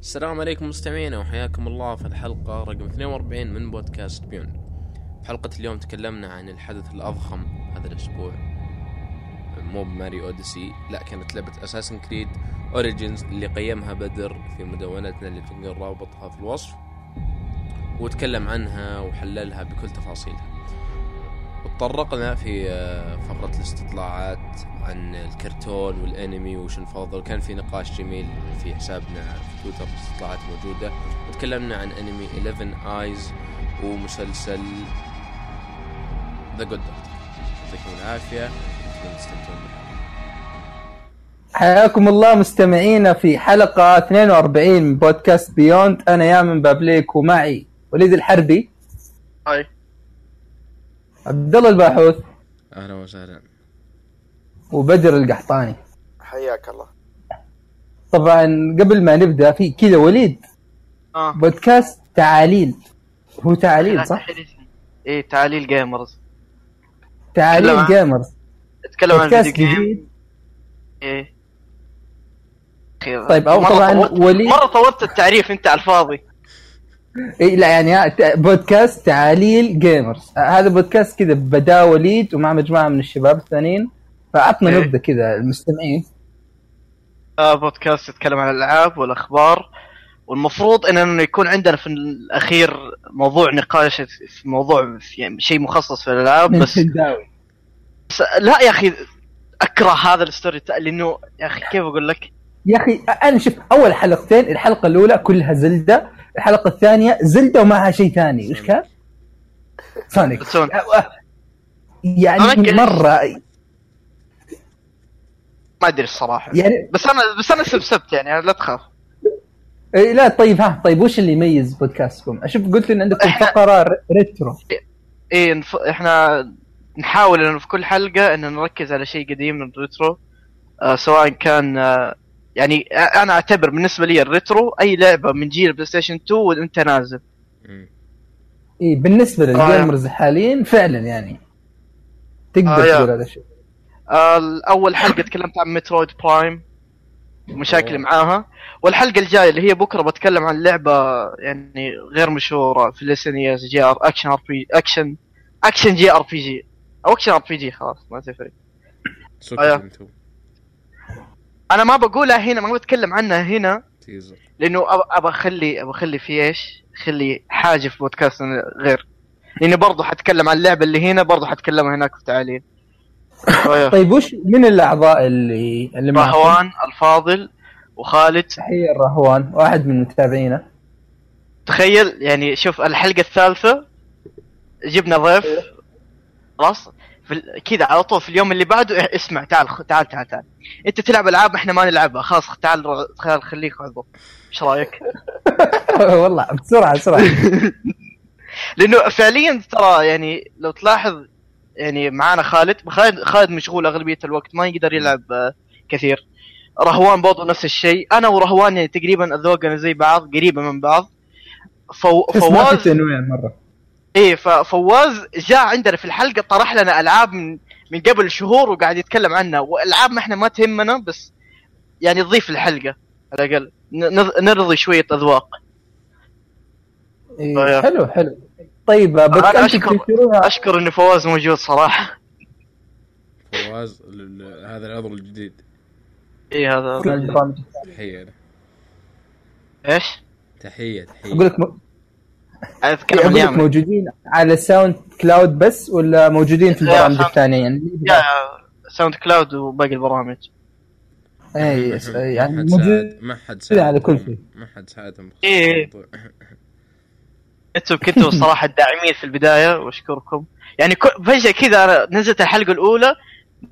السلام عليكم مستمعينا وحياكم الله في الحلقة رقم 42 من بودكاست بيوند. في حلقة اليوم تكلمنا عن الحدث الأضخم هذا الأسبوع. مو ب Mario Odyssey لا كانت لعبة Assassin's Creed Origins اللي قيمها بدر في مدونتنا اللي تلقى رابطها في الوصف وتكلم عنها وحللها بكل تفاصيلها. وتطرقنا في آه، فقرة الاستطلاعات عن الكرتون والانمي وش نفضل. كان في نقاش جميل في حسابنا في تويتر استطلاعات موجودة. وتكلمنا عن انمي 11 ايز ومسلسل The Good يعطيكم اتمنى تستمتعون بالحلقة حياكم الله مستمعينا في حلقة 42 من بودكاست بيوند أنا يامن بابليك ومعي وليد الحربي. هاي. عبد الله الباحوث. أهلا وسهلا. وبدر القحطاني. حياك الله. طبعا قبل ما نبدأ في كذا وليد آه. بودكاست تعاليل. هو تعاليل صح؟ إيه تعاليل gamers. تعاليل تكلم عن- جيمرز. اتكلم عن بودكاست جديد. إيه. طيب، أو مرة طبعاً طولت- ولي- مرة طولت التعريف أنت على الفاضي. إيه لا يعني بودكاست تعاليل gamers. آه، هذا بودكاست كذا بدا وليد ومع مجموعة من الشباب الثانيين. فعطنا إيه. نبذة كذا المستمعين آه بودكاست يتكلم عن الألعاب والأخبار والمفروض انه يكون عندنا في الأخير موضوع نقاش في موضوع في يعني شيء مخصص في الألعاب بس. بس لا يا أخي أكره هذا الستوري لأنه يا أخي كيف أقول لك؟ يا أخي أنا شوف أول حلقتين الحلقة الأولى كلها زلدة الحلقة الثانية زلدة ومعها شيء ثاني وش كان؟ سونيك سونيك. يعني. مرة ما أدري الصراحة يعني بس أنا بس أنا سبسبت يعني لا تخاف إيه لا طيب ها طيب وش اللي يميز بودكاستكم؟ أشوف قلت إن عندكم إحنا- فقرة ريترو إيه نف... إحنا نحاول انه في كل حلقة انه نركز على شيء قديم من ال retro آه سواء كان آه يعني آه، أنا أعتبر بالنسبة لي ال retro أي لعبة من جيل بلاي ستيشن 2 وأنت نازل. إي بالنسبة آه. لل gamers حاليا فعلا يعني تقدر آه،. تقول هذا الشيء آه اول حلقة تكلمت عن Metroid Prime مشاكلي أوه. معاها. والحلقة الجاية اللي هي بكرة بتكلم عن لعبة يعني غير مشهورة في الاس جي آر أكشن آر بي أكشن أكشن جي آر بي جي. أو action RPG خلاص ما تفرق. أنتو. أنا ما بقولها هنا ما بتكلم عنها هنا. Teaser. لأنه أب- ابى أخلي ابى أخلي في إيش؟ أخلي حاجة في بودكاست غير. لأني برضه حتكلم عن اللعبة اللي هنا برضه حتكلمها هناك في تعاليل طيب. وش من الأعضاء اللي اللي؟ رهوان الفاضل وخالد. تحيه الرهوان واحد من متابعينا تخيل يعني شوف الحلقة الثالثة جبنا ضيف. خلاص؟ كذا على طول في اليوم اللي بعده إيه، اسمع تعال تعال تعال تعال. أنت تلعب ألعاب إحنا ما نلعبها خلاص تعال تعال خليك عضو. إيش رأيك؟ والله بسرعة بسرعة. لأنه فعليا ترى يعني لو تلاحظ يعني معانا خالد. خالد خالد مشغول أغلبية الوقت ما يقدر يلعب آه، كثير. رهوان برضو نفس الشيء. أنا ورهوان يعني تقريبا اذواقنا زي بعض قريبة من بعض. فو فواز مرة. إيه ففواز جاء عندنا في الحلقة طرح لنا ألعاب من من قبل شهور وقاعد يتكلم عنها. وألعاب ما إحنا ما تهمنا بس يعني تضيف الحلقة على الأقل. نرضي شوية أذواق. إيه طيب. حلو. طيب أنا بودي اشكر أشكر إن فواز موجود صراحة. فواز هذا العضو الجديد. إيه هذا. تحية له. إيش؟ تحية تحية. أقول لك م... عن لك يامن موجودين على ساوند كلاود بس ولا موجودين في البرامج ساوند- الثانية؟ يعني ساوند كلاود وباقي البرامج. اي ما يعني حد موجود ساعد ما حد ساعد على كل شيء. ما حد ساعدهم بخصوص إيه. أنتم كنتوا الصراحه الداعمين في البداية واشكركم يعني فجأة كذا نزلت الحلقة الأولى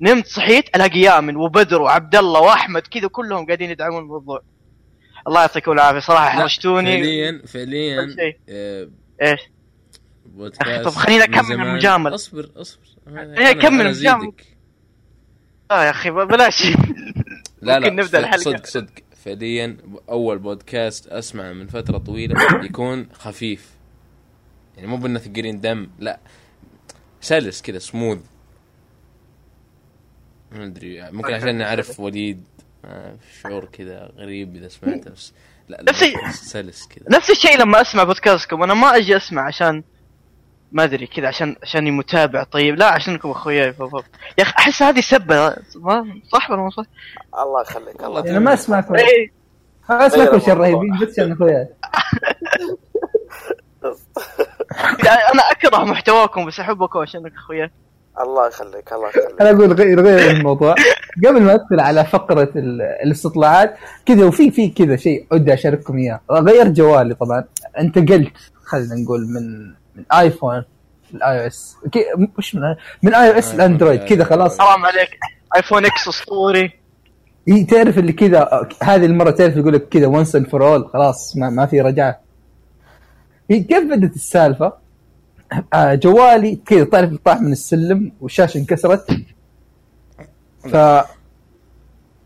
نمت صحيت ألاقي يامن وبدر وعبد الله وأحمد كذا كلهم قاعدين يدعمون الموضوع الله يعطيكم العافية صراحة حرجتوني فعليا فعليا. آه، إيش بودكاست طب خليني زمان. المجاملة. أصبر أصبر كمل أنا المجاملة. أزيدك. لا يا أخي بلاش لا لا ف- الحلقة. صدق صدق فعليا أول بودكاست أسمعه من فترة طويلة يكون خفيف يعني مو بإنه ثقيلين دم لا. سلس كذا سموث ما أدري ممكن عشان نعرف وليد شعور كذا غريب إذا سمعته بس لا نفسي- لا سلس كذا نفس الشيء لما أسمع بودكاستكم أنا ما أجي أسمع عشان ما أدري كذا عشان عشاني متابع طيب. لا عشانكم أخوياي ف- يا أخي أحس هذه سبة ما صح ولا مو صح؟ الله يخليك الله أنا ما اسمعكم. ما اسمعكم عشان رهيبين بس عشان أخوياي. أنا أكره محتواكم بس احبكم عشانك أخويا. الله يخليك الله يخليك. أنا أقول غير غير الموضوع. قبل ما أدخل على فقرة ال- الاستطلاعات كذا وفي في كذا شيء ودي أشارككم إياه. غير جوالي طبعا. انتقلت خلينا نقول من من آيفون الاي أو إس. مش من من آي أو إس آيفون لأندرويد كذا. خلاص. حرام عليك. آيفون إكس أسطوري. تعرف اللي كذا هذه المرة تعرف يقول لك كذا once and for all خلاص ما, ما في رجعة. إيه، كيف بدت السالفة؟ آه جوالي كذا تعرف طاح من السلم والشاشة انكسرت. ف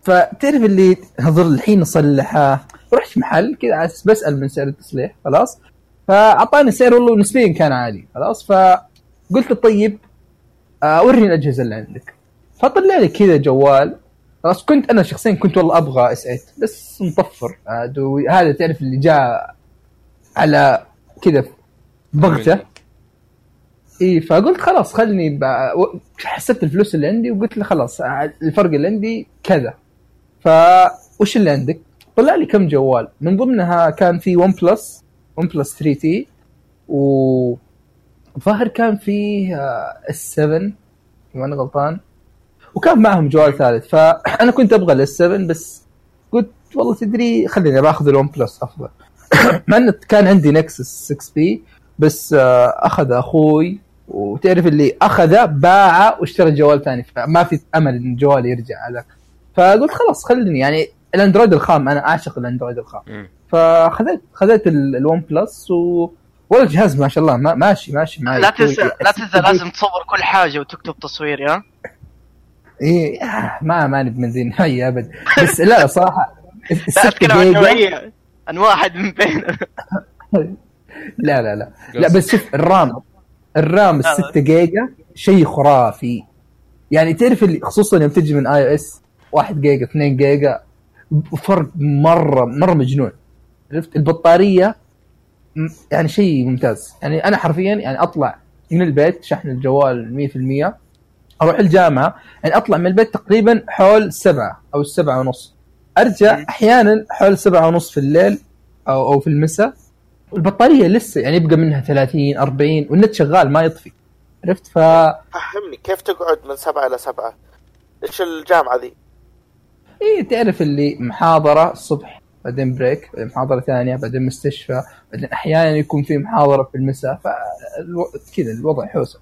فتعرف اللي هذول الحين اصلحها رحت محل كذا بسأل من سعر التصليح خلاص. فأعطاني سعر والله نسبيا كان عالي خلاص. فقلت له طيب آه، ورني الأجهزة اللي عندك. فطلع لي كذا جوال. خلاص كنت أنا شخصيا كنت والله أبغى اس 8 بس مطفر هذا تعرف اللي جاء على كذا بغتة. إي فقلت خلاص خلني حسبت الفلوس اللي عندي وقلت له خلاص الفرق اللي عندي كذا. فوش اللي عندك؟ طلع لي كم جوال. من ضمنها كان في ون بلس ون بلس 3 تي و ظاهر كان فيه اس 7 ما أنا غلطان. وكان معهم جوال ثالث فأنا كنت أبغى الاس 7 بس قلت والله تدري خليني باخذ الون بلس أفضل. مع انه كان عندي نكسس 6 بي بس آه، أخذ أخوي وتعرف اللي أخذه باعه واشترى جوال ثاني فما في أمل إن جوالي يرجع على. فقلت خلاص خليني. يعني الأندرويد الخام أنا أعشق الأندرويد الخام. مم. فخذت خذيت ال- الون بلس و والله الجهاز ما شاء الله ما ماشي ماشي معي. لا تنسى لا تنسى لازم تصور كل حاجة وتكتب تصوير ها؟ إيه آه، ما ماني من ذي النوعيه أبد. بس لا صراحة لا اتكلم عن نوعيه عن واحد من بين. لا لا لا. لا بس شوف الرام الرام ال 6 جيجا شيء خرافي. يعني تعرف اللي خصوصا يوم تجي من اي أو اس 1 جيجا 2 جيجا فرق مرة مرة مجنون. عرفت؟ البطارية يعني شيء ممتاز. يعني أنا حرفيا يعني أطلع من البيت شحن الجوال 100% أروح الجامعة يعني أطلع من البيت تقريبا حول سبعة أو السبعة ونص. أرجع أحيانا حول سبعة ونص في الليل أو أو في المساء. والبطاريه لسه يعني يبقى منها 30 40 والنت شغال ما يطفي. عرفت؟ ف فهمني كيف تقعد من سبعة إلى سبعة؟ إيش الجامعة ذي؟ إيه تعرف اللي محاضرة الصبح بعدين بريك بعدين محاضرة ثانية بعدين مستشفى بعدين أحيانا يكون في محاضرة في المساء فالو... كذا الوضع حوسة.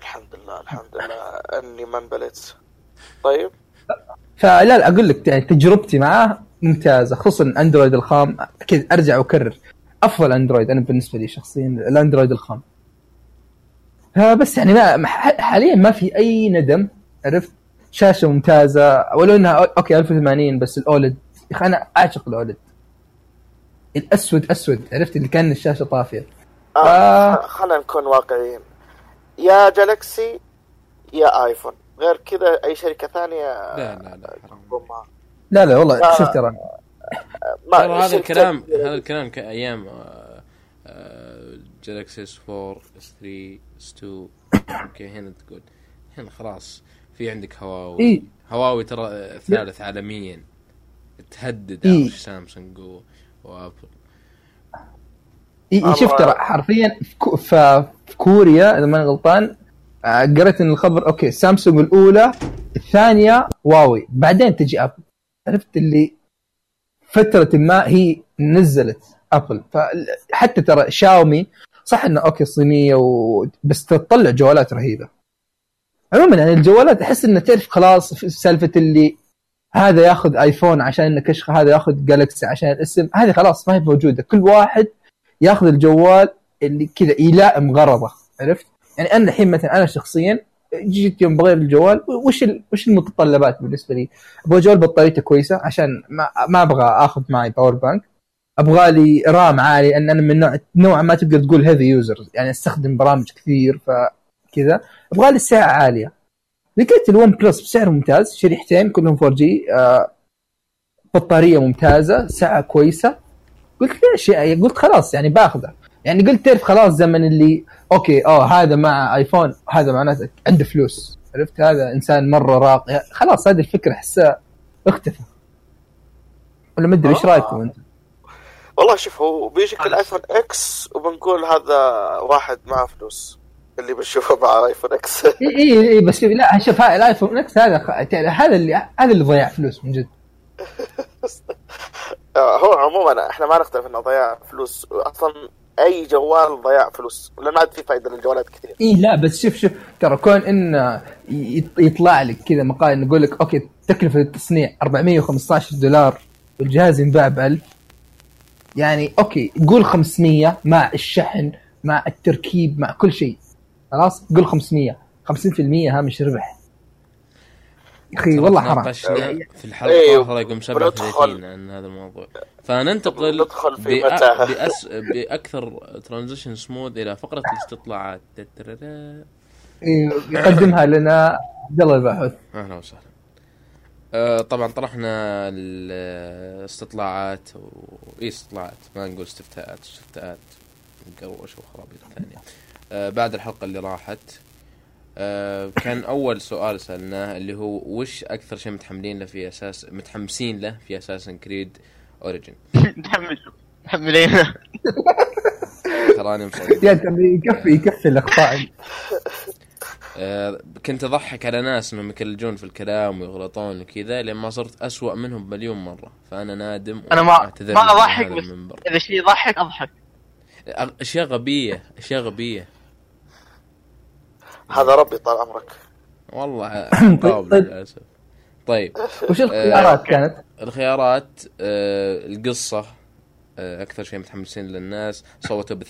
الحمد لله الحمد لله. أني ما انبلت. طيب؟ فلا لا أقول لك يعني تجربتي معاه ممتازة خصوصا أندرويد الخام. كذا أرجع وأكرر أفضل أندرويد أنا بالنسبة لي شخصيا الأندرويد الخام. ها بس يعني ما حاليا ما في أي ندم عرفت؟ شاشة ممتازة ولو إنها أوكي 1080 بس الأولد يا أخي أنا أعشق الأولد. الأسود أسود عرفت؟ اللي كان الشاشة طافية. آه. آه. خلينا نكون واقعيين. يا جالكسي يا آيفون. غير كذا أي شركة ثانية لا لا لا حرام لا لا والله آه. شوف ترى ما هذا الكلام. هذا الكلام كأيام آه، جالكسي اس 4 اس 3 اس 2 okay هنا تقول هنا خلاص في عندك هواوي إيه. هواوي ترى آه، ثالث عالميا تهدد إيه. سامسونج وأبل إيه إيه، شوف الله. ترى حرفيا في كوريا إذا ماني غلطان آه، قريت إن الخبر okay سامسونج الأولى الثانية هواوي بعدين تجي أبل. عرفت اللي فترة ما هي نزلت أبل. فحتى ترى شاومي صح إنه okay صينية و... بس تطلع جوالات رهيبة. عموما يعني الجوالات أحس إنه تعرف خلاص سالفة اللي هذا ياخذ آيفون عشان انه كشخه هذا ياخذ جالكسي عشان الاسم. هذه خلاص ما هي موجودة. كل واحد ياخذ الجوال اللي كذا يلائم غرضه عرفت؟ يعني أنا الحين مثلا أنا شخصيا جيت يوم بغير الجوال وش. وش المتطلبات بالنسبة لي؟ أبغى جوال بطاريته كويسة عشان ما, ما أبغى آخذ معي power bank أبغى لي رام عالي لأن أنا من نوع نوعا ما تقدر تقول heavy user يعني أستخدم برامج كثير فكذا أبغى لي سعه عالية لقيت الون بلس بسعر ممتاز شريحتين كلهم 4G آه بطارية ممتازة سعه كويسة قلت ليش يعني قلت خلاص يعني باخذه يعني قلت تعرف خلاص زمن اللي okay آه هذا مع ايفون هذا معناته عنده فلوس. عرفت؟ هذا إنسان مرة راقي. خلاص هذه الفكرة أحسها اختفى ولا ما أدري إيش آه. رأيكم انت؟ والله شوف هو بيجيك الآيفون إكس وبنقول هذا واحد معه فلوس. اللي بنشوفه مع ايفون إكس. إي إي إي بس شوف لا شوف هاي الآيفون إكس هذا خ- هذا اللي هذا اللي ضيع فلوس من جد. آه، هو عموما إحنا ما نختلف إنه ضياع فلوس. أصلا أي جوال ضياع فلوس لأن ما عاد في فائده للجوالات كثير. اي لا بس شوف شوف ترى كون إن يطلع لك كذا مقال يقول لك okay تكلفة التصنيع 415 دولار والجهاز ينباع ب 1000 يعني okay قول 500 مع الشحن مع التركيب مع كل شيء. خلاص؟ قول 500 50% هامش ربح. يا أخي والله حرام. ناقشنا في الحلقة إيه، رقم بندخل- 37 عن هذا الموضوع. فننتقل ندخل في بأ... متاهة. بأس... بأكثر ترانزيشن سموث إلى فقرة الاستطلاعات. يقدمها لنا عبد الله الباحوث أهلا وسهلا. آه، طبعا طرحنا الاستطلاعات و... إي استطلاعات. ما نقول استفتاءات. استفتاءات مقروشه وخرابيط ثانية. آه، بعد الحلقة اللي راحت. آه، كان أول سؤال سألناه اللي هو وش أكثر شيء متحملين له في أساس متحمسين له في اساسن كريد اوريجن نحمل محملين تراني مصدق يا يكفي يكفي الأخطاء. آه، كنت أضحك على ناس إنهم يكلجون في الكلام ويغلطون وكذا لما صرت أسوأ منهم مليون مرة. فأنا نادم أنا ما ما أضحك بس المنبر. إذا شيء يضحك أضحك. أشياء غبية أشياء غبية. هذا ربي طال عمرك. والله طيب. طيب. للأسف. طيب. وش الخيارات كانت؟ الخيارات آه القصة آه أكثر شيء متحمسين للناس. صوتوا ب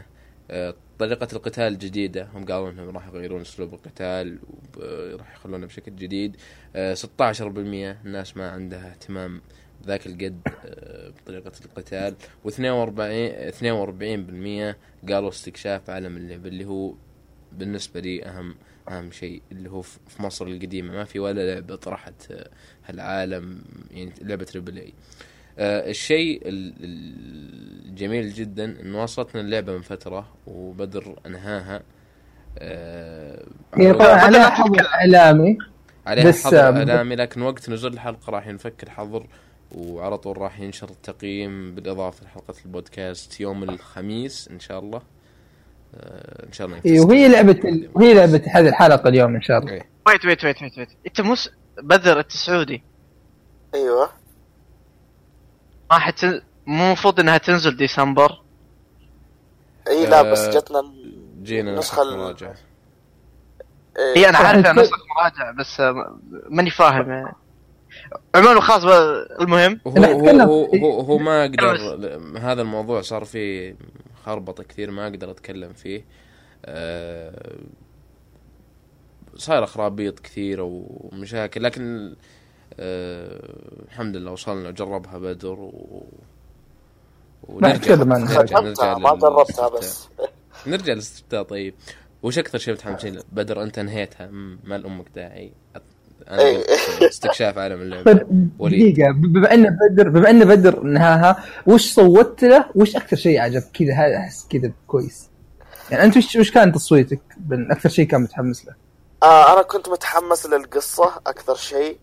42% آه طريقة القتال الجديدة هم قالوا إنهم راح يغيرون أسلوب القتال وراح يخلونه بشكل جديد. آه 16% الناس ما عندها اهتمام ذاك القد آه بطريقة القتال. و42 42% قالوا استكشاف عالم اللعبة اللي هو بالنسبة لي أهم أهم شيء اللي هو في مصر القديمة. ما في ولا لعبة طرحت آه، هالعالم يعني لعبة تريبل اي آه، الشيء ال- ال- الجميل جدا انه وصلتنا اللعبة من فترة وبدر أنهاها. آه، على حظر إعلامي عليها حظر إعلامي لكن وقت نزول الحلقة راح ينفك الحظر وعلى طول راح ينشر التقييم بالإضافة لحلقة البودكاست يوم الخميس إن شاء الله. إن شاء الله إيه، وهي لعبة وهي لعبة هذه الحلقة اليوم إن شاء الله. wait wait wait wait wait أنت مستر بدر أنت سعودي أيوه ما حتن... مو المفروض إنها تنزل ديسمبر إي لا بس آه، جتنا جينا نسخة ال- مراجعة إيه. إي أنا عارف نسخ مراجعة بس آه، ماني فاهم آه. عموما خلاص المهم هو. هو, هو, هو ما أقدر هذا الموضوع صار فيه خربطه كثير ما أقدر أتكلم فيه. آه، صايره خرابيط كثيرة ومشاكل لكن آه، الحمد لله وصلنا وجربها بدر و ما أتكلم عن نرجع نرجع. ما جربتها للاستفتاء. بس. نرجع للاستفتاء طيب. وش أكثر شيء متحمسين؟ بدر؟ أنت انهيتها ما لأمك داعي؟ أنا إيه. استكشاف عالم اللعبة وليد. دقيقة ب- بما ان بدر بما ان بدر نهاها وش صوتت له؟ وش أكثر شيء عجبك كذا هذا أحس كذا كويس. يعني أنت وش وش كان تصويتك؟ بين أكثر شيء كان متحمس له؟ آه أنا كنت متحمس للقصة أكثر شيء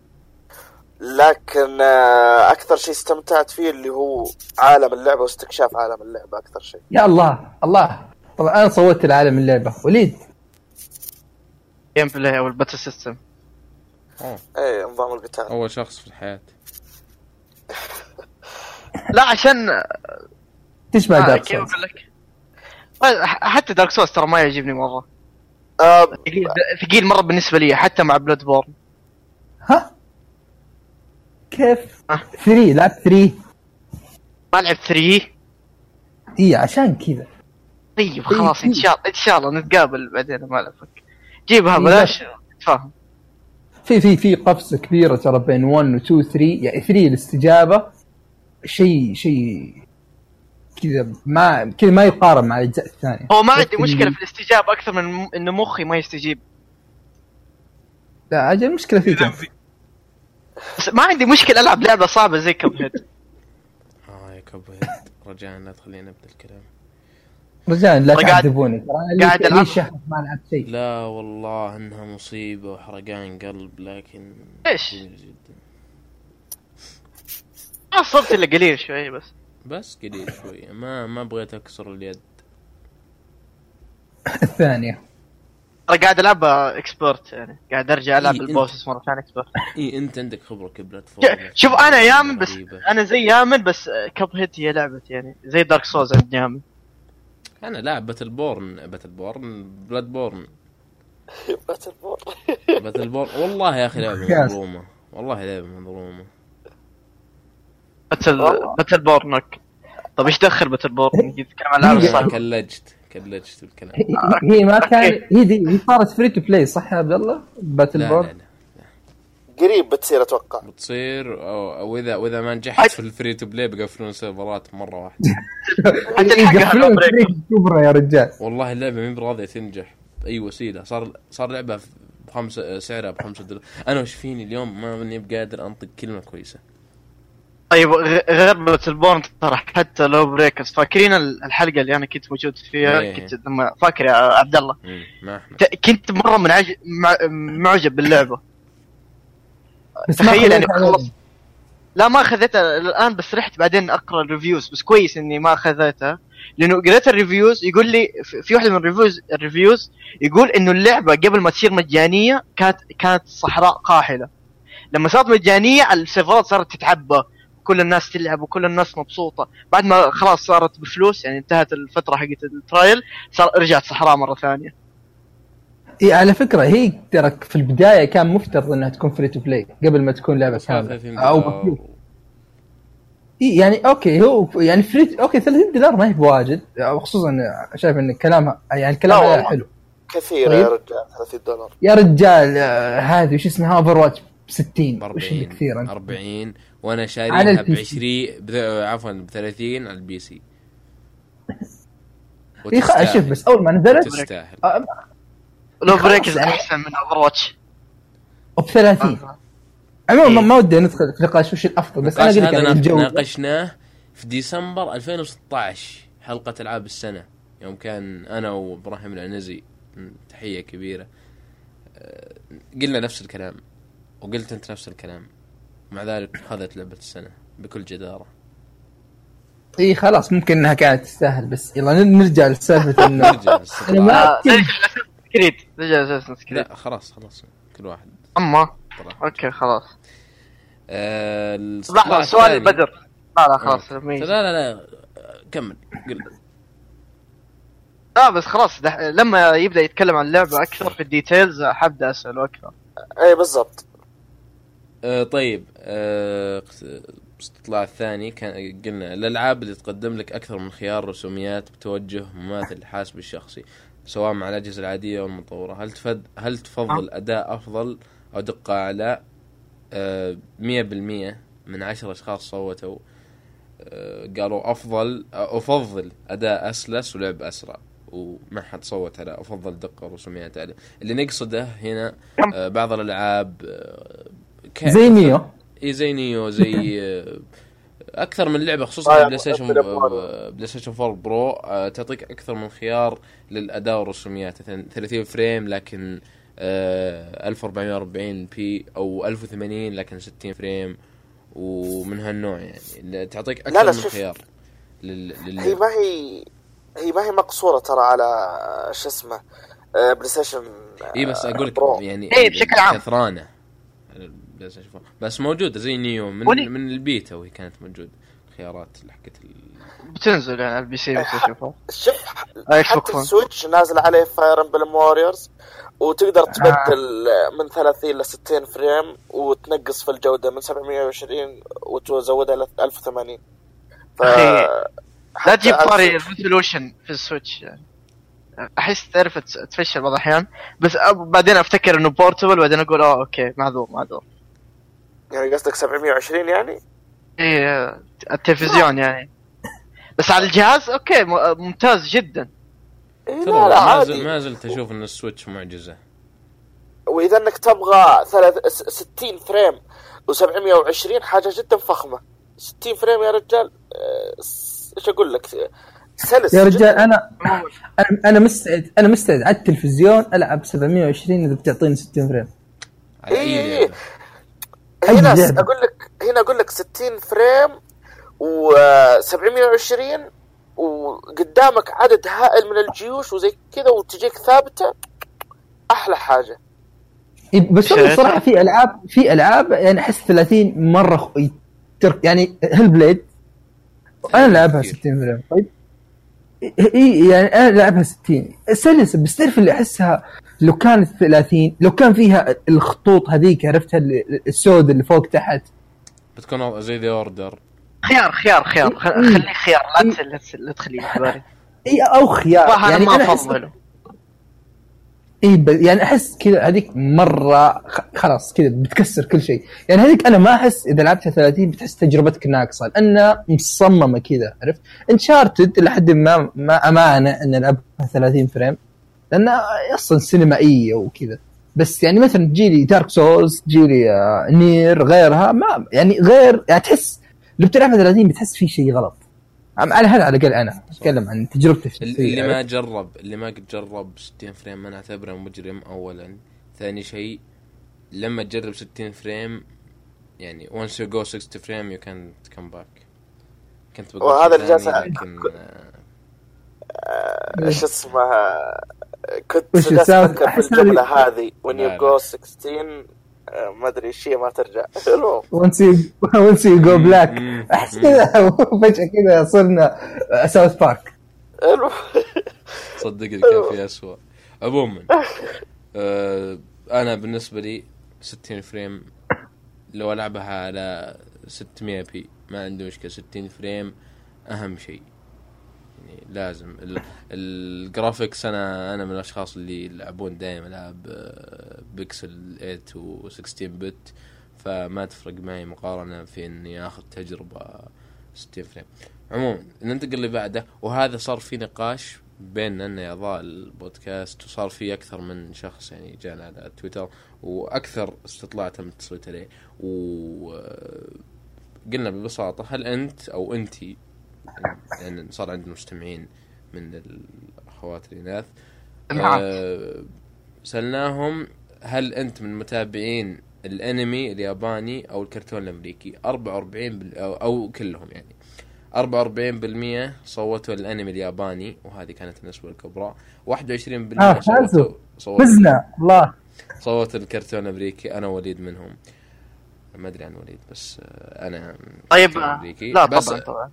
لكن آه أكثر شيء استمتعت فيه اللي هو عالم اللعبة واستكشاف عالم اللعبة أكثر شيء يا الله الله طبعا أنا صوتت لعالم اللعبة وليد gameplay أو ال battle system أوه. إيه نظام القتال. أول شخص في الحياة. لا عشان تشبه آه Dark كيف Souls أقول لك؟ ح- حتى Dark Souls ترى ما يعجبني مرة. آه ثقيل ثقيل مرة بالنسبة لي حتى مع بلاد بورن ها؟ كيف؟ آه. 3 لعب 3 ما لعب 3 إي عشان كذا. طيب خلاص إن شاء الله إن شاء الله نتقابل بعدين ما لفك جيبها إيه، بلاش. تفهم. في في في قفزه كبيره ترى بين 1 و 2 3 يعني 3 الاستجابة شيء شيء كذا ما كذا ما يقارن مع الأجزاء الثانية. هو ما عندي مشكلة في الاستجابة أكثر من انه مخي ما يستجيب. لا أجل المشكلة فيك أنت. بس ما عندي مشكلة ألعب لعبة صعبة زي كب هيد آه كوب هيد رجاء لا تخلينا نبدأ الكلام. رجال لا قاعد- تعذبوني. ترى أنا قاعد لي- لي ألعب. شهر ما لعبت شيء. لا والله إنها مصيبة وحرقان قلب لكن جدا. ما صرت إلا قليل شوي بس. بس قليل شوية ما ما بغيت أكسر اليد. الثانية أنا قاعد العبها اكسبرت يعني. قاعد أرجع ألعب إيه، البوسس مرة ثانية اكسبرت إي إنت عندك خبرة كبلاتفورم شوف أنا يامن بس. أنا زي يامن بس كب هيت هي لعبتي يعني. زي دارك سوز عند يامن. أنا لاعب باتل بورن باتل بورن بلاد بورن باتل بور باتل بورن والله يا أخي لعبة. مظلومة. والله لعبة مظلومة. باتل. باتل بورنك طب إيش دخل باتل بورن نتكلم عن الالعاب هي- الصعبه كلجت. كلجت بالكلام. هي ما كان هي دي هي صارت فري تو بلاي صح يا عبد الله؟ باتل لا قريب بتصير أتوقع. بتصير أو, أو اذا وإذا ما نجحت في الفري تو بلاي بيقفلون سيرفرات مرة واحدة. حتى يقفلون. فري كبرى يا رجال. والله اللعبة مي براضيه تنجح؟ بأي وسيلة. صار صار لعبة بخمسه سعرها بخمسة دولار. أنا وش فيني اليوم؟ ما ماني بقادر أنطق كلمة كويسة. طيب غ- غير Battleborn ترى حتى LawBreakers فاكرين ال- الحلقة اللي أنا كنت موجود فيها؟ إيه. كنت لما فاكر يا عبد الله. ت- كنت مرة منعج... مع... معجب باللعبة. تخيل يعني عليه. خلص لا ما أخذتها الآن بس رحت بعدين أقرأ ال reviews بس كويس إني ما أخذتها. لأنه قريت ال reviews يقول لي في- في واحدة من ال reviews ال reviews يقول إنه اللعبة قبل ما تصير مجانية كانت كانت صحراء قاحلة. لما صارت مجانية السيرفرات صارت تتعبى كل الناس تلعب وكل الناس مبسوطة. بعد ما خلاص صارت بفلوس يعني انتهت الفترة حقت ال trial صار رجعت صحراء مرة ثانية. إي على فكرة هي ترى في البداية كان مفترض إنها تكون free to play قبل ما تكون لعبة كامله 30 أو. بفلوس. إيه يعني أوكي هو يعني فري أوكي 30 دولار ما هي بواجد خصوصا شايف إن كلامها يعني الكلام لا عليها والله. حلو كثير طيب. يا رجال 30 دولار يا رجال آه، هذه وش اسمها اوفر واتش ب 60 ب وش اللي 40 كثير أنت 40 وأنا على شاريها ب البي سي. 20 بذ- عفوا ب 30 على البي سي إيه، خ- شوف بس أول ما نزلت تستاهل آه، لو خلاص. بريكرز يعني. أحسن من اوفر واتش ب 30 عموما ما- ما ودي ندخل في نقاش وش الأفضل بس أنا أقول لك هذا يعني الجو ناقشناه في ديسمبر 2016 حلقة ألعاب السنة. يوم كان أنا وإبراهيم العنزي م، تحية كبيرة. أه، قلنا نفس الكلام وقلت أنت نفس الكلام. مع ذلك خذت لعبة السنة بكل جدارة. إي إيه، خلاص ممكن إنها كانت تستاهل بس يلا نرجع لسالفة إنه نرجع. ما كنت كريد رجع اساسن كريد لا خلاص خلاص. كل واحد. أما. طلع. أوكي خلاص. أه، لحظه سؤال الثاني- بدر. لا لا خلاص آه. يجي. لا لا لا كمل قل. لا بس خلاص دح... لما يبدأ يتكلم عن اللعبة أكثر في الديتيلز حبدا أسأله أكثر. اي بالضبط. آه طيب. آه الاستطلاع الثاني. كان قلنا الألعاب اللي تقدم لك أكثر من خيار رسوميات بتوجه مماثل للحاسب الشخصي. سواء مع الأجهزة العادية أو المطورة. هل تفد هل تفضل أداء أفضل أو دقة أعلى؟ آه 100% من عشر أشخاص صوتوا. آه قالوا أفضل آه أفضل أداء أسلس ولعب أسرع. وما حد صوت على أفضل دقة ورسوميات عاليه اللي نقصده هنا آه بعض الألعاب ك- زي Nioh. إي زي Nioh زي أكثر من لعبة خصوصا آه، PlayStation Play آه، Station 4 Pro آه، تعطيك أكثر من خيار للأداء والرسوميات مثلا 30 frame لكن آه، 1440 p أو 1080 لكن 60 frame ومن هالنوع يعني تعطيك أكثر لا، من شوف. خيار لل... هي لل... ما هي هي ما هي مقصورة ترى على شو اسمه آه، PlayStation آه، إي بس أقول لك Pro. يعني إيه، بشكل عام. كثرانة Station 4. بس موجوده زي Nioh من ولي- من البيتا وهي كانت موجوده خيارات حقت ال... بتنزل يعني على ال PC بس اشوفها شوف حتى. ال Switch نازل عليه Fire Emblem Warriors وتقدر تبدل من 30 ل 60 frame وتنقص في الجودة من 720 وتزودها ل 1080 ف لا تجيب طاري ال resolution في ال Switch يعني. أحس تعرف تفشل بعض الأحيان. بس بعدين أفتكر إنه portable بعدين أقول آه okay معذور معذور. يعني قصدك 720 يعني؟ إيه التلفزيون يعني. بس على الجهاز okay ممتاز جدا. إيه ترى لا لا ما, عادي. زل ما زلت أشوف إن ال Switch معجزة. وإذا إنك تبغى ثلاث س- 60 frame و720 حاجة جدا فخمة. 60 frame يا رجال آه، إيش أقول لك؟ سلس. يا. رجال أنا أنا أنا مستعد أنا مستعد على التلفزيون ألعب 720 إذا بتعطيني 60 frame. أي إيه. هنا س-. أقول لك هنا أقول لك 60 frame و 720 وقدامك عدد هائل من الجيوش وزي كذا وتجيك ثابتة أحلى حاجة إيه، بس شايف؟ والله صراحة في ألعاب في ألعاب يعني أحس 30 مرة يعني Hellblade أنا لعبها 60 frame طيب إي يعني أنا لعبها 60 سلسه بس تعرف اللي أحسها لو كانت 30 لو كان فيها الخطوط هذيك عرفتها ال- السود اللي فوق تحت؟ بتكون زي The Order. خيار خيار خيار. خ-. خليه خيار لا تخليه إي أو خيار. يعني ما أفضله. اي ب... يعني أحس كذا هذيك مرة. خلاص كذا بتكسر كل شيء. يعني هذيك أنا ما أحس إذا لعبتها 30 بتحس تجربتك ناقصه لأنها مصممة كذا عرفت؟ Uncharted لحد ما ما أمانة إن ألعبها 30 frame لأنها أصلا سينمائية وكذا. بس يعني مثلا تجيلي Dark Souls تجيلي آه، Nier غيرها ما يعني غير يعني تحس لو بتلعبها 30 بتحس في شيء غلط. على هذا على الأقل أنا أتكلم عن تجربتي الشخصيه اللي ما؟ جرب اللي ما قد جرب 60 frame ما نعتبره مجرم اولا ثاني شيء لما تجرب 60 frame يعني once you go 60 فريم you can come back كنت بقول وهذا اللي جالس آه، آه، إيش اسمها كنت وش جالس؟ أفكر في الجملة هذه when you go 16 آه، ما أدري إيش هي ما ترجع. المهم. Once you once you go black. مم. أحس كذا فجأة كذا صرنا ساوث بارك صدقني كان في اسوء عموما آه أنا بالنسبة لي 60 فريم لو ألعبها على 600 p ما عندي مشكلة. 60 frame أهم شيء. يعني لازم. ال- ال graphics أنا أنا من الأشخاص اللي يلعبون دائما العاب آه، بيكسل 8 و 16 bit فما تفرق معي مقارنة في إني آخذ تجربة 60 frame عموما ننتقل اللي بعده وهذا صار في نقاش بيننا ان اعضاء البودكاست وصار في أكثر من شخص يعني جانا على تويتر وأكثر استطلاع تم التصويت عليه. وقلنا ببساطة هل أنت أو انت لأن صار عندنا مستمعين من الأخوات الإناث. نعم. آه، سألناهم هل أنت من متابعين الأنمي الياباني أو الكرتون الأمريكي؟ 44 بال... أو, أو كلهم يعني. 44% صوتوا الأنمي الياباني وهذه كانت النسبة الكبرى. 21% آه،. صوتوا صوتوا, فزنا الله. صوتوا الكرتون الأمريكي. أنا وليد منهم. ما أدري عن وليد بس آه، أنا طيب. لا بس طبعا طبعا.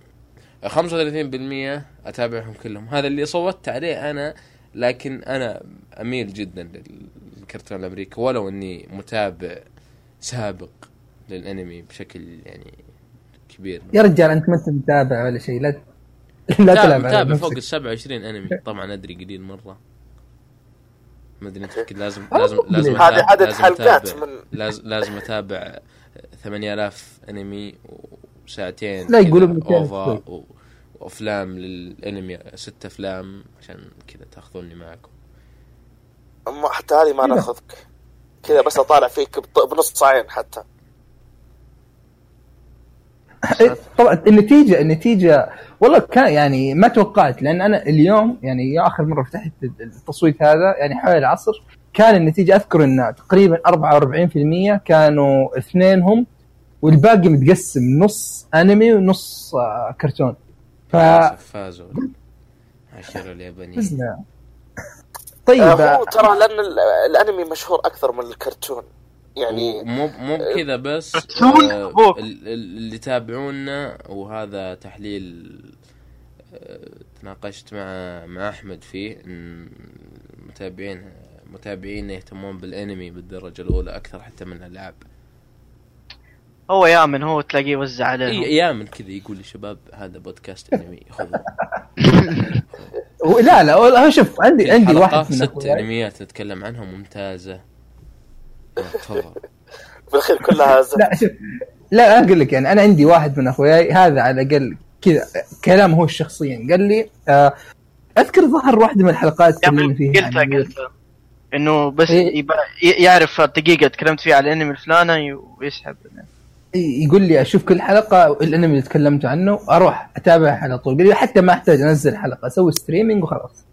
35% أتابعهم كلهم. هذا اللي صوتت عليه أنا لكن أنا أميل جدا للكرتون الأمريكي ولو إني متابع سابق للأنمي بشكل يعني كبير. يا رجال أنت ما أنت متابع ولا شيء؟ لا لا تلعب على متابع فوق ال نفسك 27 أنمي. طبعا أدري قليل مرة. ما أدري أنت لازم لازم لازم هذه عدد لازم حلقات من لازم لازم أتابع 8000 أنمي وساعتين لا، 200 أوفا وأفلام للأنمي ست أفلام عشان كذا تأخذوني معكم ما- حتى هذه ما كذا. ناخذك. كذا بس أطالع فيك بنص عين حتى. إيه، طبعا النتيجه النتيجة والله كان يعني ما توقعت لأن أنا اليوم يعني يا آخر مرة فتحت التصويت هذا يعني حوالي العصر كان النتيجة أذكر ان تقريبا 44% كانوا اثنينهم والباقي متقسم نص أنمي ونص آه، كرتون. ف فازوا. عشرة اليابانيين. فزنا. طيب هو ترى لأن ال- الأنمي مشهور أكثر من الكرتون. يعني مو مو بكذا بس آه، اللي يتابعونا وهذا تحليل آه، تناقشت مع مع أحمد فيه إن متابعين متابعين يهتمون بالأنمي بالدرجة الأولى أكثر حتى من الألعاب. هو يامن هو تلاقيه يوزع إي عليهم أيام كذا يقول لي شباب هذا بودكاست أنمي خذوا لا لا شوف عندي عندي واحد من ست. أنميات نتكلم عنها ممتازة. تفضل بالاخير كلها. لا شوف لا أنا أقول لك يعني أنا عندي واحد من أخوياي هذا على الأقل كذا كلام هو شخصيا قال لي آه أذكر ظهر واحدة من الحلقات أخي، فيها قلتها عن- قلتها. إنه بس إيه. يعرف دقيقه تكلمت فيها على الأنمي الفلاني ويسحب. يقول لي أشوف كل حلقة الأنمي اللي تكلمت عنه أروح اتابعها على طول قال لي حتى ما أحتاج أنزل حلقة أسوي ستريمينج وخلاص.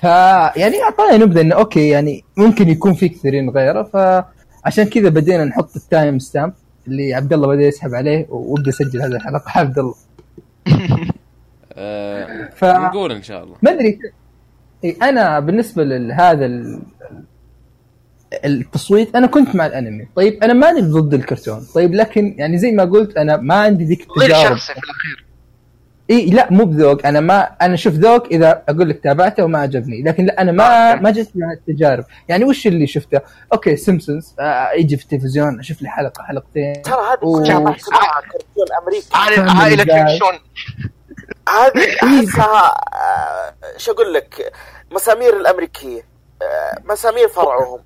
فيعني أعطاني نبذة إنه okay يعني ممكن يكون في كثيرين غيره فعشان كذا بدينا نحط ال time stamp اللي عبد الله بدأ يسحب عليه وأبدأ أسجل هذه الحلقة. عبد الله. آه ف- نقول إن شاء الله. ما أدري. أنا بالنسبة لهذا التصويت أنا كنت مع الأنمي. طيب أنا ماني ضد الكرتون. طيب لكن يعني زي ما قلت أنا ما عندي ذيك التجارب. شخصي في الأخير. إي لا مو بذوق. أنا ما أنا شوف ذوق إذا أقول لك تابعته وما عجبني. لكن لا أنا ما. ما جت مع التجارب. يعني وش اللي شفته؟ okay Simpsons آه يجي في التلفزيون أشوف لي حلقة حلقتين. ترى هذه محسوبة كرتون أمريكي؟ كيم شون هذه احسها آه، شو أقول لك؟ مسامير الأمريكية آه، مسامير فرعهم.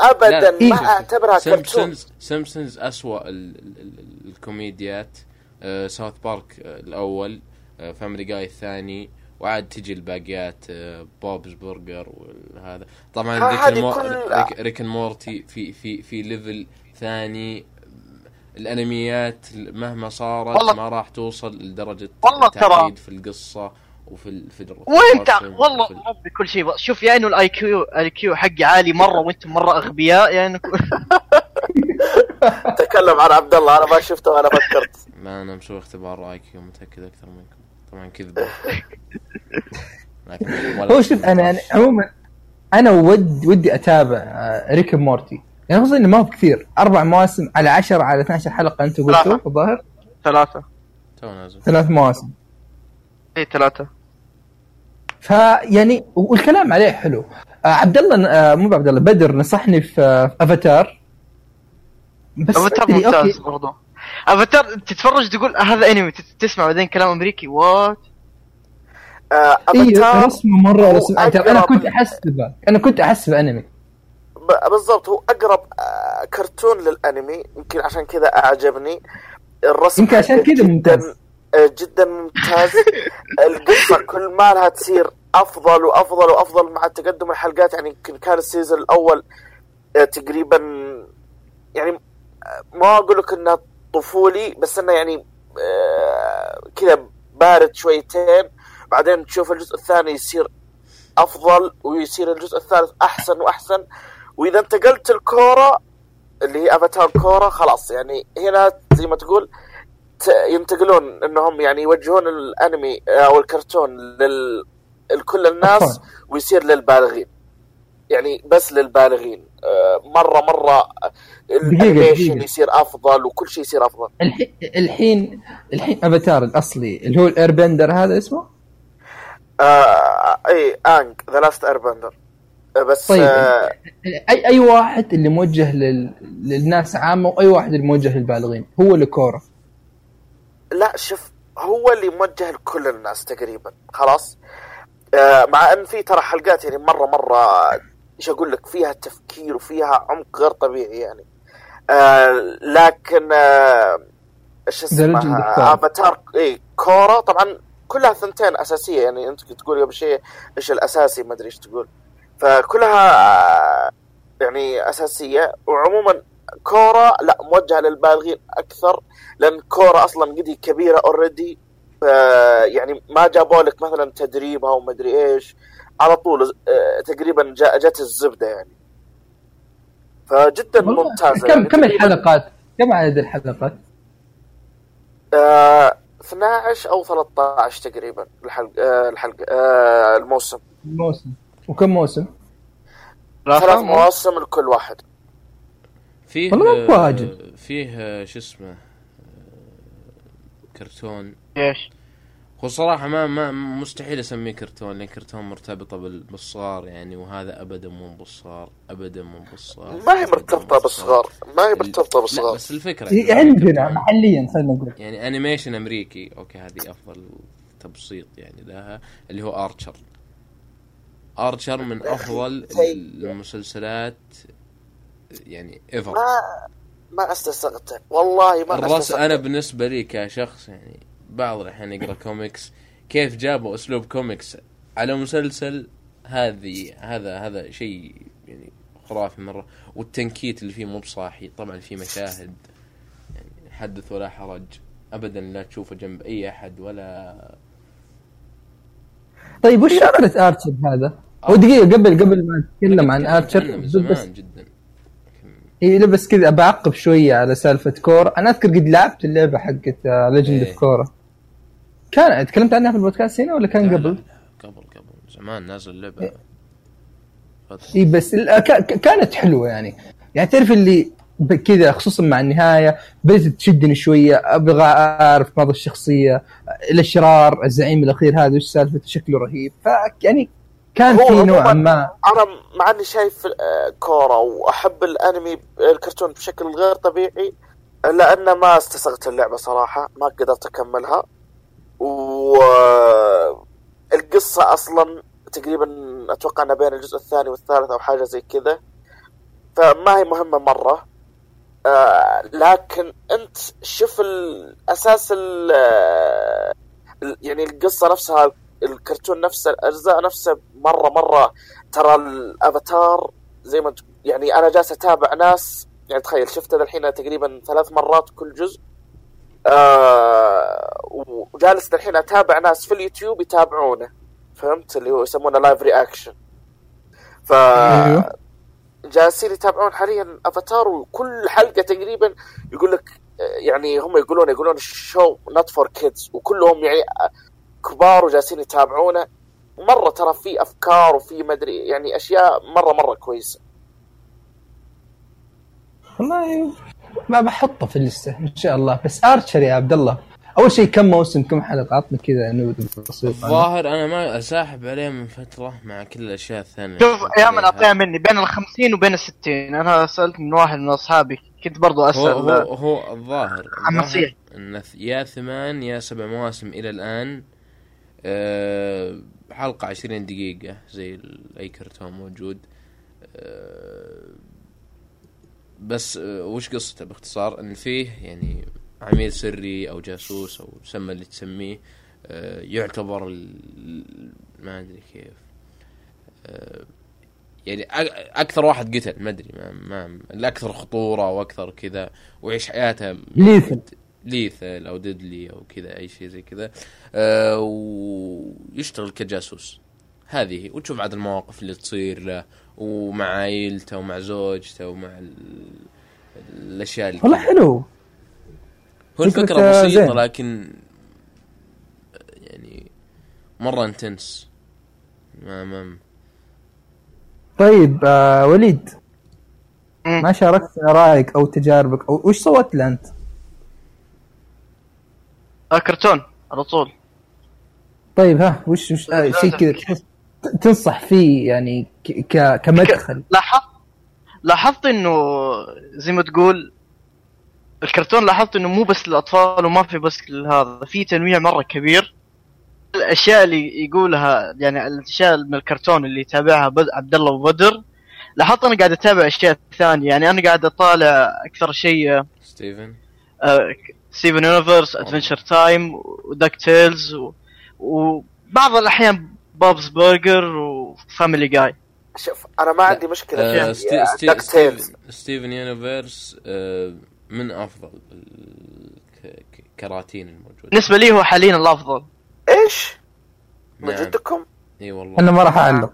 ابدا. ما أعتبرها كرتون. سيمبسونز اسوء ال- ال- ال- الكوميديات. آه South Park آه الأول. آه Family Guy الثاني. وعاد تجي الباقيات آه Bob's Burgers وهذا طبعا Rick Rick, Rick Morty في في في level ثاني. الأنميات مهما صارت ما راح توصل لدرجة التعقيد في القصة. وفي ال- في وانت والله ربي كل شيء. شوف يا إنه ال IQ ال IQ حقي عالي مرة وأنتم مرة أغبياء يا إنه تكلم عن عبد الله أنا ما شفته وأنا فكرت. لا أنا مسوي اختبار IQ متأكد أكثر منكم. طبعا كذبة. هو شوف أنا يعني عموما أنا ود ودي أتابع آه، Rick Morty يعني خصوصا إنه ما هو كثير. أربع مواسم على 10 على 12 حلقة أنتم قلتوا. الظاهر؟ ثلاثة. تو نازل. ثلاث مواسم. اي ثلاثة. فيعني والكلام عليه حلو. آه عبد الله آه مو عبد الله بدر نصحني في آه افاتار بس افاتار ممتاز okay. برضو. افاتار تتفرج تقول هذا انمي تسمع بعدين كلام أمريكي. what آه، افاتار رسمه مرة رسم أنا كنت أحسبه. أنا كنت أحسبه انمي ب- بالضبط هو أقرب آه، كرتون للانمي يمكن عشان كذا أعجبني. الرسم يمكن عشان كذا ممتاز. آه، جدا ممتاز. القصة كل ما لها تصير أفضل وأفضل وأفضل مع تقدم الحلقات. يعني يمكن كان ال season الأول آه، تقريبا يعني آه، ما أقول لك إنه طفولي بس إنه يعني آه، كذا بارد شويتين. بعدين تشوف الجزء الثاني يصير أفضل ويصير الجزء الثالث أحسن وأحسن. وإذا انتقلت الكوره اللي هي أفاتار كوره خلاص يعني هنا زي ما تقول ت- ينتقلون انهم يعني يوجهون الانمي أو الكرتون لل لكل الناس. ويصير للبالغين يعني بس للبالغين آه، مره مرة ال animation. يصير أفضل وكل شيء يصير أفضل الحين الحين الحين أفاتار الأصلي اللي هو ال Airbender هذا اسمه آه إي Aang The Last Airbender بس طيب. آه اي أي واحد اللي موجه لل... للناس عامة وأي واحد اللي موجه للبالغين هو ال Korra لا شوف هو اللي موجه لكل الناس تقريبا خلاص؟ آه مع إن في ترى حلقات يعني مرة مرة إيش أقول لك فيها تفكير وفيها عمق غير طبيعي يعني. آه لكن آه إيش of اسمها. افاتار إي كورا طبعا كلها ثنتين أساسية يعني أنت تقول قبل شيء إيش الأساسي ما أدري إيش تقول. فكلها آه، يعني أساسية وعموما كورا لا موجهة للبالغين أكثر لأن كورا أصلا قدي كبيرة اوريدي يعني ما جابوا لك مثلا تدريبها وما أدري إيش على طول آه، تقريبا جت الزبدة يعني فجدا ممتازة كم يعني كم الحلقات؟ كم عدد الحلقات؟ آه 12 أو 13 تقريبا الحلقة آه الحلقة آه الموسم موسم وكم موسم؟ ثلاث مواسم لكل واحد فيه والله مو آه، واجد. فيه آه، شو اسمه آه، كرتون. إيش؟ هو صراحة ما ما مستحيل أسميه كرتون لأن كرتون مرتبطة بال- بالصغار يعني وهذا ابدا مو بالصغار ابدا مو بالصغار ما هي مو بالصغار ما هي لا بالصغار بس الفكرة هي عندنا محليا خلينا نقول. يعني animation أمريكي. okay هذه أفضل تبسيط يعني لها اللي هو Archer Archer من أفضل المسلسلات يعني ever ما ما استسقته والله ما الرس استسقته أنا بالنسبة لي كشخص يعني بعض الاحيان يقرأ كوميكس كيف جابوا أسلوب كوميكس على مسلسل هذه هذا هذا شيء يعني خرافي مرة. والتنكيت اللي فيه مو بصاحي طبعا في مشاهد يعني حدث ولا حرج ابدا لا تشوفه جنب أي أحد ولا طيب وش فكره Archer هذا؟ هو دقيقة قبل قبل ما نتكلم عن Archer زمان جدا. اي لا بس كذا بعقب شوية على سالفة Korra أنا أذكر قد لعبت اللعبة حقت Legend إيه. of Korra كان تكلمت عنها في البودكاست هنا ولا كان قبل؟ لا، لا، قبل قبل. زمان نازل اللعبة. اي بس ال- ك- ك- كانت حلوة يعني. يعني تعرف اللي كذا خصوصا مع النهاية بدأت تشدني شوية. أبغى أعرف ماضي الشخصية الأشرار الزعيم الأخير هذا وش سالفته شكله رهيب. ف يعني كان في عموماً ما. أنا مع إني شايف آه، كورة وأحب الأنمي الكرتون بشكل غير طبيعي الا ان ما استسغت اللعبة صراحة ما قدرت أكملها. والقصة أصلا تقريبا أتوقع إنها بين الجزء الثاني والثالث أو حاجة زي كذا. فما هي مهمة مرة آه، لكن أنت شوف الأساس ال- آه، ال- يعني القصة نفسها الكرتون نفسه الأجزاء نفسها مرة مرة. ترى الأفاتار زي ما يعني أنا جالس أتابع ناس يعني تخيل شفته الحين تقريبا ثلاث مرات كل جزء. آه وجالس الحين أتابع ناس في اليوتيوب يتابعونه. فهمت؟ اللي هو يسمونه live reaction ف أيوه. جالسين يتابعون حاليا أفاتار وكل حلقة تقريبا يقول لك يعني هم يقولون يقولون ال show not for kids وكلهم يعني كبار وجالسين يتابعونه. مرة ترى في أفكار وفي مدري يعني أشياء مرة مرة كويسة. والله ما بحطه في اللسته إن شاء الله. بس آرشر يا عبد الله أول شيء كم موسم كم حلقة؟ عطنا كذا نبذة بسيطة. الظاهر أنا ما أساحب عليه من فترة مع كل الأشياء الثانية. شوف اللي يا من عليها. اعطيها مني بين ال 50 وبين ال 60 أنا سألت من واحد من أصحابي كنت برضو هو أسأل. هو هو الظاهر. عن الظاهر. انه يا ثمان يا سبع مواسم إلى الآن أه حلقة عشرين دقيقة زي اي كرتون موجود. أه بس أه وش قصته؟ باختصار إن فيه يعني عميل سري أو جاسوس أو سمى اللي تسميه أه يعتبر ما أدري كيف. أه يعني أكثر واحد قتل ما أدري ما, ما الأكثر خطورة وأكثر كذا ويعيش حياته ليثل. ليثل أو ديدلي أو كذا أي شيء زي كذا آه ويشتغل كجاسوس هذه وتشوف عاد المواقف اللي تصير له ومع عائلته ومع زوجته ومع ال... الأشياء اللي والله. حلو هو الفكرة بسيطة. لكن يعني مرة انتنس ما ما طيب آه وليد. ما شاركت رأيك أو تجاربك أو وش صوت له أنت؟ آه كرتون على طول. طيب ها وش وش آه شيء كذا تحس- تنصح فيه يعني ك ك- كمدخل. لاحظت لاحظت إنه زي ما تقول الكرتون لاحظت إنه مو بس للأطفال وما في بس هذا في تنويع مرة كبير. الأشياء اللي يقولها يعني الأشياء من الكرتون اللي يتابعها بد- عبد الله وبدر لاحظت أنا قاعد أتابع أشياء ثانية يعني أنا قاعد أطالع أكثر شيء ستيفن. Steven Universe Adventure Time و DuckTales و- وبعض الأحيان Bob's Burgers و Family Guy شوف أنا ما عندي مشكلة آه في ستي ستي DuckTales Steven, Universe آه من أفضل الكراتين الموجودة. بالنسبة لي هو حاليا الأفضل. إيش؟ من نعم. جدكم؟ إي والله. أنا ما راح اعلق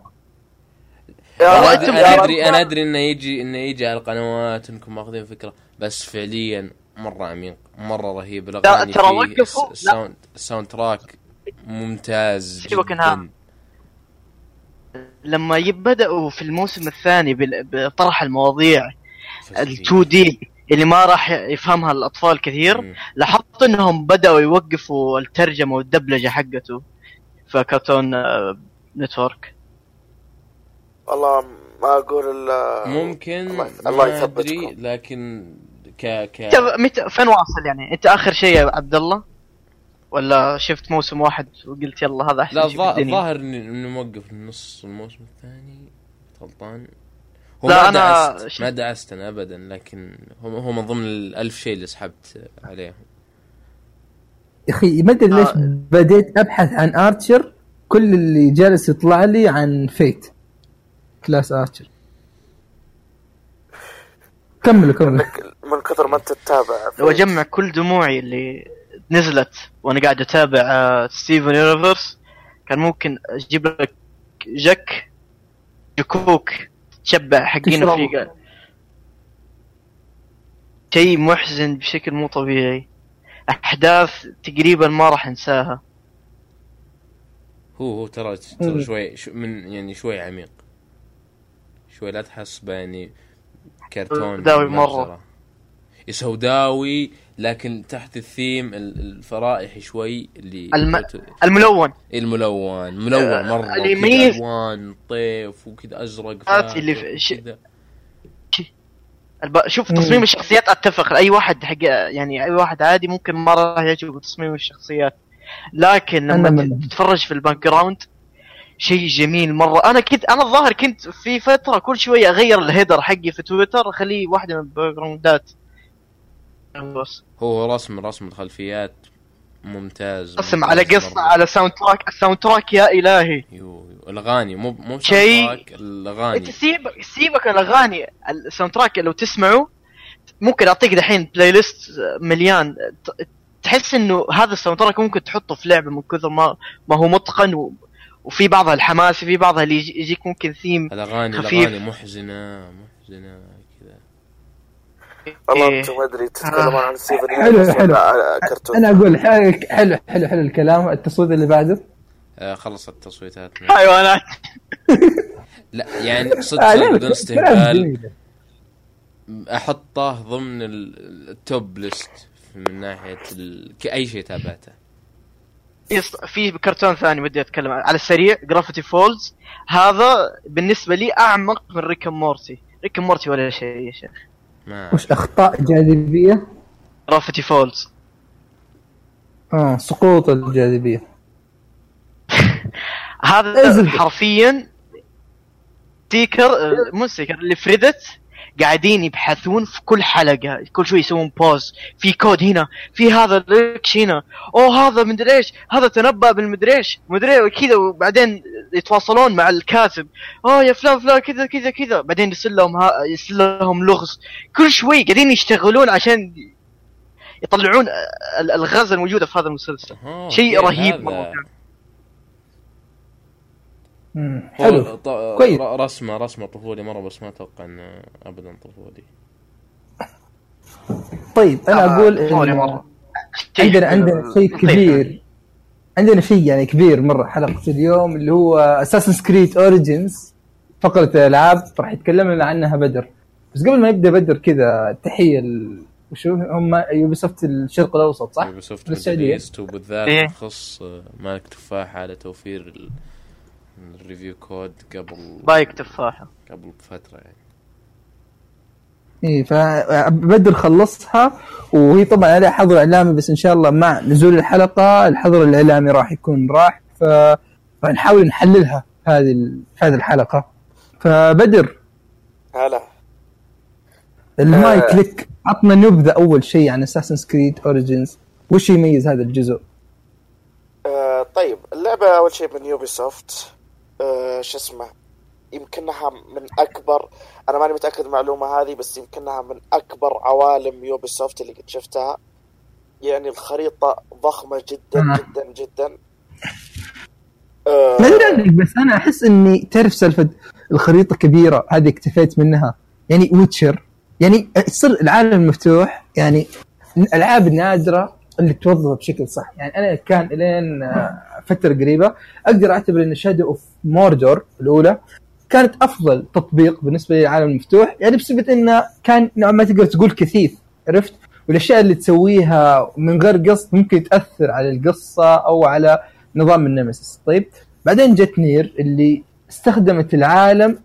أنا ادري. أنا أدري إنه يجي إنه يجي على القنوات إنكم ماخذين فكرة بس فعليا مرة عميق مرة رهيب الأغاني ترى وقفوا- ال s- ال sound ال soundtrack ممتاز سيبك منها. جدا لما يبدأوا في الموسم الثاني بطرح المواضيع ال فعلياً. 2 دي اللي ما راح يفهمها الأطفال كثير. لاحظت إنهم بدأوا يوقفوا الترجمة والدبلجة حقته في كرتون آه، Network والله ما أقول إلا ممكن الله- يثبتكم. لكن ك ك انت متى فين واصل يعني؟ انت آخر شيء يا عبد الله ولا شفت موسم واحد وقلت يلا هذا أحسن لا الظاهر اني موقف نص الموسم الثاني غلطان. هو لا، ما أنا دعست ما دعست أنا ابدا لكن هو هو من ضمن الألف شيء اللي سحبت عليهم. يا أخي ما أدري ليش آه. بديت أبحث عن ارشر كل اللي جالس يطلع لي عن فيت. كلاس ارشر كملوا كملوا. من كثر ما انت تتابع لو أجمع كل دموعي اللي نزلت وأنا قاعد أتابع آه، ستيفن يونيفرس كان ممكن أجيب لك جك جكوك تشبع حقين. افريقيا شيء محزن بشكل مو طبيعي أحداث تقريبا ما راح أنساها هو هو ترى ترى. شوي شو من يعني شوي عميق شوي لا تحسبه يعني كرتون سوداوي بالمجزرة. سوداوي لكن تحت الثيم ال- الفرائحي شوي اللي الم- الملون الملون ملون آه، مرة يميز- ألوان طيف وكذا أزرق هات اللي في- ش-. الب... شوف مم. تصميم الشخصيات أتفق أي واحد حق يعني أي واحد عادي ممكن راح يعجبه تصميم الشخصيات لكن لما. تتفرج في ال background شيء جميل مرة أنا كنت أنا الظاهر كنت في فترة كل شوية أغير ال header حقي في تويتر أخليه واحدة من ال background ات بس هو رسم رسم الخلفيات ممتاز قسم ممتاز على قصة. على soundtrack ال soundtrack يا إلهي يو يو. الأغاني مو مو شيء- الأغاني أنت سيبك سيبك الأغاني ال soundtrack لو تسمعه ممكن أعطيك دحين playlist مليان تحس إنه هذا ال soundtrack ممكن تحطه في لعبة من كثر ما ما هو متقن و... وفي بعضها الحماسي في بعضها اللي يجي- يجيك ممكن ثيم الاغاني خفيف. الأغاني محزنة محزنة والله. أنتم ما أدري تتكلمون عن Steven حلو، حلو. كرتون. أنا أقول حلو حلو حلو, الكلام. التصويت اللي بعده؟ آه خلصت التصويتات. حيوانات لا يعني صدق آه، بدون استهبال. أحطه ضمن ال- ال top list من ناحية ال... كأي شيء تابعته. يص- في كرتون ثاني بدي أتكلم عنه. على السريع Gravity Falls هذا بالنسبة لي أعمق من Rick Morty Rick Morty ولا شيء يا شيخ. ما وش أخطاء جاذبية؟ Gravity Falls آه سقوط الجاذبية هذا. حرفيا ستيكر مو ستيكر اللي في ريدت قاعدين يبحثون في كل حلقة كل شوي يسوون بوز في كود هنا في هذا ريكش هنا. أوه هذا مدري إيش هذا تنبأ بالمدري إيش. مدري كذا وبعدين يتواصلون مع الكاتب. أوه يا فلان فلان كذا كذا كذا. بعدين يرسل لهم ها يرسل لهم لغز. كل شوي قاعدين يشتغلون عشان يطلعون ال- الألغاز الموجودة في هذا المسلسل. شيء رهيب هذا- مرة كان. مم. هو حلو ط- كويس. رسمة رسمة طفولي مرة بس ما أتوقع إنه ابدا طفولي طيب أنا آه، أقول إن مرة. عندنا عندنا شيء لطيف. كبير عندنا شيء يعني كبير مرة حلقة اليوم اللي هو Assassin's Creed Origins فقرة الألعاب راح يتكلم لنا عنها بدر بس قبل ما يبدأ بدر كذا تحية ل... وشو هم Ubisoft الشرق الأوسط صح؟ Middle East وبالذات. تخص آه، مالك تفاح على توفير ال- ال review code قبل بايك تفاحة. قبل فتره يعني. إيه فبدر خلصها وهي طبعا عليها حظر إعلامي بس إن شاء الله مع نزول الحلقة الحظر الإعلامي راح يكون راح ف فنحاول نحللها هذه ال- هذه الحلقة. فبدر. هلا. المايك آه. لك. عطنا نبذة أول شيء عن Assassin's Creed Origins وش يميز هذا الجزء؟ آه طيب اللعبة أول شيء من Ubisoft شو اسمه يمكنها من أكبر أنا ماني متأكد من المعلومة هذه بس يمكنها من أكبر عوالم Ubisoft اللي قد شفتها يعني الخريطة ضخمة جدا آه. جدا جدا آه ما أدري عنك بس أنا أحس إني تعرف سالفة الخريطة كبيرة هذه اكتفيت منها يعني Witcher يعني تصير العالم المفتوح يعني الألعاب النادره اللي توظفها بشكل صح. يعني أنا كان إلين آه، فترة قريبة أقدر أعتبر إن Shadow of Mordor الأولى كانت أفضل تطبيق بالنسبة للعالم المفتوح. يعني بسبب إنه كان نوعا ما تقدر تقول كثيف عرفت؟ والأشياء اللي تسويها من غير قصد ممكن تأثر على القصة أو على نظام ال Nemesis. طيب بعدين جت NieR اللي استخدمت العالم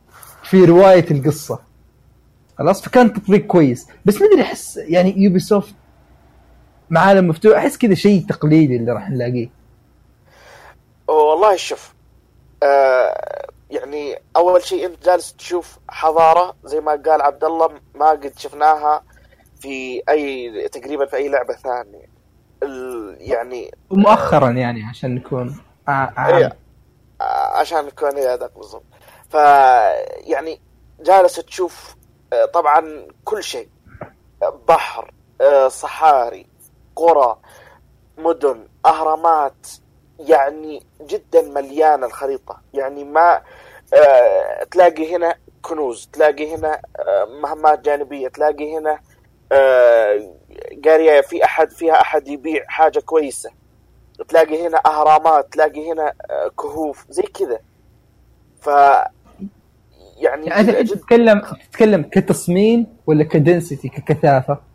في رواية القصة. خلاص؟ فكان تطبيق كويس. بس ما أدري أحس يعني Ubisoft مع عالم مفتوح أحس كذا شيء تقليدي اللي راح نلاقيه والله شوف آه يعني أول شيء أنت جالس تشوف حضارة زي ما قال عبد الله ما قد شفناها في أي تقريبا في أي لعبة ثانية ال- يعني مؤخرا يعني عشان نكون عام. إيه. آه، عشان نكون هي هذاك بالضبط ف يعني جالس تشوف آه، طبعا كل شيء بحر آه، صحاري قرى مدن أهرامات يعني جدا مليانة الخريطة. يعني ما آه، تلاقي هنا كنوز تلاقي هنا آه، مهمات جانبية تلاقي هنا آه، قرية في أحد فيها أحد يبيع حاجة كويسة. تلاقي هنا أهرامات تلاقي هنا آه، كهوف زي كذا. ف يعني يعني أنت تتكلم تتكلم كتصميم ولا كدنسيتي ككثافة؟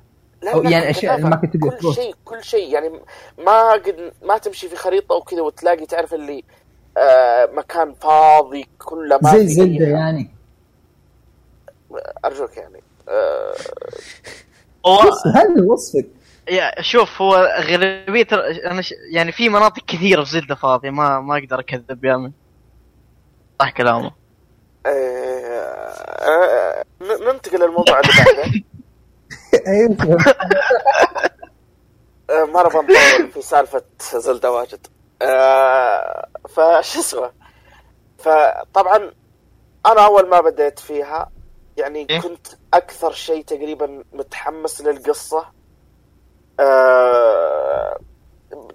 أو يعني كثافة. ما كنت تقدر كل. شيء كل شيء. يعني ما قد ما تمشي في خريطة وكذا وتلاقي تعرف اللي آه مكان فاضي كله ما زي زلدة يعني. أرجوك يعني. آه هذا وصفك؟ يا شوف هو اغلبيه أنا ش... يعني في مناطق كثيرة في زلدة فاضية ما ما أقدر أكذب يا من. صح كلامه. آه آه ن- ننتقل للموضوع اللي بعده. أيوه آه ما نبغى نطول في سالفة زلدة واجد. آه فش اسمه؟ فطبعا أنا أول ما بديت فيها يعني إيه؟ كنت أكثر شيء تقريبا متحمس للقصة. آه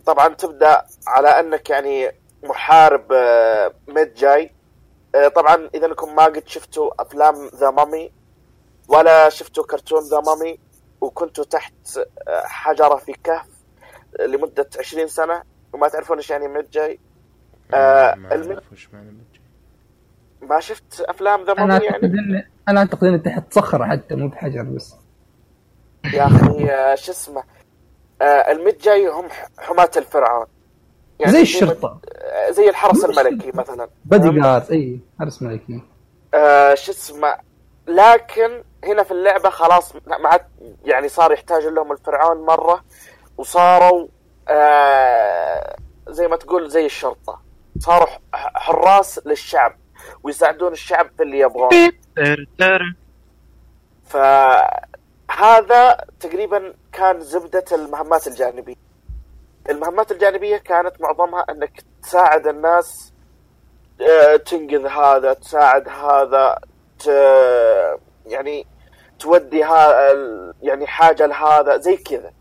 طبعا تبدأ على أنك يعني محارب ميد جاي. طبعا إذا أنكم ما قد شفتوا أفلام ذا مامي ولا شفتوا كرتون The Mummy وكنتوا تحت آه، حجرة في كهف لمدة 20 سنة وما تعرفون إيش يعني Medjay آه، ما الم- أعرف وش معنى Medjay. ما شفت أفلام ذا أنا أعتقد يعني ان أنا أعتقد ان تحت صخرة حتى مو بحجر بس. يا أخي آه، شو اسمه؟ آه، ال Medjay هم حماة الفرعون. يعني زي الشرطة. آه، زي الحرس الملكي مثلا. بادي جارد إي حرس ملكي. آه، شو اسمه؟ لكن هنا في اللعبة خلاص ما عاد يعني صار يحتاج لهم الفرعون مرة وصاروا آه زي ما تقول زي الشرطة صاروا حراس للشعب ويساعدون الشعب في اللي يبغون تر. فهذا تقريبا كان زبدة المهمات الجانبية المهمات الجانبية كانت معظمها إنك تساعد الناس آه، تنقذ هذا تساعد هذا. يعني تودي ها... يعني حاجة لهذا زي كذا.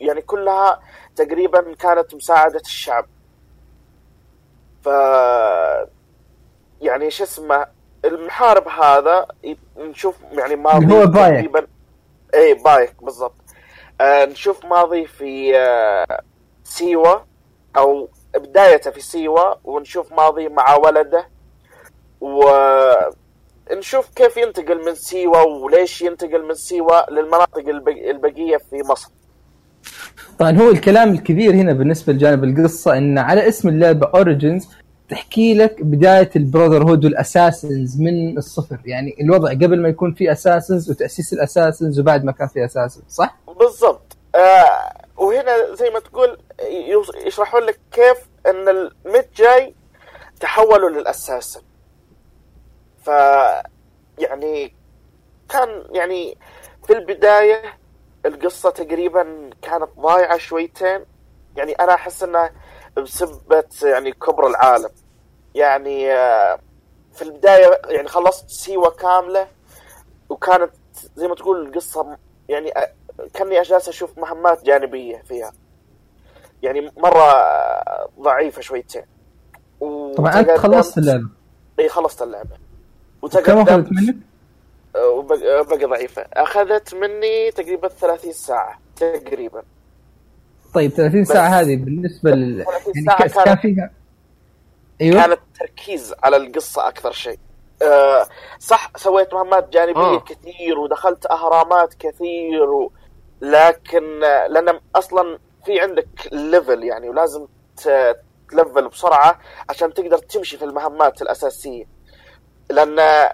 يعني كلها تقريبا كانت مساعدة الشعب. ف يعني شو اسمه المحارب هذا نشوف يعني ماضي هو بايك. تقريبا اي Bayek بالضبط. آه نشوف ماضي في آه سيوة أو بدايته في سيوة ونشوف ماضي مع ولده ونشوف كيف ينتقل من سيوة وليش ينتقل من سيوة للمناطق البق- البقية في مصر. طبعا هو الكلام الكبير هنا بالنسبة لجانب القصة إن على اسم اللعبة Origins تحكي لك بداية ال Brotherhood وال Assassins من الصفر. يعني الوضع قبل ما يكون في Assassins وتأسيس ال Assassins وبعد ما كان في Assassins صح؟ بالضبط. آه وهنا زي ما تقول يشرحون لك كيف إن الميد جاي تحولوا للأساسن. ف يعني كان يعني في البداية القصة تقريبا كانت ضايعة شويتين. يعني أنا أحس انها بسبة يعني كبر العالم. يعني آه، في البداية يعني خلصت سيوة كاملة وكانت زي ما تقول القصة يعني آه، كأني جالس أشوف مهمات جانبية فيها. يعني مرة ضعيفة شويتين. طبعا أنت خلصت اللعبة. إي خلصت اللعبة. كم أخذت منك؟ وبقى بقى ضعيفة. أخذت مني تقريبا 30 ساعة تقريبا. طيب 30 بس- ساعة هذه بالنسبة لل 30 يعني ساعة كان- فيها أيوه. كانت تركيز على القصة أكثر شيء. أه صح سويت مهمات جانبية آه. كثير ودخلت أهرامات كثير و... لكن آه، لأن أصلا في عندك level يعني ولازم تلفل بسرعة عشان تقدر تمشي في المهمات الأساسية. لأن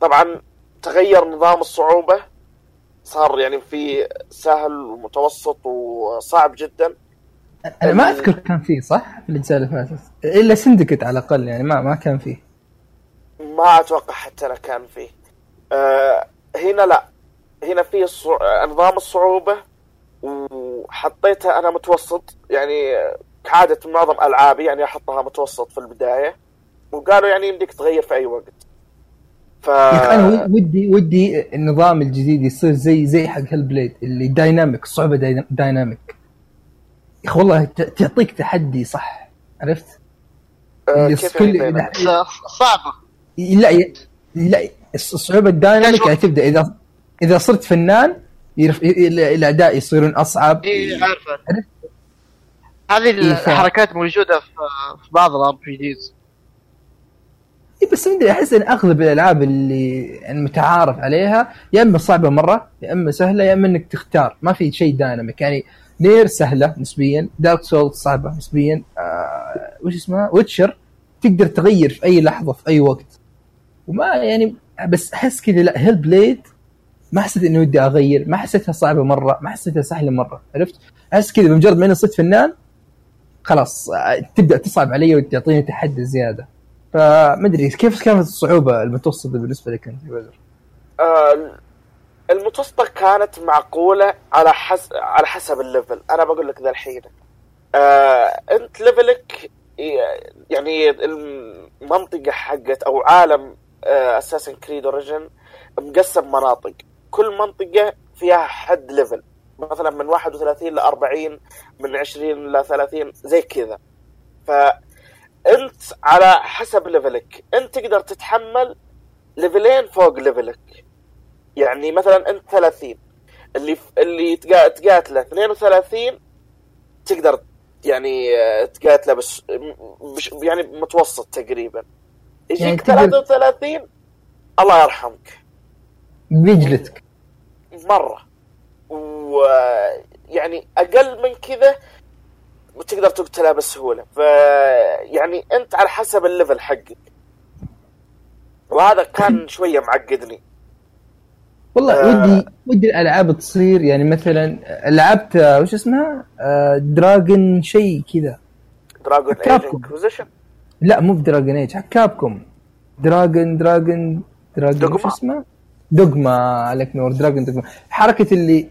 طبعا تغير نظام الصعوبة صار يعني في سهل ومتوسط وصعب جدا. أنا ما أذكر كان فيه صح؟ في الأجزاء اللي فاتت. إلا Syndicate على الأقل يعني ما ما كان فيه. ما أتوقع حتى أنا كان فيه. آه هنا لا. هنا في الصع... نظام الصعوبة وحطيتها أنا متوسط. يعني كعاده معظم ألعابي يعني أحطها متوسط في البداية. وقالوا يعني يمديك تغير في أي وقت. ف أخي أنا ودي ودي النظام الجديد يصير زي زي حق Hellblade اللي dynamic الصعوبه dyna- dynamic يا أخي والله ت- تعطيك تحدي صح عرفت؟ كيف كل- يعني إذا- صعبة. لا لا الص- الصعوبه ال dynamic يعني تبدأ اذا إذا صرت فنان يرف... ي- ال- الاعداء يصيرون أصعب. إي عارفه؟ هذه الحركات موجودة في في بعض ال RPGs بس مدري أحس إن أغلب الألعاب اللي المتعارف عليها يا إما صعبة مرة يا إما سهلة يا إما إنك تختار. ما في شيء dynamic يعني NieR سهلة نسبيا Dark Souls صعبة نسبيا. آه وش اسمها؟ Witcher تقدر تغير في أي لحظة في أي وقت. وما يعني بس أحس كذا لا Hellblade ما حسيت إني ودي أغير ما حسيتها صعبة مرة ما حسيتها سهلة مرة. عرفت؟ أحس كذا بمجرد ما اني صرت فنان خلاص آه، تبدأ تصعب علي وتعطيني تحدي زيادة. فمدري كيف كانت الصعوبة المتوسطة بالنسبة لك أنت؟ آه، المتوسطة كانت معقولة على حس... على حسب ال level. أنا بقول لك ذا الحين. آه، أنت level ك يعني المنطقة حقت أو عالم Assassin's Creed Origins مقسم مناطق. كل منطقة فيها حد level. مثلا من 31 ل 40 من 20 ل 30 زي كذا. فأنت على حسب level ك أنت تقدر تتحمل ليفلين فوق level ك يعني مثلا أنت 30 اللي اللي تقا- تقاتله 32 تقدر يعني آه، تقاتله بس يعني متوسط تقريبا. يجيك يعني تقدر- 33 الله يرحمك. بيجلدك مرة. ويعني أقل من كذا وتقدر تقتلها بسهولة ف يعني أنت على حسب ال level حقك وهذا كان شوية معقدني والله آه. ودي ودي الألعاب تصير يعني مثلا لعبت وش اسمها؟ آه Dragon شيء كذا Dragon Age. Inquisition لا مو ب Dragon Age حق Capcom Dragon Dragon Dragon. وش اسمه؟ دوغما عليك نور Dragon's Dogma حركة اللي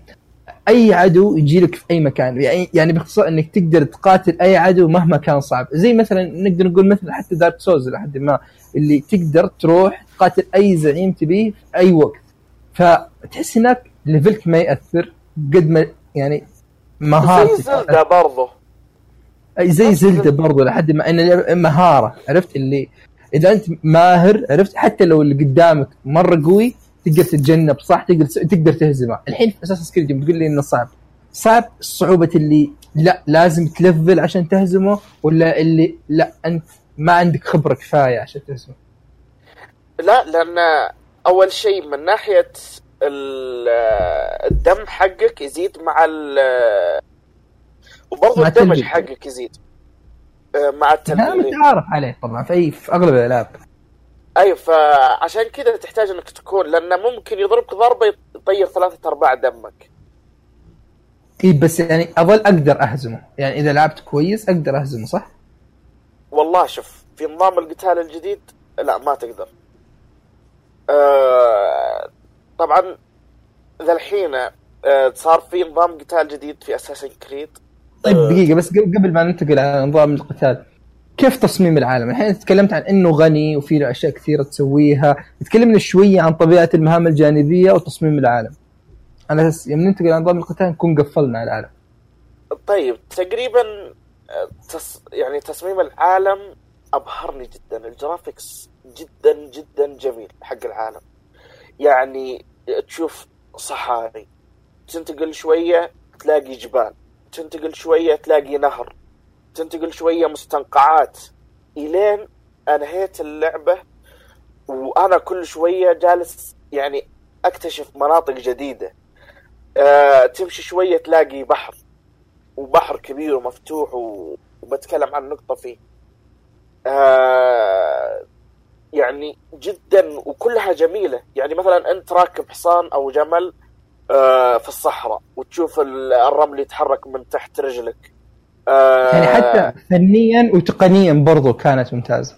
أي عدو يجي لك في أي مكان. يعني يعني باختصار إنك تقدر تقاتل أي عدو مهما كان صعب. زي مثلا نقدر نقول مثلا حتى Dark Souls لحد ما اللي تقدر تروح تقاتل أي زعيم تبيه في أي وقت. فتحس هناك ليفلك ما يأثر قد ما يعني زي مهارتك زلدة برضو. أي زي زلدة. برضو لحد ما إن مهارة عرفت؟ اللي إذا أنت ماهر عرفت؟ حتى لو اللي قدامك مرة قوي تقدر تتجنب صح؟ تقدر تقدر تهزمه. الحين في أساس كريد بتقول لي إنه صعب. صعب صعوبة اللي لا لازم تلفل عشان تهزمه ولا اللي لا أنت ما عندك خبرة كفاية عشان تهزمه؟ لا لأن أول شيء من ناحية ال- الدم حقك يزيد مع ال وبرضه الدمج. حقك يزيد آه، مع لا التلميذ متعارف عليه طبعا في أي في أغلب الألعاب. أيوه فعشان كذا تحتاج إنك تكون لأنه ممكن يضربك ضربة يطير ثلاثة أرباع دمك اي بس يعني أظل أقدر أهزمه يعني إذا لعبت كويس أقدر أهزمه صح؟ والله شوف في نظام القتال الجديد لا ما تقدر آه طبعا ذا الحين آه صار في نظام قتال جديد في اساسن كريد طيب آه. دقيقة بس قبل قبل ما ننتقل على نظام القتال كيف تصميم العالم؟ الحين تكلمت عن إنه غني وفي له أشياء كثيرة تسويها، تكلمنا شوية عن طبيعة المهام الجانبية وتصميم العالم. على أساس يوم ننتقل على نظام القتال نكون قفلنا على العالم. طيب تقريبا آه، تص... يعني تصميم العالم أبهرني جدا الجرافيكس جدا جدا جميل حق العالم يعني تشوف صحاري تنتقل شوية تلاقي جبال تنتقل شوية تلاقي نهر تنتقل شوية مستنقعات. إلين أنهيت اللعبة وأنا كل شوية جالس يعني أكتشف مناطق جديدة. أه تمشي شوية تلاقي بحر وبحر كبير ومفتوح. وبتكلم عن نقطة فيه. آه يعني جدا وكلها جميلة. يعني مثلا أنت راكب حصان أو جمل آه في الصحراء وتشوف ال- الرمل يتحرك من تحت رجلك. آه يعني حتى فنيا وتقنيا برضو كانت ممتازة.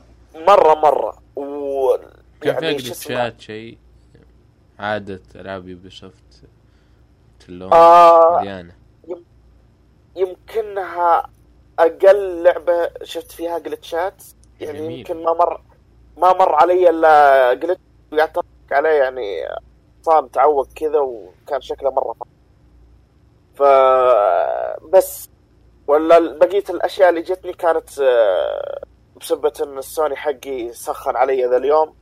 مرة مرة و كان فيها يعني جلتشات شيء عادة العاب Ubisoft اللون آه مليانة يمكنها أقل لعبة شفت فيها جلتشات يعني جميل. يمكن ما مر ما مر علي إلا glitch أضحك عليه يعني صار تعوق كذا وكان شكله مرة. ف بس ولا بقية الأشياء اللي جتني كانت آه، بسبة إن السوني حقي سخن علي ذا اليوم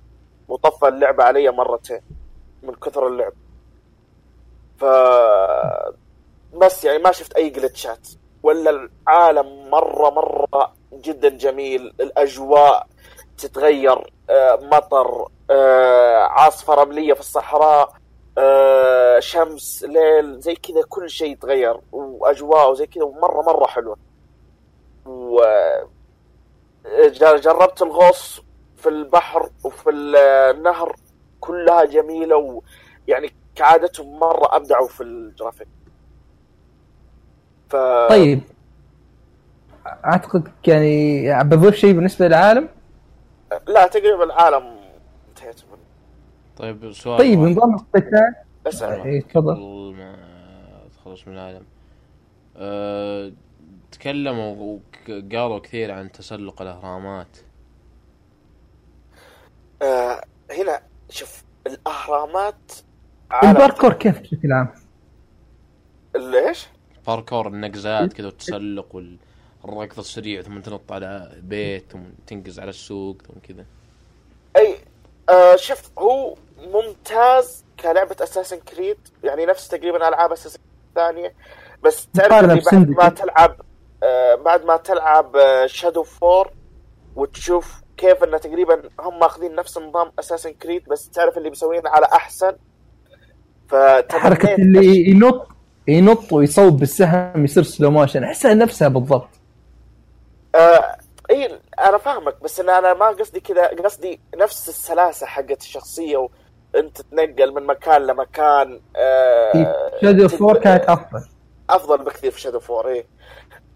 وطفى اللعبة علي مرتين من كثر اللعب. ف بس يعني ما شفت أي جلتشات ولا العالم مرة مرة جدا جميل. الأجواء تتغير آه، مطر آه، عاصفة رملية في الصحراء. آه، شمس ليل زي كذا كل شيء يتغير وأجواء وزي كذا ومرة مرة حلوة. و جر- جربت الغوص في البحر وفي النهر كلها جميلة ويعني كعادتهم مرة أبدعوا في الجرافيك. ف... طيب. أعتقد يعني بضيف شيء بالنسبة للعالم؟ لا تقريبا العالم طيب سؤال طيب واحد. نظام القتال. بس إيه، تفضل. قبل ما تخلص من العالم. أه... تكلموا وقالوا كثير عن تسلق الأهرامات. آه هنا شوف الأهرامات عالم الباركور كيف بشكل عام؟ ليش؟ باركور النقزات كذا والتسلق والركض السريع ثم تنط على بيت ثم تنقز على السوق ثم كذا. إي آه شوف هو ممتاز كلعبة اساسن كريد يعني نفس تقريبا ألعاب اساسن الثانية. بس تعرف بعد ما. تلعب آه بعد ما تلعب شادو 4 وتشوف كيف انه تقريبا هم ماخذين نفس نظام اساسن كريد بس تعرف اللي مسوينه على أحسن. فتمنيت اللي ينط ينط ويصوب بالسهم يصير slow motion أحسها نفسها بالضبط. آه إي أنا فاهمك بس ان أنا ما قصدي كذا قصدي نفس السلاسة حقت الشخصية وانت تتنقل من مكان لمكان آه شادو تقدر- 4 كانت أفضل. أفضل بكثير في شادو 4 إيه.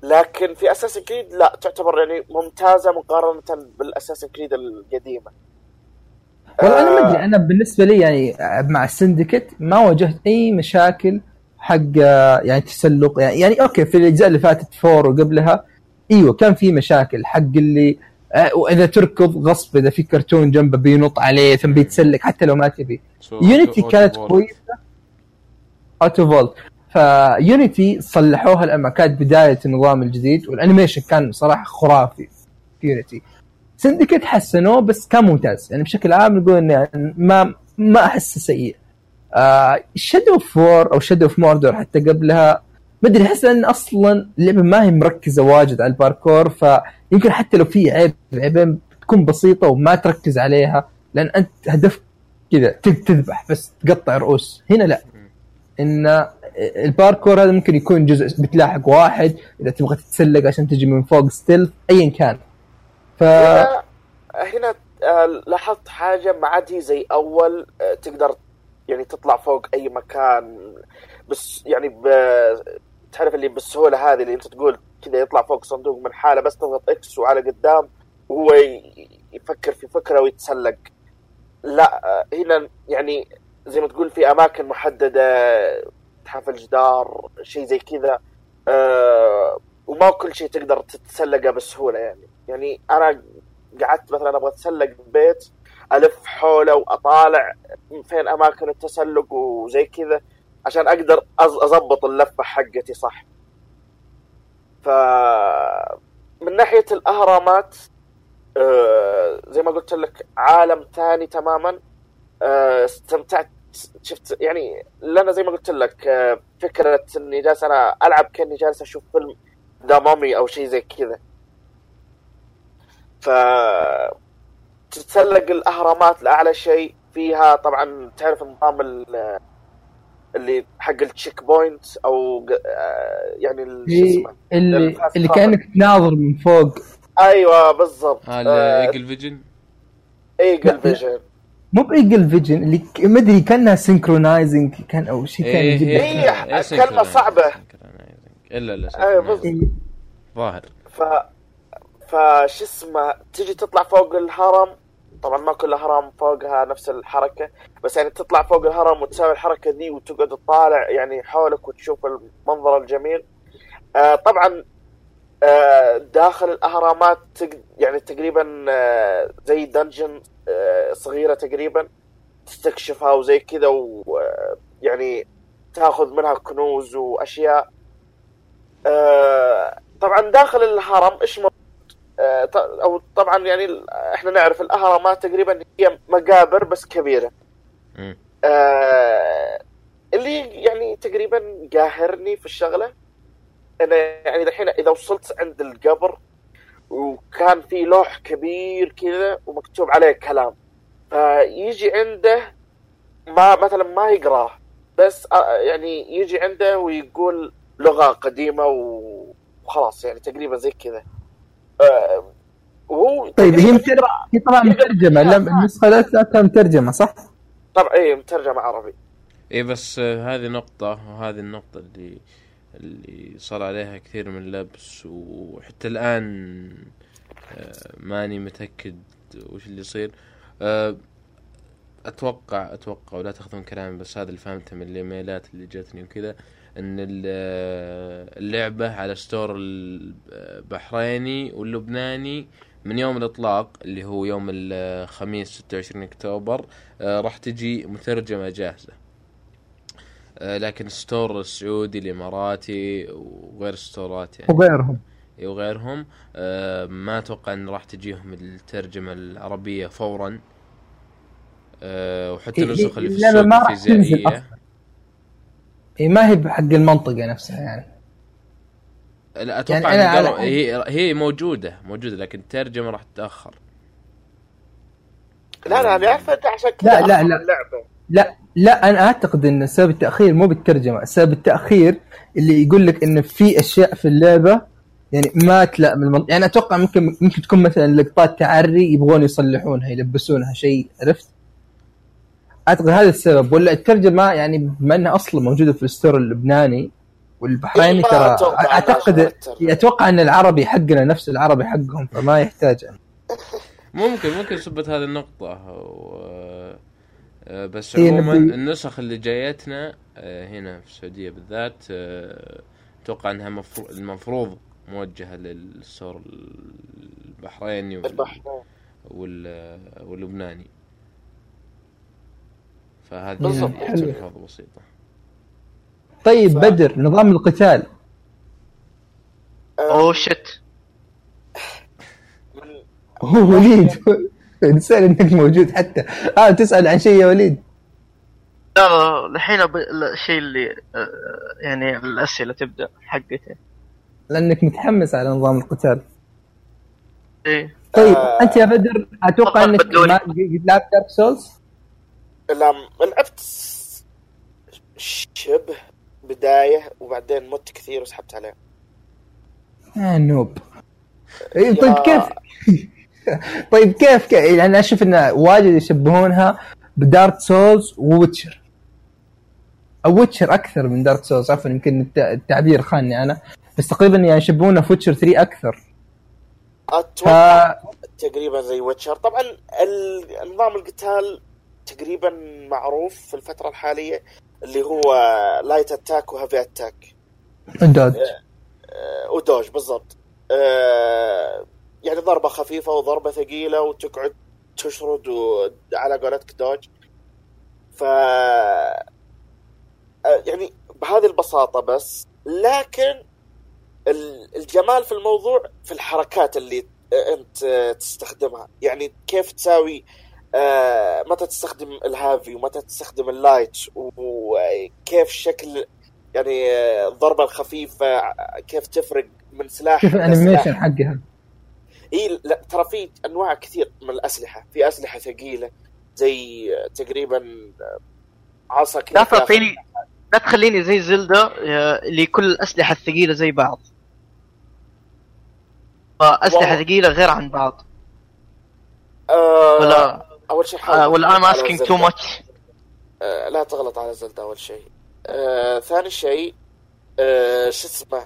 لكن في اساسن كريد لا تعتبر يعني ممتازة مقارنة بالاساسن كريد القديمة. والله أنا ما آه. ادري أنا بالنسبة لي يعني مع السندكت ما واجهت أي مشاكل حق يعني تسلق يعني, يعني أوكي في الأجزاء اللي فاتت فور وقبلها إيوه كان في مشاكل حق اللي آه، وإذا تركض غصب إذا في كرتون جنبه بينط عليه ثم بيتسلق حتى لو ما تبي. يونيتي كانت. كويسة. أوتو فولت في يونيتي صلحوها لما كانت بداية النظام الجديد وال animation كان صراحة خرافي في يونيتي سندكيت حسنوه بس كان ممتاز. يعني بشكل عام نقول إنه ما ما أحسه سيء. آه شادو اوف وور أو شادو اوف موردور حتى قبلها ما أدري أحس إن أصلا اللعبة ما هي مركزة واجد على الباركور فيمكن حتى لو في عيب عيبين تكون بسيطة وما تركز عليها لأن أنت هدفك كذا تذبح بس تقطع رؤوس. هنا لا. إن الباركور هذا ممكن يكون جزء بتلاحق واحد إذا تبغى تتسلق عشان تجي من فوق stealth ايا كان. ف هنا هنا آه، لاحظت حاجة ما عاد هي زي أول آه، تقدر يعني تطلع فوق أي مكان بس يعني ب... تعرف اللي بالسهولة هذه اللي انت تقول كذا يطلع فوق صندوق من حالة بس تضغط إكس وعلى قدام وهو يفكر في فكرة ويتسلق. لا آه، هنا يعني زي ما تقول في أماكن محددة تحف الجدار شيء زي كذا آه، وما كل شيء تقدر تتسلقه بسهولة يعني. يعني أنا قعدت مثلا أبغى أتسلق بيت ألف حوله وأطالع فين أماكن التسلق وزي كذا عشان أقدر اضبط اللفة حقتي صح. ف من ناحية الأهرامات آه، زي ما قلت لك عالم ثاني تماما. آه، استمتعت شفت يعني لنا زي ما قلت لك آه، فكرة إني جالس أنا ألعب كأني جالس أشوف فيلم ذا مامي أو شيء زي كذا. ف تتسلق الأهرامات لأعلى شيء فيها طبعا تعرف نظام اللي حق ال check point أو آه، يعني شو اللي اسمه اللي, اللي. كأنك تناظر من فوق أيوه بالضبط هذا ايجل فيجن ايجل. فيجن مو بإيجل فيجن اللي ك- ما أدري كانها synchronizing كان أو شيء كان إيه، جدا إيه. إيه، كلمة صعبة. synchronizing. إلا لا أيوة، synchronizing. إيه. ظاهر ف فش اسمه تجي تطلع فوق الهرم طبعا ما كل هرم فوقها نفس الحركة بس يعني تطلع فوق الهرم وتسوي الحركة ذي وتقعد تطالع يعني حولك وتشوف المنظر الجميل. آه طبعا آه داخل الأهرامات يعني تقريبا آه زي دنجن آه صغيرة تقريبا تستكشفها وزي كذا ويعني تاخذ منها كنوز وأشياء. آه، طبعا داخل الهرم إيش آه، أو طبعا يعني إحنا نعرف الأهرامات تقريبا هي مقابر بس كبيرة. آه، اللي يعني تقريبا قاهرني في الشغلة أنا يعني الحين إذا وصلت عند القبر وكان في لوح كبير كذا ومكتوب عليه كلام. فيجي عنده ما مثلا ما يقراه بس آه، يعني يجي عنده ويقول لغة قديمة وخلاص يعني تقريبا زي كذا. آه، وهو طيب هي متر... هي طبعا مترجمة. لا النسخة لا ذاتها مترجمة صح؟ طبعا اي مترجم عربي. اي بس آه، هذه نقطة وهذه النقطة اللي اللي صار عليها كثير من اللبس وحتى الآن آه، ماني متأكد وش اللي يصير. أتوقع أتوقع ولا تأخذون كلامي بس هذا اللي فهمته من الإيميلات اللي جتني وكذا إن ال- آه، اللعبة على store البحريني واللبناني من يوم الإطلاق اللي هو يوم الخميس 26 أكتوبر آه، راح تجي مترجمة جاهزة. آه، لكن ال store السعودي الإماراتي وغير store ات يعني. وغيرهم. وغيرهم. آه، ما أتوقع إن راح تجيهم الترجمة العربية فورا. آه، وحتى إيه، النسخ اللي في اللعبة السوق الفيزيائية. هي ما هي بحق المنطقة نفسها يعني. لا أتوقع يعني أنا أنا على- هي هي موجودة موجودة لكن الترجمة راح تتأخر. لا لا أنا انت عشان كذا لا، لا، لا. اللعبة. لا لا أنا أعتقد إن سبب التأخير مو بالترجمة سبب التأخير اللي يقول لك إن في أشياء في اللعبة يعني ما تلائم المنطقة يعني أتوقع ممكن ممكن تكون مثلا لقطات تعري يبغون يصلحونها يلبسونها شيء عرفت؟ أعتقد هذا السبب ولا الترجمة يعني بما إنها أصلا موجودة في الستور اللبناني والبحريني إيه، ترى أعتقد. أتوقع إن العربي حقنا نفس العربي حقهم فما يحتاج. ممكن ممكن سبت هذه النقطة و... آه، بس إيه، عموما النسخ اللي جايتنا آه، هنا في السعودية بالذات آه، أتوقع إنها مفروض المفروض موجهة للستور البحريني وال... وال... واللبناني فهذه بالضبط. يعني بسيطة طيب ف- بدر نظام القتال. اوه شت من- هو وليد. نسأل إنك موجود حتى. آه تسأل عن شيء يا وليد. لا لا الحين ب- الشيء اللي آه، يعني الأسئلة تبدأ حقتي لأنك متحمس على نظام القتال. إيه. طيب آه. أنت يا بدر أتوقع إنك. ما قد لعبت دارك سولز لعبت شبه بداية وبعدين مت كثير وسحبت عليه. آه noob. إيه، طيب يا- كيف؟ طيب كيف؟ كيف؟ يعني أشوف إن واجد يشبهونها بدارك سولز وويتشر. أو ويتشر أكثر من دارك سولز عفوا يمكن الت- التعبير خاني أنا. بس تقريبا يعني يشبهونها في ويتشر 3 أكثر ف أتوقع تقريبا زي ويتشر. طبعا ال- نظام القتال تقريبا معروف في الفترة الحالية اللي هو light attack و heavy attack dodge آه، و dodge بالضبط. آه، يعني ضربة خفيفة وضربة ثقيلة وتقعد تشرد و- على قولتك dodge. ف آه، يعني بهذه البساطة بس. لكن ال- الجمال في الموضوع في الحركات اللي أنت تستخدمها. يعني كيف تساوي آه، متى تستخدم ال heavy ومتى تستخدم ال light وكيف شكل يعني آه، الضربه الخفيفة كيف تفرق من سلاح شوف إلى ال animation. حقها. إي لا ترى في أنواع كثير من الأسلحة. في أسلحة ثقيلة زي آه، تقريبا آه، عصا كذا لا تعطيني لا تخليني زي زلدة آه، اللي كل الأسلحة الثقيلة زي بعض. فاسلحه. ثقيلة غير عن بعض. آه ولا؟ أول شيء حاول asking زلدة. too much. آه، لا تغلط على زلدة أول شيء. آه، ثاني شيء آه، شو اسمه؟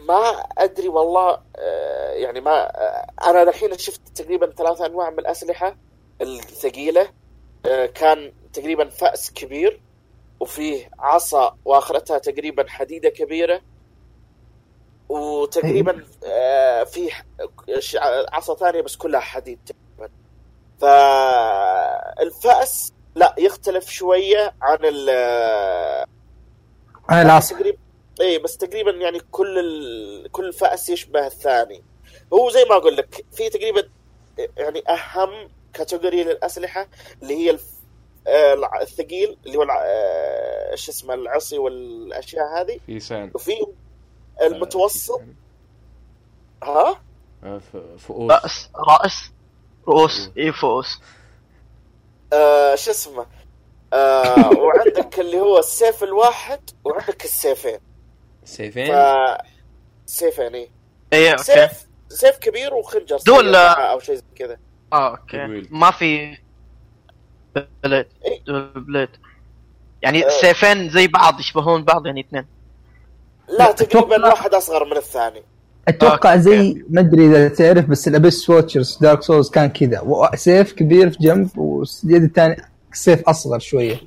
ما أدري والله آه، يعني ما آه، أنا الحين شفت تقريبا ثلاثة أنواع من الأسلحة الثقيلة. آه، كان تقريبا فأس كبير وفيه عصا وآخرتها تقريبا حديدة كبيرة. وتقريبا آه، فيه عصا ثانية بس كلها حديد. فالفأس لا يختلف شوية عن ال بس العصر. تقريبا اي بس تقريبا يعني كل ال... كل فأس يشبه الثاني. هو زي ما أقول لك في تقريبا يعني أهم كاتيجوري للأسلحة اللي هي الف... آه، الثقيل اللي هو الع- آه، إيش اسمه العصي والأشياء هذه. في سان. وفي المتوسط. ها؟ آه، فؤوس. رأس رأس. رؤوس اي فؤوس آه شو اسمه؟ آه وعندك اللي هو السيف الواحد وعندك السيفين. سيفين؟ ف سيفين اي اي أوكي. سيف سيف كبير وخنجر دول- أو شيء زي كذا. آه أوكي. ما في بليد إيه. بليد يعني آه. السيفين زي بعض يشبهون بعض يعني اثنين. لا تقريبا واحد أصغر من الثاني. أتوقع أوكي. زي ما أدري إذا تعرف بس الابيس واتشرز دارك سولز كان كذا. سيف كبير في جنب واليد الثاني سيف أصغر شوية.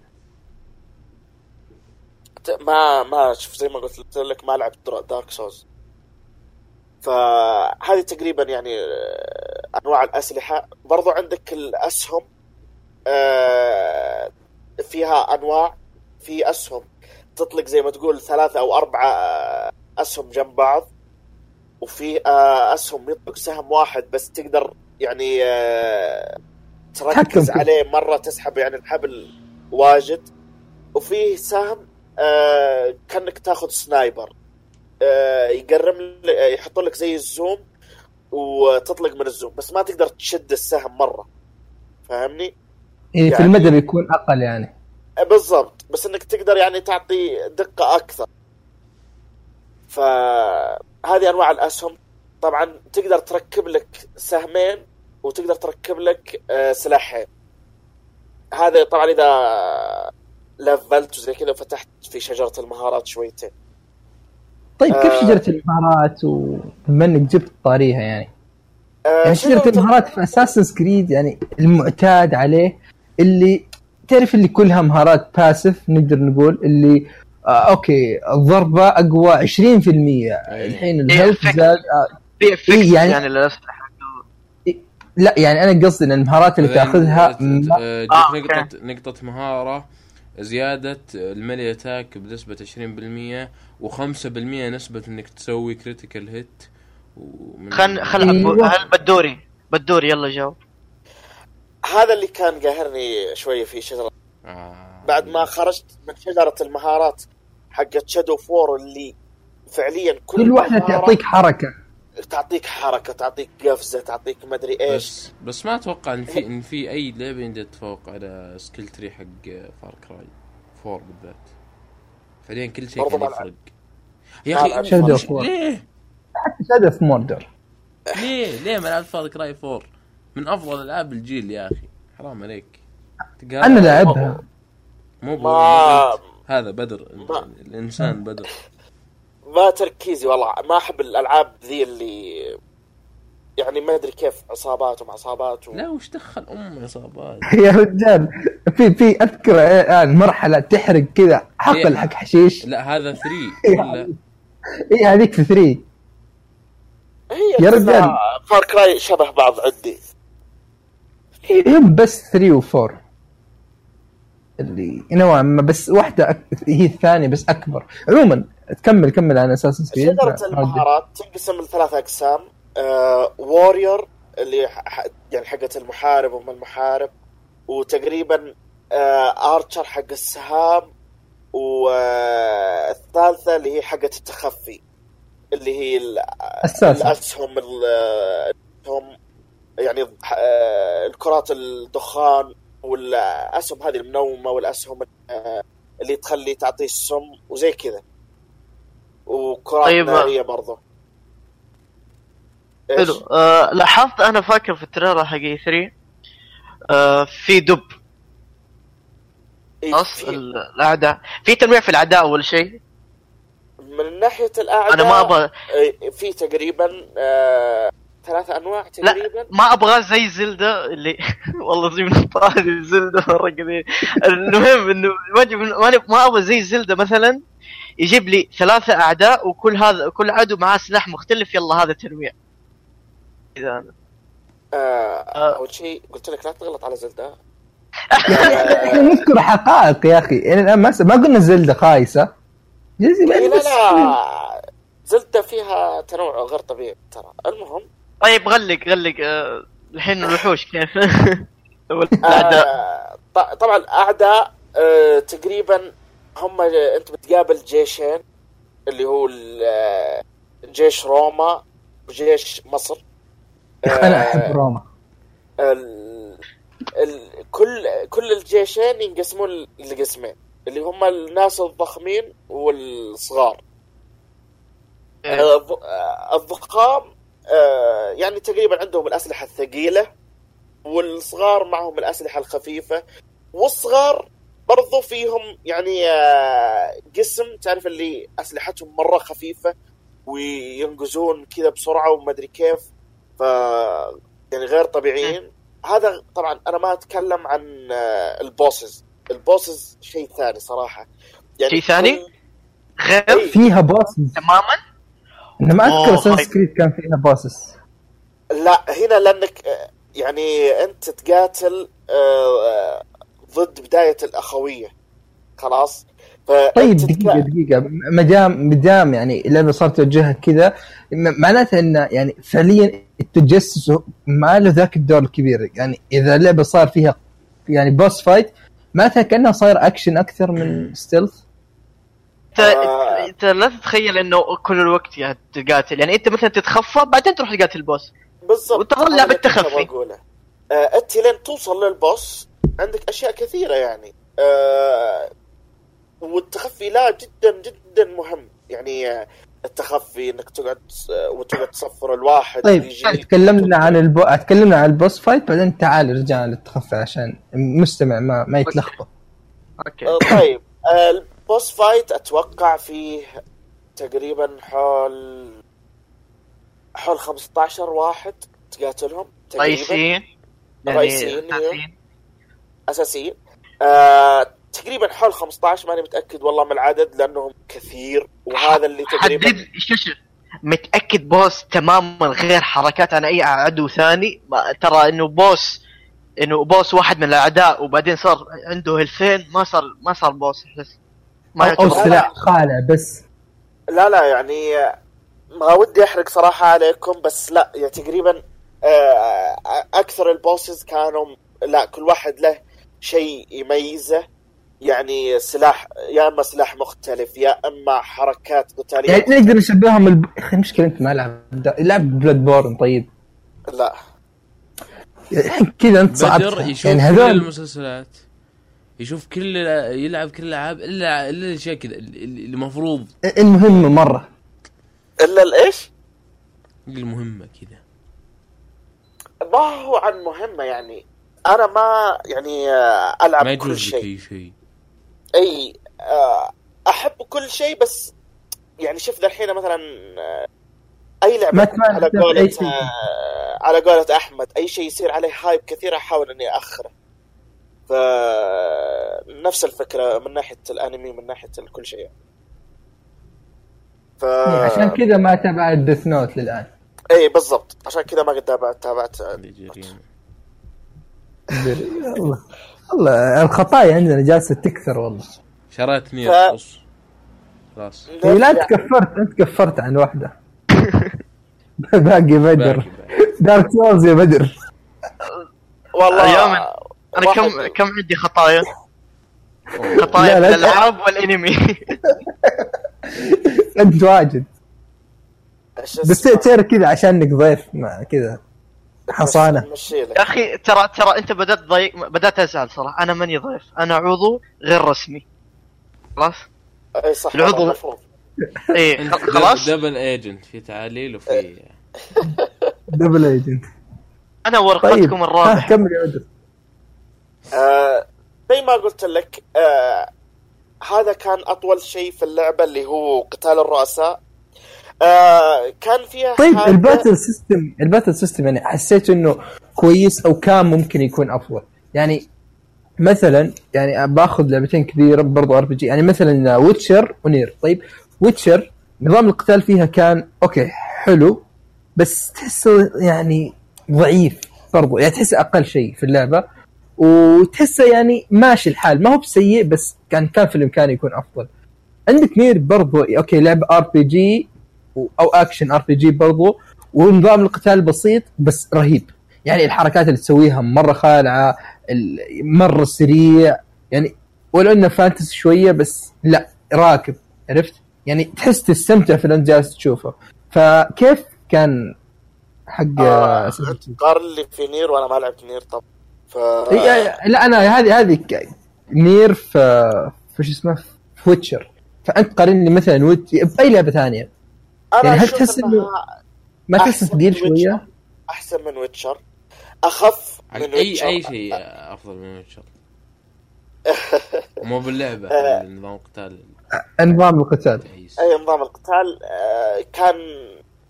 ما ما شوف زي ما قلت لك ما لعبت دارك سوز فهذه تقريبا يعني آه، أنواع الأسلحة. برضو عندك الأسهم آه، فيها أنواع. في أسهم تطلق زي ما تقول ثلاثة أو أربعة آه، أسهم جنب بعض. وفي آه، أسهم يطلق سهم واحد بس تقدر يعني آه، تركز. عليه مرة تسحب يعني الحبل واجد. وفي سهم آه كأنك تاخذ سنايبر. يقرم يحط لك زي الزوم وتطلق من الزوم بس ما تقدر تشد السهم مرة. فاهمني؟ إيه في يعني- المدى بيكون أقل يعني. بالضبط. بس إنك تقدر يعني تعطي دقة أكثر. فهذه أنواع الأسهم. طبعا تقدر تركب لك سهمين وتقدر تركب لك آه، سلاحين. هذا طبعا إذا لفلت وزي كذا وفتحت في شجرة المهارات شويتين. طيب كيف آه. شجرة المهارات وبما إنك جبت طاريها يعني؟ آه، يعني شجرة المهارات في اساسن كريد يعني المعتاد عليه اللي تعرف اللي كلها مهارات باسف نقدر نقول اللي أوكي الضربة أقوى 20% الحين ال health فكرة. زاد آه في effect إيه، يعني- يعني, للاسلحه لا يعني أنا قصدي إن المهارات اللي تأخذها ما- آه، آه،. نقطة نقطة مهارة زيادة ال melee attack بنسبة 20% و5% نسبة إنك تسوي critical hit خل خل. هل بدوري بدوري يلا جاوب هذا اللي كان قاهرني شوية في شجرة آه. بعد ما خرجت من شجرة المهارات حقت Shadow of War اللي فعليا كل, كل واحدة تعطيك حركة. تعطيك حركة تعطيك قفزة تعطيك مدري إيش. بس بس ما أتوقع إن في إن في أي لعبة يقدر تتفوق على skill tree حق Far Cry 4 بالذات؟ فعليا كل شيء كان ما. يفرق. يا ما أخي of War. ليه؟ حتى Shadow of Mordor ليه؟ ليه ما لعبت Far Cry 4 من أفضل ألعاب الجيل يا أخي. حرام عليك. أنا لعبها. مو ما- مو- هذا بدر ما- الإنسان بدر. ما تركيزي والله ما أحب الألعاب ذي اللي يعني ما أدري كيف عصابات وما عصابات و... لا وش دخل ام عصابات؟ يا رجال في في أذكر الآن مرحلة تحرق كذا حقل إيه. حق حشيش. لا هذا 3 ولا اي هذيك في 3 هي يا رجال. Far Cry شبه بعض عندي. هم بس 3 و4 اللي نوعا ما بس واحدة أك... هي الثانية بس أكبر. عموما تكمل كمل عن أساس شجرة المهارات؟ تنقسم لثلاث أقسام. آه warrior اللي ح... ح- يعني حقة المحارب وما المحارب وتقريبا آه archer حق السهام والثالثة اللي هي حقة التخفي اللي هي ال- الأسهم ال- الاسهم يعني آه، الكرات الدخان والأسهم هذه المنومة والأسهم آه، اللي تخلي تعطي السم وزي كذا. وكرات طيب. نارية برضه؟ حلو. آه لاحظت أنا فاكر في التريلر حق 3 آه في دب. إيه، نص الأعداء. في تنويع في الأعداء أول شيء؟ من ناحية الأعداء أنا ما أبغى إيه، في تقريبا آه، ثلاثة أنواع تقريبا. ما أبغى زي زلدة اللي والله زي من طاري زلدة مرة كثير. المهم إنه ما أبغى زي زلدة مثلا يجيب لي ثلاثة أعداء وكل هذا كل عدو معاه سلاح مختلف يلا هذا تنويع إذا أنا. آه، آه. أول شيء قلت لك لا تغلط على زلدة. إحنا نذكر حقائق يا أخي. يعني الآن ما ما قلنا زلدة خايسة. جزء إيه، لا لا. زلدة فيها تنوع غير طبيعي ترى. المهم طيب غلق غلق. آه، الحين الوحوش كيف؟ والاعداء آه ط- طبعا الاعداء آه تقريبا هم أنت بتقابل جيشين اللي هو جيش روما وجيش مصر. أنا أحب روما. ال... ال... كل كل الجيشين ينقسمون لقسمين اللي هم الناس الضخمين والصغار. آه، الضخام يعني تقريبا عندهم الأسلحة الثقيلة والصغار معهم الأسلحة الخفيفة والصغار برضو فيهم يعني آه، قسم تعرف اللي أسلحتهم مرة خفيفة وينقزون كذا بسرعة وما أدري كيف ف يعني غير طبيعيين. هذا طبعا أنا ما أتكلم عن آه، ال bosses. ال bosses شيء ثاني صراحة. يعني شيء ثاني؟ غير؟ إيه. فيها boss تماما؟ أنا ما أوه، أذكر طيب. Creed كان فيها bosses لا هنا لأنك آه، يعني أنت تقاتل آه، آه، ضد بداية الأخوية. خلاص؟ طيب دقيقه دقيقة ما دام ما دام يعني اللعبه صارت توجهها كذا معناته انه يعني فعليا التجسس ما له ذاك الدور الكبير. يعني إذا اللعبة صار فيها يعني boss fight معناتها كانها صاير اكشن أكثر من stealth آه. انت لا تتخيل انه كل الوقت يعني تقاتل يعني انت مثلا تتخفى بعدين تروح تقاتل ال boss. بالضبط. وتظل هذا لعبة اللي كنت تخفي. آه، أنت لين توصل لل boss عندك أشياء كثيرة يعني. آه، والتخفي لا جدا جدا مهم. يعني آه، التخفي إنك تقعد آه، وتقعد تصفر الواحد طيب تكلمنا عن البو... تكلمنا عن ال boss fight بعدين تعال رجعنا للتخفي عشان المستمع ما ما يتلخبط. أوكي. آه، طيب ال boss fight أتوقع فيه تقريبا حول حول 15 واحد تقاتلهم تقريبا رئيسيين يعني رئيسيين،. أساسيين. أساسيين آه، تقريبا حول 15 ماني متأكد والله من العدد لأنهم كثير وهذا اللي تقريبا حدد متأكد boss تماما غير حركات عن أي عدو ثاني ترى إنه boss إنه boss واحد من الأعداء وبعدين صار عنده health ين ما صار ما صار boss احس ما أو, سلاح خالع بس. لا لا يعني ما ودي أحرق صراحة عليكم بس لا يعني تقريبا آه، أكثر ال bosses كانوا لا كل واحد له شيء يميزه. يعني سلاح يا إما سلاح مختلف يا إما حركات قتالية. يعني نقدر نشبههم الب... يا أخي المشكلة أنت ما لعب لعب Bloodborne طيب. لا. يعني كذا أنت صعبت. يشوف يعني هذول المسلسلات. يشوف كل يلعب كل الألعاب الا إلا الأشياء كذا اللي المفروض. المهمه مرة. إلا الإيش؟ المهمه كذا. ما هو عن مهمة يعني. أنا ما يعني آه، ألعب ما كل شيء. اي شيء. أي آه، أحب كل شيء بس يعني شوف ذا الحين مثلا آه، أي لعبة ما على قولة أي شيء. على قولة أحمد أي شيء يصير عليه هايب كثير أحاول إني اخره ف نفس الفكرة من ناحية الأنمي من ناحية كل شيء. ف عشان كذا ما تابعت Death Note للآن. اي بالضبط. عشان كذا ما قد تابعت تابعت جريمة. والله والله الخطايا عندنا جالسة تكثر والله. شريت ف- نير بص خلاص إيه، لا انت كفرت أنت كفرت عن واحدة. باقي بدر. Dark Souls يا بدر. والله أيام أنا كم كم عندي خطايا؟ خطايا في. الالعاب والأنمي. أنت واجد. بس؟ تصير كذا عشانك ضيف كذا حصانة. يا أخي ترى ترى أنت بدأت ضيق بدأت أزعل صراحة. أنا ماني ضيف. أنا عضو غير رسمي. خلاص؟ إي صح العضو- خ- خلاص؟ double agent في تعاليل وفي double agent أنا طيب. ورقتكم ها، الرابح كمل يا آه، زي ما قلت لك آه هذا كان أطول شيء في اللعبة اللي هو قتال الرؤساء. آه كان فيها طيب حاجة- الباتل سيستم الباتل سيستم يعني حسيت إنه كويس أو كان ممكن يكون أفضل؟ يعني مثلا يعني باخذ لعبتين كبيره برضو RPG يعني مثلا Witcher و Nier. طيب Witcher نظام القتال فيها كان أوكي حلو بس تحسه يعني ضعيف برضو. يعني تحسه أقل شيء في اللعبة. وتحسه يعني ماشي الحال. ما هو بسيء بس كان كان في الإمكان يكون أفضل. عندك Nier برضو. أوكي لعبه ار بي جي أو اكشن ار بي جي برضو ونظام القتال بسيط بس رهيب. يعني الحركات اللي تسويها مرة خالعة ال- مرة سريع. يعني ولو إنه fantasy شوية بس لا راكب. عرفت؟ يعني تحس تستمتع في الانت جالس تشوفه. فكيف كان حق آه،؟ قارن لي في نير وأنا ما لعبت نير طب ف إيه، لا أنا هذه هذه نير في في شو اسمه؟ في ويتشر فأنت قارن لي مثلا ويت بأي لعبة ثانية؟ أنا يعني هل تحس إنه ما تحس أحسن ثقيل من شوية؟ أحسن من ويتشر. أخف من اي ويتشر. اي شيء أفضل من Witcher. مو باللعبة آه. نظام قتال نظام القتال. أي نظام القتال آه، كان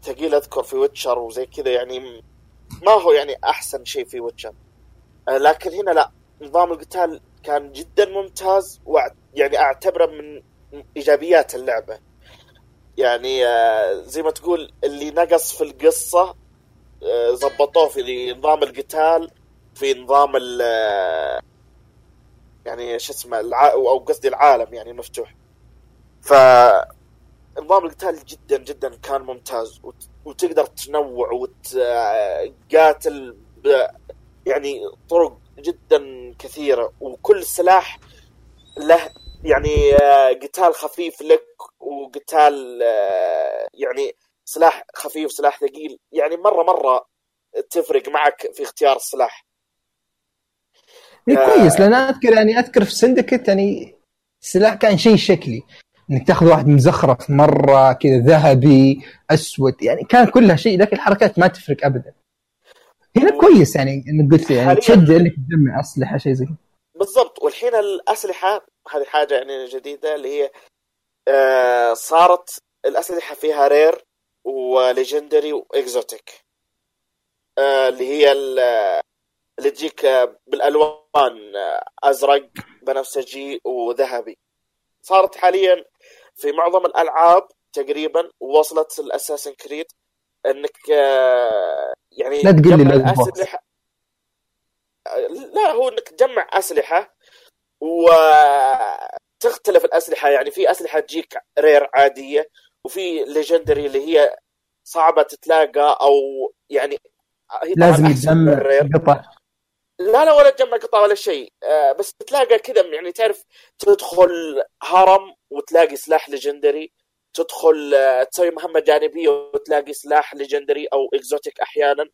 ثقيل أذكر في Witcher وزي كذا يعني ما هو يعني أحسن شيء في Witcher. لكن هنا لا. نظام القتال كان جدا ممتاز يعني أعتبره من إيجابيات اللعبة. يعني آه، زي ما تقول اللي نقص في القصة آه، زبطوه في نظام القتال في نظام ال آه، يعني شو اسمه. أو قصدي العالم يعني مفتوح. ف نظام القتال جدا جدا كان ممتاز. وت... وتقدر تنوع وتقاتل ب... يعني طرق جدا كثيرة وكل سلاح له يعني آه، قتال خفيف لك وقتال آه، يعني سلاح خفيف سلاح ثقيل. يعني مرة مرة تفرق معك في اختيار السلاح. إيه آه. كويس. لأن أذكر يعني أذكر في سندكت يعني السلاح كان شيء شكلي. إنك تأخذ واحد مزخرف مرة كذا ذهبي أسود يعني كان كلها شيء لكن الحركات ما تفرق ابدا. هنا كويس يعني إنك قلت يعني تشجع إنك تجمع أسلحة شيء زي كذا. بالضبط. والحين الأسلحة هذه حاجة يعني جديدة اللي هي آه صارت الأسلحة فيها رير وليجندري وإكزوتيك. آه اللي هي ال- اللي تجيك آه، بالألوان آه، أزرق بنفسجي وذهبي. صارت حاليا في معظم الألعاب تقريبا وصلت الاساسن كريد. انك آه، يعني لا تقول لي. الاسلحه لا هو انك تجمع أسلحة وتختلف الأسلحة. يعني في أسلحة تجيك rare عادية وفي legendary اللي هي صعبة تتلاقى أو يعني هي لازم تجمع. قطع. لا لا ولا تجمع قطع ولا شيء. آه، بس تلاقى كذا يعني تعرف تدخل هرم وتلاقي سلاح legendary تدخل آه، تسوي مهمة جانبية وتلاقي سلاح legendary أو exotic أحيانا.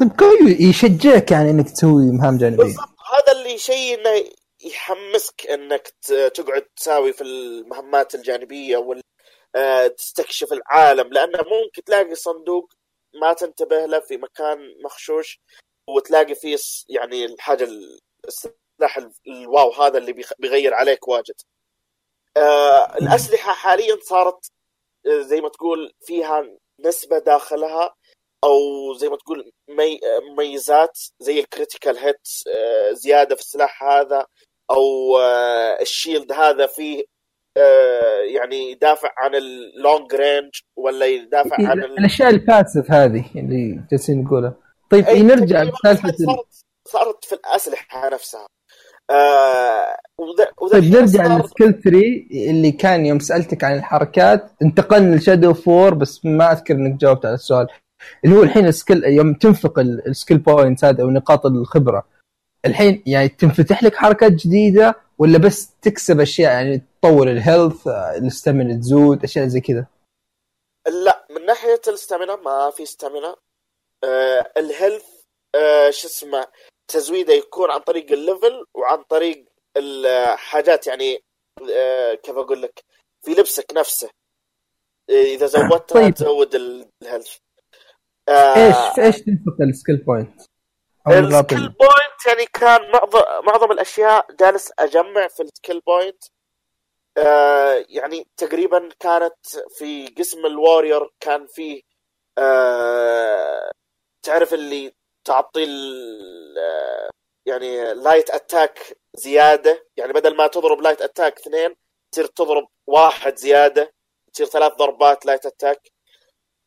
طيب كويس يشجعك يعني إنك تسوي مهام جانبية. بالضبط. هذا اللي شيء إنه يحمسك إنك تقعد تساوي في المهمات الجانبية وال آه، تستكشف العالم. لأنه ممكن تلاقي صندوق ما تنتبه له في مكان مخشوش وتلاقي فيه يعني الحاجة ال- السلاح ال- الواو هذا اللي بيغير عليك واجد. آه، الأسلحة حاليا صارت آه، زي ما تقول فيها نسبة داخلها أو زي ما تقول مي... مميزات زي ال critical hit زيادة في السلاح هذا أو آه، ال shield هذا فيه آه، يعني يدافع عن ال long range ولا يدافع عن ال... الأشياء ال passive هذه اللي جالسين نقولها طيب أي نرجع لسالفة ال- صارت صارت في الأسلحة نفسها. آه وذا طيب نرجع لل skill tree اللي كان يوم سألتك عن الحركات. انتقلنا ل Shadow of War بس ما أذكر إنك جاوبت على السؤال. اللي هو الحين ال skill يوم تنفق ال- ال skill points هذا أو نقاط الخبرة. الحين يعني تنفتح لك حركات جديدة ولا بس تكسب أشياء؟ يعني تطور ال health ال stamina تزود أشياء زي كذا. لا من ناحية ال stamina ما في stamina آه ال health آه شو اسمه تزويده يكون عن طريق ال level وعن طريق الحاجات يعني آه كيف أقول لك في لبسك نفسه آه، إذا زودتها طيب. تزود ال- ال health إيش في إيش تنفق ال skill point؟ ال skill ال- point يعني كان معظم معظم الأشياء جالس أجمع في ال skill point آه يعني تقريبا كانت في قسم ال warrior كان فيه آه تعرف اللي تعطي ال- آه، يعني light attack زيادة. يعني بدل ما تضرب light attack اثنين تصير تضرب واحد زيادة تصير ثلاث ضربات light attack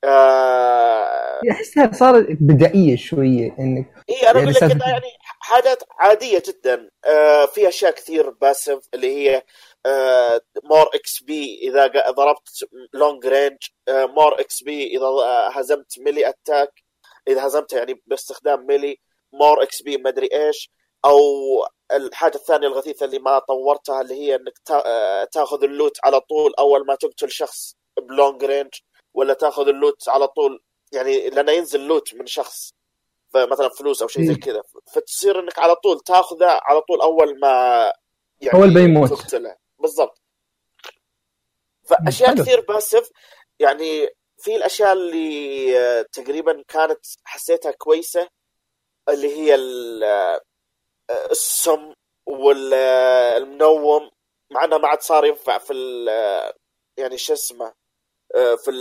آه أحسها صارت بدائية شوية إنك إي أنا يعني أقول لك يعني حاجات عادية جدا. آه، في أشياء كثير passive اللي هي more XP إذا ضربت long range more XP إذا آه، هزمت melee attack إذا هزمت يعني باستخدام melee more XP مدري إيش أو الحاجة الثانية الغثيثة اللي ما طورتها اللي هي إنك آه، تاخذ ال loot على طول أول ما تقتل شخص ب long range ولا تاخذ ال loot على طول يعني لأنه ينزل loot من شخص فمثلا فلوس أو شيء زي إيه. كذا فتصير إنك على طول تاخذه على طول أول ما يعني أول ما يموت. تقتله بالضبط فأشياء. كثير باسف يعني في الأشياء اللي آه، تقريبا كانت حسيتها كويسة اللي هي آه، السم والمنوم مع إنه ما عاد صار ينفع في آه، يعني شو اسمه آه، في.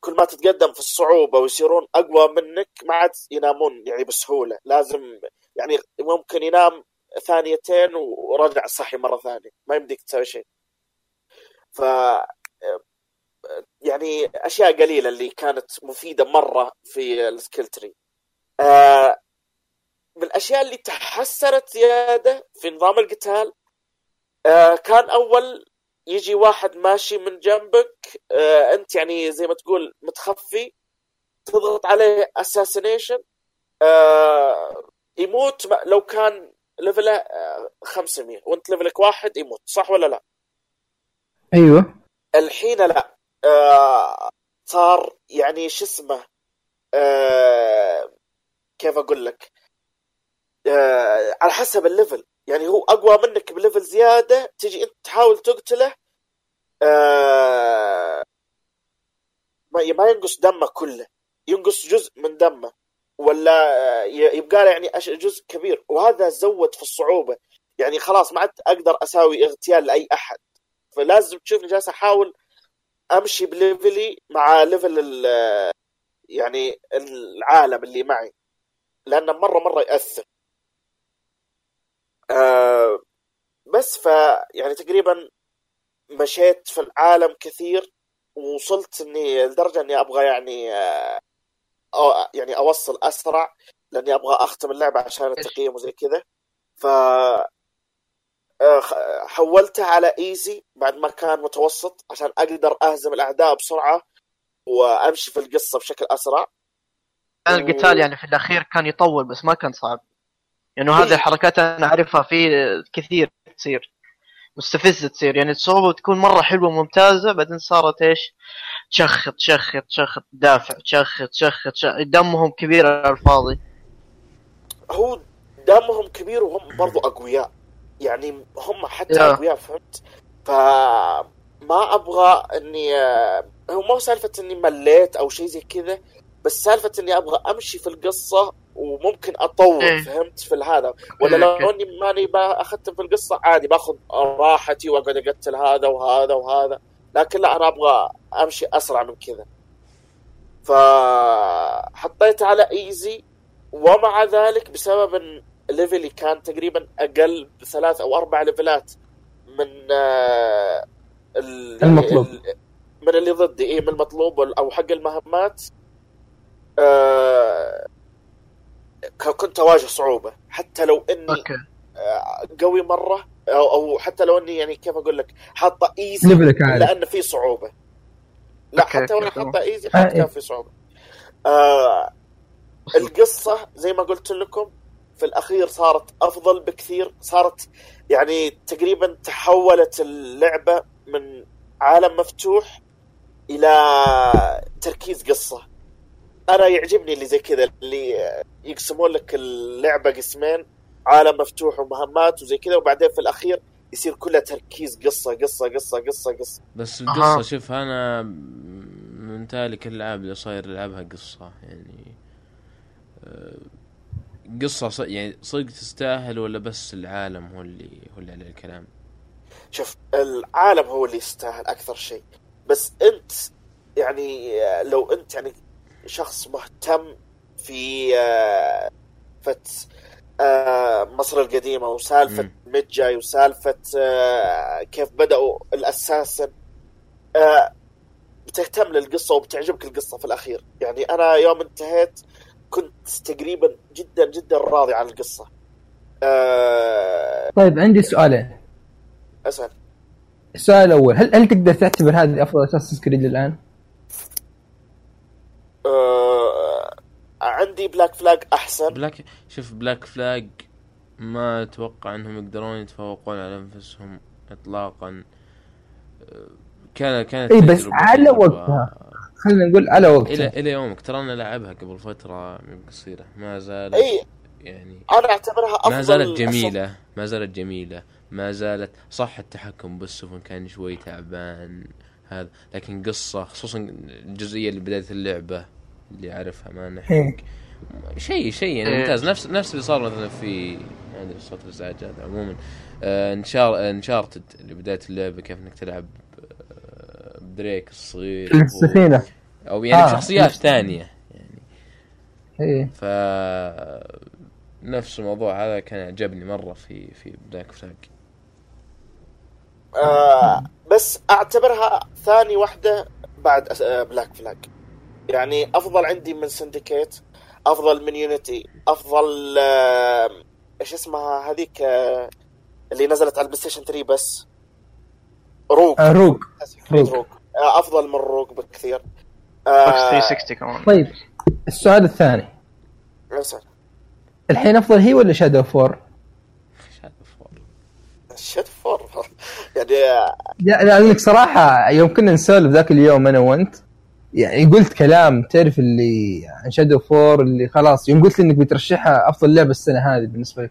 كل ما تتقدم في الصعوبة ويصيرون أقوى منك ما عاد ينامون يعني بسهولة لازم يعني ممكن ينام ثانيتين ورجع صحي مرة ثانية ما يمديك تسوي شيء ف يعني أشياء قليلة اللي كانت مفيدة مرة في السكيل تري آه من الأشياء اللي تحسنت زيادة في نظام القتال آه كان أول يجي واحد ماشي من جنبك آه أنت يعني زي ما تقول متخفي تضغط عليه assassination آه يموت لو كان level ه آه 500 وأنت level ك واحد يموت صح ولا لا؟ أيوه. الحين لا. آه صار يعني شو اسمه آه كيف أقول لك؟ آه على حسب ال level يعني هو أقوى منك ب level زيادة تجي أنت تحاول تقتله آه ما ينقص دمه كله. ينقص جزء من دمه ولا آه، يبقى له يعني جزء كبير. وهذا زود في الصعوبة. يعني خلاص ما عاد أقدر أساوي اغتيال لأي أحد. فلازم تشوفني جالس احاول أمشي ب level ي مع level ال- يعني العالم اللي معي لأنه مرة مرة يأثر. آه بس ف يعني تقريبا مشيت في العالم كثير ووصلت إني لدرجة إني أبغى يعني آه أو يعني أوصل أسرع لأني أبغى أختم اللعبة عشان التقييم وزي كذا. ف آه، حولتها على ايزي بعد ما كان متوسط عشان أقدر أهزم الأعداء بسرعة وأمشي في القصة بشكل أسرع. كان القتال يعني في الأخير كان يطول بس ما كان صعب. لأنه إيه. هذه الحركات أنا أعرفها في كثير تصير مستفزة تصير. يعني الصعوبه تكون مرة حلوة وممتازة بعدين صارت إيش؟ تشخط تشخط تشخط دافع تشخط تشخط تشخط. دمهم كبير على الفاضي. هو دمهم كبير وهم برضو أقوياء. يعني هم حتى يا. اقوياء فهمت فما أبغى إني آه، هو مو سالفة إني مليت أو شيء زي كذا بس سالفة إني أبغى أمشي في القصة وممكن اطول إيه. فهمت في هذا ولا أوكي. لو إني ماني أختم في القصة عادي باخذ راحتي وأقعد أقتل هذا وهذا وهذا لكن لا أنا أبغى أمشي أسرع من كذا فحطيت على easy ومع ذلك بسبب إن level ي كان تقريبا أقل بثلاث أو أربع ليفلات من آه، ال- المطلوب. ال- من اللي ضدي إيه من المطلوب أو حق المهمات آه، كنت أواجه صعوبة حتى لو إني آه، قوي مرة أو أو حتى لو إني يعني كيف أقول لك حاطه easy لأن في صعوبة لا أوكي، حتى وأنا. حاطه easy حتى إيه. كان في صعوبة آه القصة زي ما قلت لكم في الأخير صارت أفضل بكثير. صارت يعني تقريبا تحولت اللعبة من عالم مفتوح إلى تركيز قصة. أنا يعجبني اللي زي كذا اللي يقسمون لك اللعبة قسمين عالم مفتوح ومهمات وزي كذا وبعدين في الأخير يصير كلها تركيز قصة قصة قصة قصة قصة. بس أها. القصة شوف أنا من تالك الالعاب اللي صاير ألعبها قصة يعني آه، قصة ص- يعني صدق تستاهل ولا بس العالم هو اللي هو اللي عليه الكلام؟ شوف العالم هو اللي يستاهل أكثر شيء. بس أنت يعني لو أنت يعني شخص مهتم في فت مصر القديمة وسالفة مم. ميدجاي وسالفة كيف بدأوا الأساسن آه، بتهتم للقصة وبتعجبك القصة في الأخير. يعني أنا يوم انتهيت كنت تقريبا جدا جدا راضي عن القصة. آه، طيب عندي سؤالين. أسأل. السؤال الأول هل هل تقدر تعتبر هذه أفضل Assassin's Creed الان؟ آه، عندي Black Flag أحسن. Black شوف Black Flag ما أتوقع إنهم يقدرون يتفوقون على أنفسهم اطلاقا. أه، كان كانت اي بس على وقتها. خلينا نقول على إلى وقتها إلى يومك. ترى أنا لعبها قبل فترة من قصيرة. ما زالت إي. يعني أنا أعتبرها أفضل ما زالت جميلة. ما زالت جميلة. ما زالت صح التحكم بالسفن كان شوي تعبان هذا لكن قصة خصوصا الجزئية اللي بداية اللعبة اللي أعرفها ما إيه. نحرق شيء شيء يعني إيه. ممتاز. نفس نفس اللي صار مثلا في ما أدري صوت الازعاج هذا عموما. آه انشار انشارتد اللي بدايه اللعبة كيف إنك تلعب آه، بدريك الصغير السفينة. أو يعني آه، شخصيات ثانية يعني. اي ف نفس الموضوع هذا كان عجبني مرة في في بلاك فلاج آه بس أعتبرها ثاني واحدة بعد أس- آه، Black Flag يعني أفضل عندي من Syndicate أفضل من Unity أفضل آه، إيش اسمها هذيك آه، اللي نزلت على البلاي ستيشن 3 بس. روك آه، روك روك. روك آه، أفضل من روك بكثير. آه 360 كمان. طيب السؤال الثاني. اسال الحين أفضل هي ولا شادو فور؟ شت فور يعني آه، لا لأنك صراحة يوم كنا نسولف ذاك اليوم أنا وأنت يعني قلت كلام تعرف اللي عن Shadow of War اللي خلاص يوم قلت لي إنك بترشحها أفضل لعبة السنة هذه بالنسبة لك.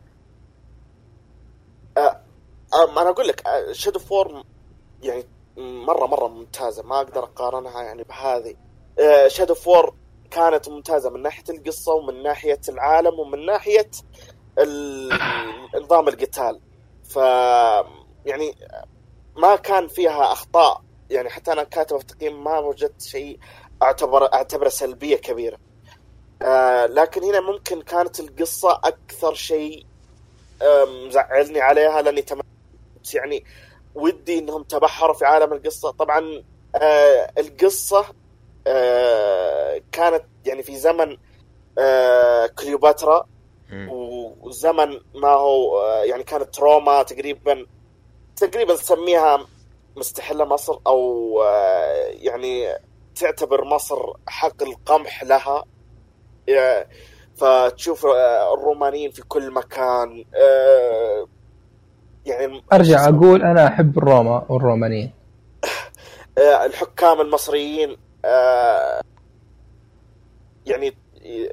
آه، أنا أقول لك Shadow of War يعني مرة مرة ممتازة ما أقدر أقارنها يعني بهذه. Shadow of War كانت ممتازة من ناحية القصة ومن ناحية العالم ومن ناحية نظام القتال. ف يعني ما كان فيها أخطاء. يعني حتى أنا كاتبه في التقييم ما وجدت شيء اعتبر أعتبره سلبية كبيرة. آه لكن هنا ممكن كانت القصة أكثر شيء آه، مزعلني عليها لأني تم... يعني ودي إنهم تبحروا في عالم القصة. طبعا آه القصة آه كانت يعني في زمن آه كليوباترا. وزمن ما هو آه يعني كانت روما تقريبا تقريبا تسميها مستحله مصر أو آه يعني تعتبر مصر حق القمح لها. فتشوف آه، الرومانيين في كل مكان آه، يعني أرجع أقول أنا أحب الروما والرومانيين. آه، الحكام المصريين آه، يعني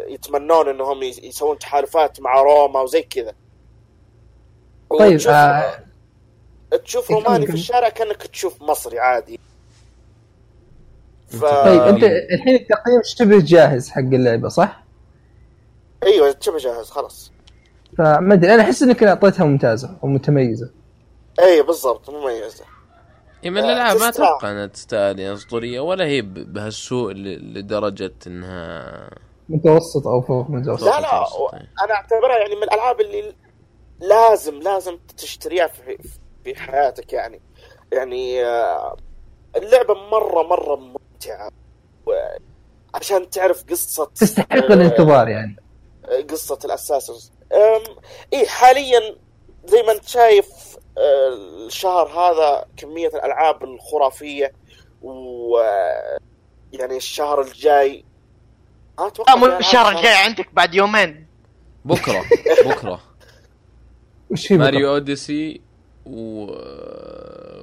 يتمنون إنهم يسوون تحالفات مع روما وزي كذا. طيب وتشوف- آه تشوف روماني في. الشارع كأنك تشوف مصري عادي. ف... طيب أنت الحين التقييم شبه جاهز حق اللعبة صح؟ أيوه شبه جاهز خلاص. فما أدري أنا أحس إنك أعطيتها ممتازة ومتميزه اي بالضبط مميزة. هي من الألعاب ما. أتوقع إنها تستاهل يعني أسطورية ولا هي بهالسوء لدرجة إنها متوسط أو فوق متوسط. لا لا متوسط، يعني. أنا أعتبرها يعني من الألعاب اللي لازم لازم تشتريها في في حياتك يعني. يعني آه، اللعبة مرة مرة ممتعة عشان تعرف قصة تستحق آه، الانتظار يعني. قصة الأساسنز. اي حاليا زي ما أنت شايف آه، الشهر هذا كمية الألعاب الخرافية و آه، يعني الشهر الجاي ما أتوقع لا مو الشهر الجاي عندك بعد يومين بكرة بكرة وش في ماريو بكرة؟ أوديسي و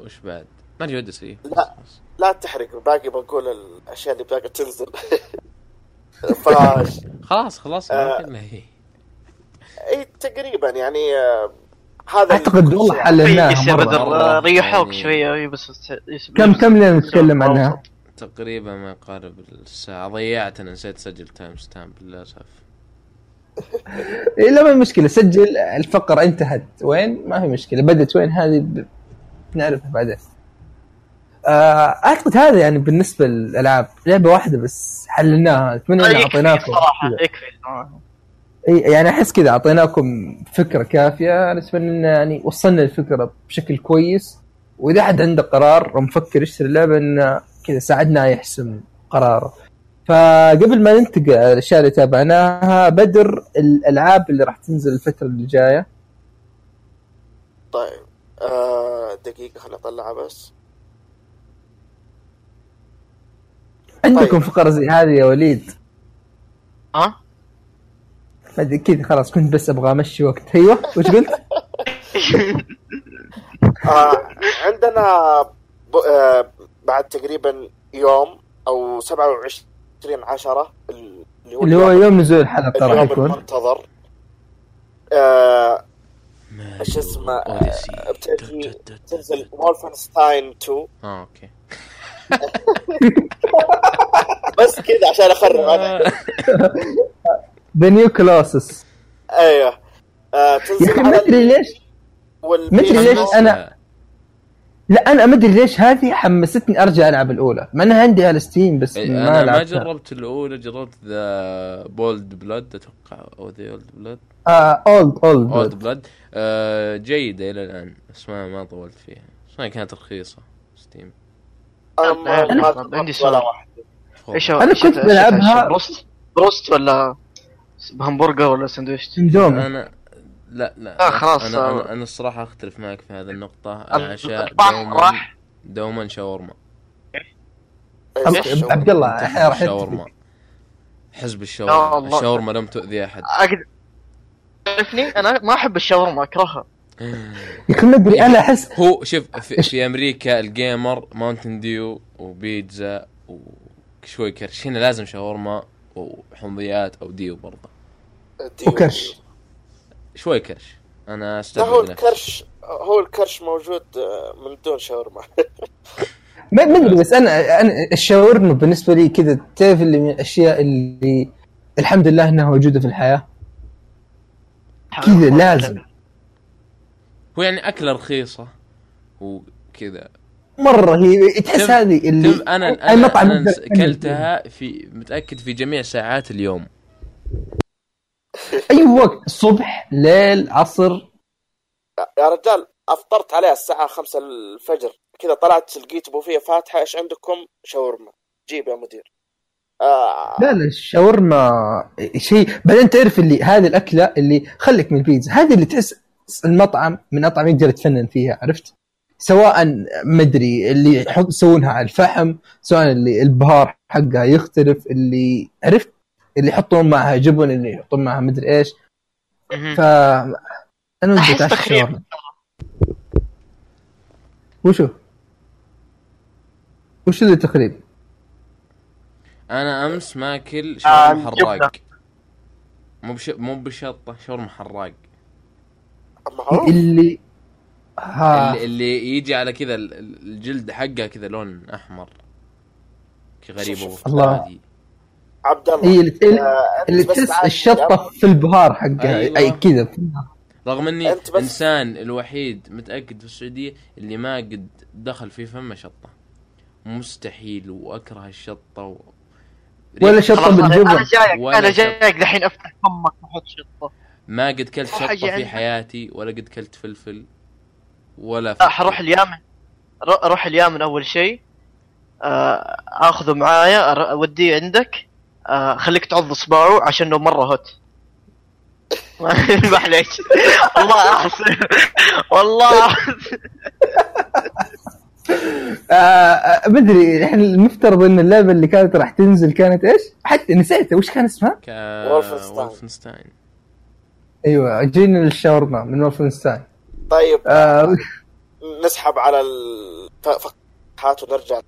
وش بعد؟ ماريو أوديسي لا. لا تحرق باقي بقول الأشياء اللي باقي تنزل فاش خلاص خلاص آه. ما كنا هي اي تقريبا يعني آه، هذا أعتقد والله شيء. حللناها يا مرة. بدر مرة. ريحوك يعني- شوية بس كم كم لين يس- نتكلم عنها؟ تقريبا ما يقارب الساعة ضيعت أنا نسيت أسجل time stamp للأسف إيه لا ما مشكلة سجل الفقرة انتهت وين ما في مشكلة بدت وين هذه ب... نعرفها بعدين آه، أعتقد هذا يعني بالنسبة للألعاب لعبة واحدة بس حللناها أتمنى ان يكفي أعطيناكم صراحة. يكفي آه. إي يعني أحس كذا أعطيناكم فكرة كافية. أتمنى إن يعني وصلنا الفكرة بشكل كويس. وإذا أحد عنده قرار ومفكر يشتري اللعبة انه كذا ساعدنا يحسم قراره. فقبل ما ننتقل الأشياء اللي تابعناها بدر الألعاب اللي راح تنزل الفترة اللي جاية. طيب آه دقيقة خليني أطلعها بس. عندكم طيب. فقرة زي هذه يا وليد؟ ها؟ ما ادري كذا خلاص كنت بس أبغى أمشي وقت. أيوه وش قلت؟ آه عندنا ب... آه بعد تقريبا يوم أو 27 10 اللي هو اللي هو يوم نزول الحلقة اليوم يكون. المنتظر. آه إيش اسمه. آه، بتجي تنزل Wolfenstein 2 آه أوكي. بس كذا عشان أخرب. أنا The New Colossus أيوه. آه يا أخي ما أدري ليش. ما أدري ليش أنا- لا أنا ما أدري ليش هذه حمستني أرجع ألعب الأولى. مع إنها عندي على Steam بس ما أنا إيه، ما لعبتها. جربت الأولى جربت The Old Blood أتوقع أو ذا اولد بلاد آه اولد اولد اولد بلاد جيدة إلى الآن بس ما ما طولت فيها. بس ما كانت رخيصة ستيم أنا ما عندي سؤال. واحد إيش أنا كنت بلعبها- broast broast ولا همبرجر ولا سندويتش؟ اندومي أنا لا لا آه، خلاص، أنا آه. أنا, أنا الصراحة أختلف معك في هذه النقطة العشاء الطباخ دوما راح دوما شاورما؟ عبد الله راح الشاورما يتفق. حزب الشاورما. الشاورما لم تؤذي أحد أقدر تعرفني أنا ما أحب الشاورما أكرهها ما ادري أنا احس هو شوف في, في أمريكا ال gamer Mountain Dew وبيتزا وشوي كرش هنا لازم شاورما وحمضيات أو ديو برضه. وكرش. شوي كرش. أنا لا هو. الكرش هو الكرش موجود آه، من دون شاورما. ما ما أدري بس أنا أنا الشاورما بالنسبة لي كذا تعرف اللي من الأشياء اللي الحمد لله إنها موجودة في الحياة؟ كذا لازم. هو يعني أكلة رخيصة وكذا. مرة هي تحس هذه اللي أنا أنا, أنا أكلتها في متأكد في جميع ساعات اليوم. أي وقت؟ الصبح ليل عصر؟ يا رجال أفطرت عليها الساعة 5 الفجر. كذا طلعت لقيت بوفيه فاتحة إيش عندكم؟ شاورما. جيب يا مدير. آه. لا لا الشاورما شيء. بعدين تعرف اللي هذه الأكلة اللي خليك من البيتزا. هذه اللي تحس المطعم من اطعم يقدر يتفنن فيها عرفت؟ سواء مدري اللي يحط يسوونها على الفحم سواء اللي البهار حقها يختلف اللي عرفت؟ اللي يحطون معها جبن اللي يحطون معها مدري إيش. ف أنا ودي أتعشى وشو؟ وش اللي تخريب؟ أنا أمس ماكل آه، شاورما. حراق مو بش... مو بشطة شاورما حراق اللي ها اللي, اللي يجي على كذا ال- ال- الجلد حقه كذا لون أحمر وفي الله. عبد الله هي اللي, اللي, آه، اللي تحس الشطة في البهار حقها أيوة. اي كذا. رغم إني أنت بس- إنسان الوحيد متأكد في السعودية اللي ما قد دخل في فمه شطة. مستحيل وأكره الشطة و... ولا شطة أنا بالجبن. أنا جايك أنا. جايك دحين أفتح فمك وحط شطة. ما قد كلت شطة في. حياتي ولا قد كلت فلفل ولا لا فلفل. حروح اليمن. رو- أروح اليمن أول شيء. آه، آخذه معايا أوديه عندك. آه، خليك تعض اصبعه عشانه مرة هوت. معليش. والله أحسن. والله آه آه مدري إحنا المفترض إن اللعبة اللي كانت راح تنزل كانت إيش؟ حتى نسيتها. وش كان اسمها؟ وولفنستاين. أيوه جينا للشاورما من Wolfenstein طيب آه نسحب على الفتحات ونرجع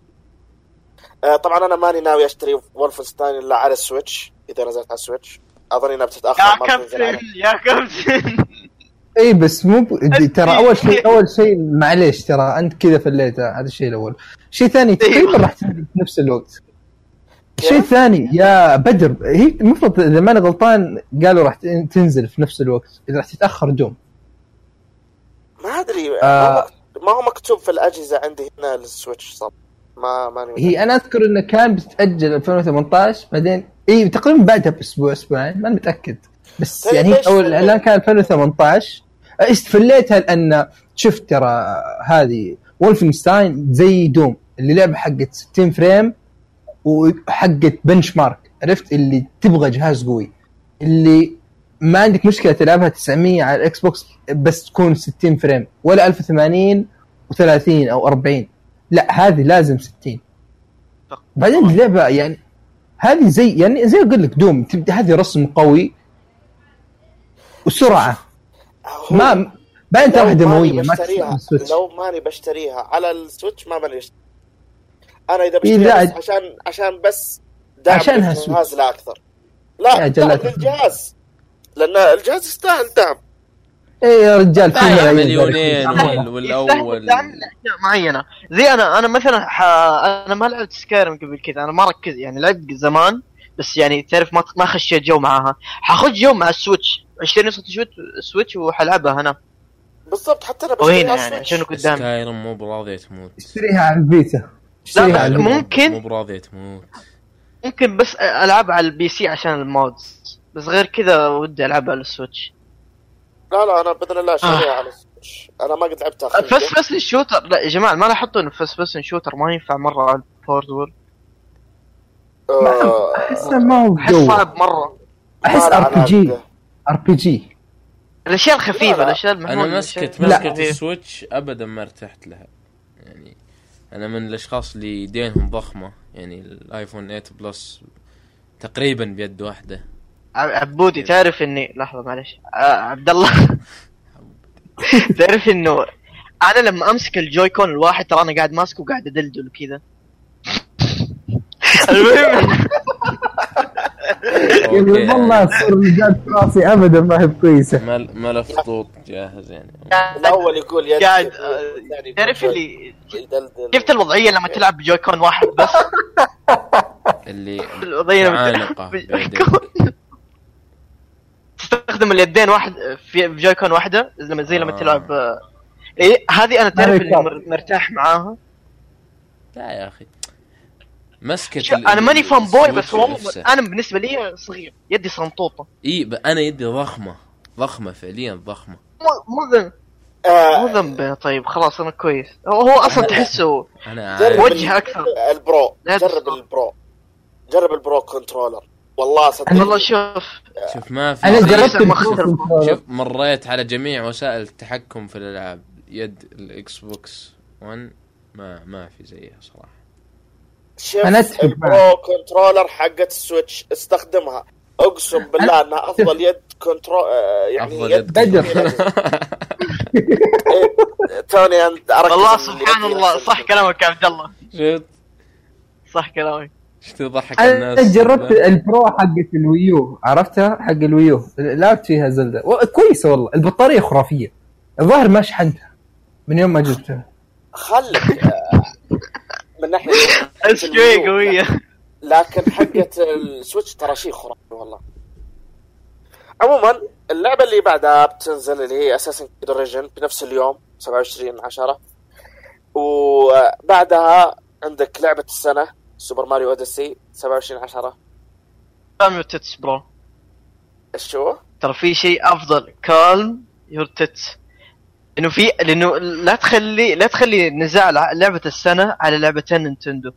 طبعا أنا ماني ناوي أشتري Wolfenstein إلا على ال Switch إذا نزلت على ال Switch. اظن إنها بتتأخر يا كابتن يا كابتن. إي بس مو ب... ترى أول شيء أول شيء معليش ترى أنت كذا فليتها هذا الشيء الأول. شيء ثاني تقريبا راح تنزل في نفس الوقت. الشيء الثاني يا بدر هي المفروض إذا ماني غلطان قالوا راح تنزل في نفس الوقت إذا راح تتأخر دوم. ما أدري آه. ما هو- مكتوب في الأجهزة عندي هنا للسويتش صب ما ماني. هي أنا أذكر إنه كان بتتاجل 2018 بعدين إي تقريبا بعدها بأسبوع أسبوعين ما متأكد. بس طيب يعني أول؟ الاعلان كان 2018 استفليتها لأن شفت ترى هذه Wolfenstein زي Doom اللي لعبة حقت 60 frame وحقت benchmark عرفت؟ اللي تبغى جهاز قوي. اللي ما عندك مشكلة تلعبها 900 على ال Xbox بس تكون 60 frame ولا 1080 و30 أو 40 لا هذه لازم 60 بعدين اللعبه يعني هذه زي يعني زي أقول لك Doom تبدأ هذه رسم قوي وسرعة. ما واحدة ماني دمويه ما بشتريها ال Switch لو ماني بشتريها على ال Switch ما ماني أنا إذا إيه، بشتريها لا. بس عشان عشان بس دعم عشانها الجهاز لا أكثر. لا. دعم للجهاز لأن الجهاز يستاهل دعم. إيه يا رجال في مليونين والأول. معينة. زي أنا أنا مثلا ح... أنا ما لعبت Skyrim قبل كذا. أنا ما ركز يعني لعبت زمان بس يعني تعرف ما ما خشيت جو معاها. حاخش جو مع ال Switch. اشتري نسخه Swit- Switch وحلعبها هنا بالضبط حتى أنا بشتريها يعني Switch. عشان قدامي Skyrim مو براضية تموت. اشتريها على البيتا لا، ممكن. مو براضية تموت. ممكن بس العب على ال PC عشان ال mods. بس غير كذا ودي ألعبها على السويتش. لا لا أنا بإذن الله شاريها آه. على ال Switch أنا ما قد لعبتها. فس فس الشوتر لا يا جماعة ما لاحظتوا انه first first shooter ما ينفع مرة على وورد آه، احس ما هو أحس صعب مرة. أحس ار بي جي. ار بي جي الأشياء لا، الخفيفة لا. الأشياء المحمولة أنا مسكت مسكت. السويتش ابدا ما ارتحت لها. يعني أنا من الأشخاص اللي يدينهم ضخمة. يعني الايفون 8 بلس تقريبا بيد واحدة. عبودي تعرف اني لحظة معلش. آه عبد الله تعرف إنه أنا لما أمسك الجوي كون الواحد ترى أنا قاعد ماسكه وقاعد أدلدل كذا المهم. والله الصورة اللي جات في راسي ابدا ما هي ما له خطوط جاهز يعني. الأول يقول يد قاعد آه، تعرف اللي. شفت الوضعية لما تلعب بجوي كون واحد بس؟ اللي الوضعية لما تلعب بيدين. تستخدم اليدين واحد في ب Joy-Con واحدة لما زي لما آه. تلعب آه، إيه هذه أنا تعرف اللي مرتاح معاها. لا يا أخي. ال- أنا ماني fanboy بس والله. أنا بالنسبة لي صغير يدي صنطوطة. إي ب- أنا يدي ضخمة ضخمة فعليا ضخمة. مو مو ذنب. آه، مو ذنب طيب خلاص أنا كويس. هو أصلا تحسه وجه أكثر. ال Pro جرب. ال Pro. جرب ال Pro Controller. والله صدق. والله شوف. شوف ما في أنا جربت. شوف مريت على جميع وسائل التحكم في الألعاب. يد ال Xbox 1 ما ما في زيها صراحة. شوف أنا أتفق ال Pro Controller حقت ال Switch استخدمها. أقسم بالله إنها أفضل يد control آه، يعني أفضل يد يد بدر. إيه، توني أنت والله سبحان الله. صح كلامك يا عبد الله. شفت؟ صح كلامك. إيش تضحك أنا الناس؟ جربت ال Pro حقت الويو عرفتها حق الويو. لعبت فيها Zelda. كويسة والله. البطارية خرافية. الظاهر ما شحنتها. من يوم ما جبتها. خلك آه، من ناحية شوي قوية. لكن حقة ال Switch ترى شيء خرافي والله. عموما اللعبة اللي بعدها بتنزل اللي هي Assassin's Creed Origins بنفس اليوم 27 10 وبعدها عندك لعبة السنة. Super Mario Odyssey 27 10 Calm your tits bro. إيش هو؟ ترى في شيء أفضل. Calm your tits. إنه في لأنه لا تخلي لا تخلي نزاع لع- لعبة السنة على لعبتين Nintendo.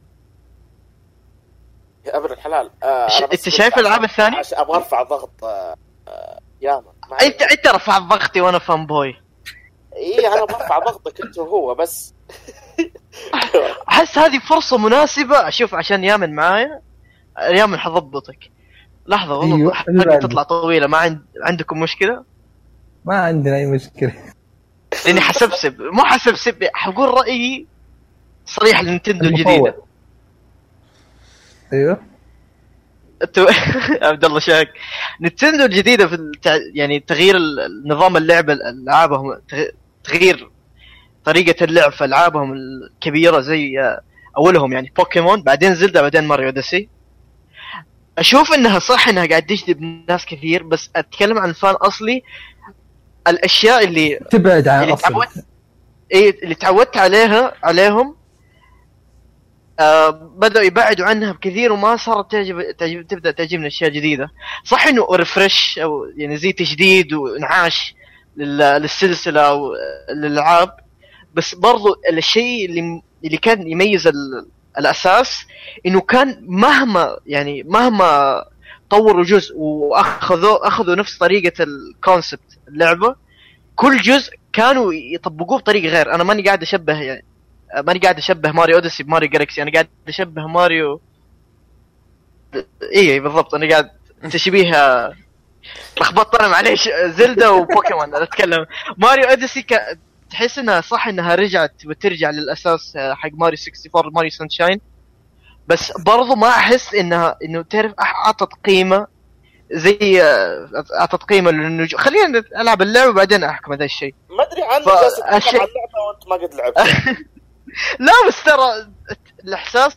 يا ابن الحلال آه ش- أنت شايف الثانية؟ عشان أبغى أرفع ضغط آه آه ياما. ما انت أنت رفعت ضغطي وأنا fanboy اي أنا برفع ضغطك أنت وهو بس. احس هذه فرصة مناسبة. أشوف عشان يامن معايا. يامن حضبطك. لحظة والله أيوة، حلقة. تطلع طويلة. ما عند عندكم مشكلة؟ ما عندنا أي مشكلة. لأني حسبسب. مو حسبسب. حقول رأيي صريح لنينتندو الجديدة. أيوه. أنتوا عبد الله شاك. Nintendo الجديدة في التع... يعني تغيير نظام اللعب العابهم تغ- تغيير طريقة اللعب في ألعابهم الكبيرة زي آه، أولهم يعني بوكيمون بعدين Zelda بعدين Mario Odyssey. أشوف إنها صح إنها قاعد تجذب ناس كثير بس أتكلم عن fan أصلي. الأشياء اللي تبعد عن اللي تعودت إيه اللي تعودت عليها عليهم آه بدأوا يبعدوا عنها بكثير وما صارت تعجب, تعجب تبدأ تعجبني أشياء جديدة. صح إنه refresh أو يعني زي تجديد وإنعاش لل- للسلسلة أو للألعاب. بس برضو الشيء اللي اللي كان يميز ال- الأساس إنه كان مهما يعني مهما طوروا جزء واخذوا أخذوا نفس طريقة ال concept اللعبة كل جزء كانوا يطبقوه بطريقة غير. أنا ماني قاعد أشبه يعني ماني قاعد أشبه Mario Odyssey ب Mario Galaxy أنا قاعد أشبه ماريو اي بالضبط. أنا قاعد تشبيه لخبطت أنا معليش Zelda و Pokemon. أنا أتكلم. Mario Odyssey ك... تحس إنها صح إنها رجعت وترجع للأساس حق ماريو 64 Mario Sunshine. بس برضو ما أحس إنها إنه تعرف أعطت قيمة زي أعطت قيمة للنجوم خلينا ألعب اللعبه وبعدين أحكم هذا الشيء. ما أدري عنك ف- جالس الشيء- عن اللعبة وأنت ما قد لعبت. لا بس ترى الإحساس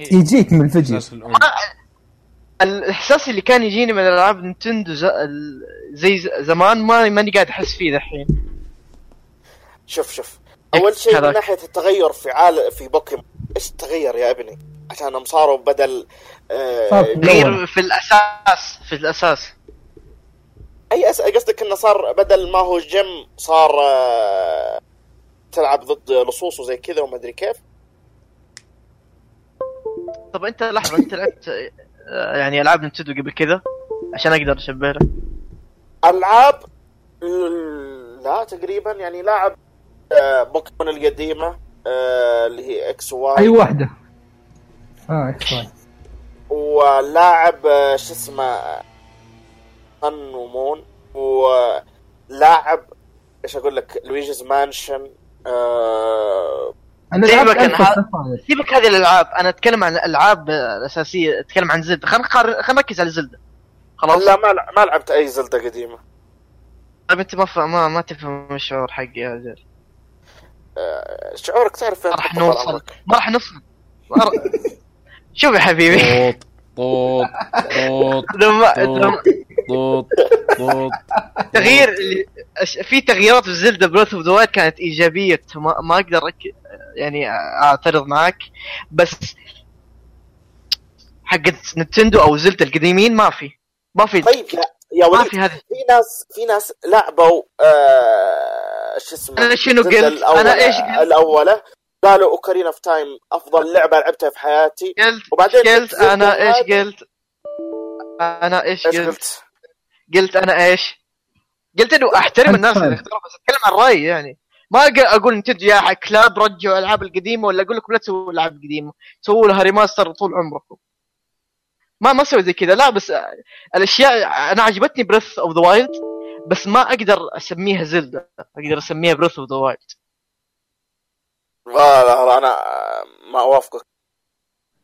يجيك من الفيديو ما الإحساس اللي كان يجيني من العاب. ال- زي ز- زمان ما ماني قاعد أحس فيه دحين. شوف شوف. أول شيء من. ناحية التغير في عالم في بوكيمون إيش تغير يا ابني؟ عشان صاروا بدل آه صار في- غير في الأساس في الأساس. أي أس... قصدك إنه صار بدل ما هو جيم صار آه تلعب ضد لصوص وزي كذا وما أدري كيف؟ طب أنت لحظة أنت لعبت آه، يعني ألعاب Nintendo قبل كذا عشان أقدر اشبه لك العاب لا تقريبا يعني لاعب آه بوكيمون القديمة آه اللي هي X Y. أي واحدة. آه X Y. ولاعب آه، شو اسمه Sun و Moon ولاعب إيش أقول لك لويجيز مانشن آه أنا سيبك لعبت أنا ألف. سيبك هذه الألعاب أنا أتكلم عن الألعاب الأساسية أتكلم عن زلدا خلينا خلينا نركز على زلدا خلاص؟ لا ما ما لعبت أي زلدة قديمة. طيب أنت ما ف... ما ما تفهم الشعور حقي يا رجال آه شعورك تعرف ما راح نوصل. ما راح نوصل. شوف يا حبيبي. طوط طوط لما طوط طوط تغيير اللي في تغييرات في زلدا بروث اوف ذا كانت إيجابية. ما, ما أقدر أك... يعني أعترض معك. بس حقت نتندو أو زلدا القديمين ما في. ما في طيب يا وليد في هذه. في ناس في ناس لعبوا آه شو اسمه أنا شنو زلدة قلت؟ الأولى- أنا إيش قلت؟ الاولى قالوا Ocarina of Time أفضل لعبة لعبتها في حياتي. قلت وبعدين قلت Zelda أنا إيش قلت؟ أنا إيش إيش قلت؟ قلت؟ أنا إيش؟ قلت إنه أحترم الناس اللي اختاروا بس أتكلم عن رأيي يعني. ما أق- أقول Nintendo يا كلاب رجعوا الالعاب القديمة ولا أقول لكم لا تسووا الالعاب القديمه سووا لها remaster طول عمركم. ما ما أسوي زي كذا. لا بس الأشياء أنا عجبتني Breath of the Wild بس ما أقدر أسميها Zelda أقدر أسميها Breath of the Wild لا لا أنا ما أوافقك.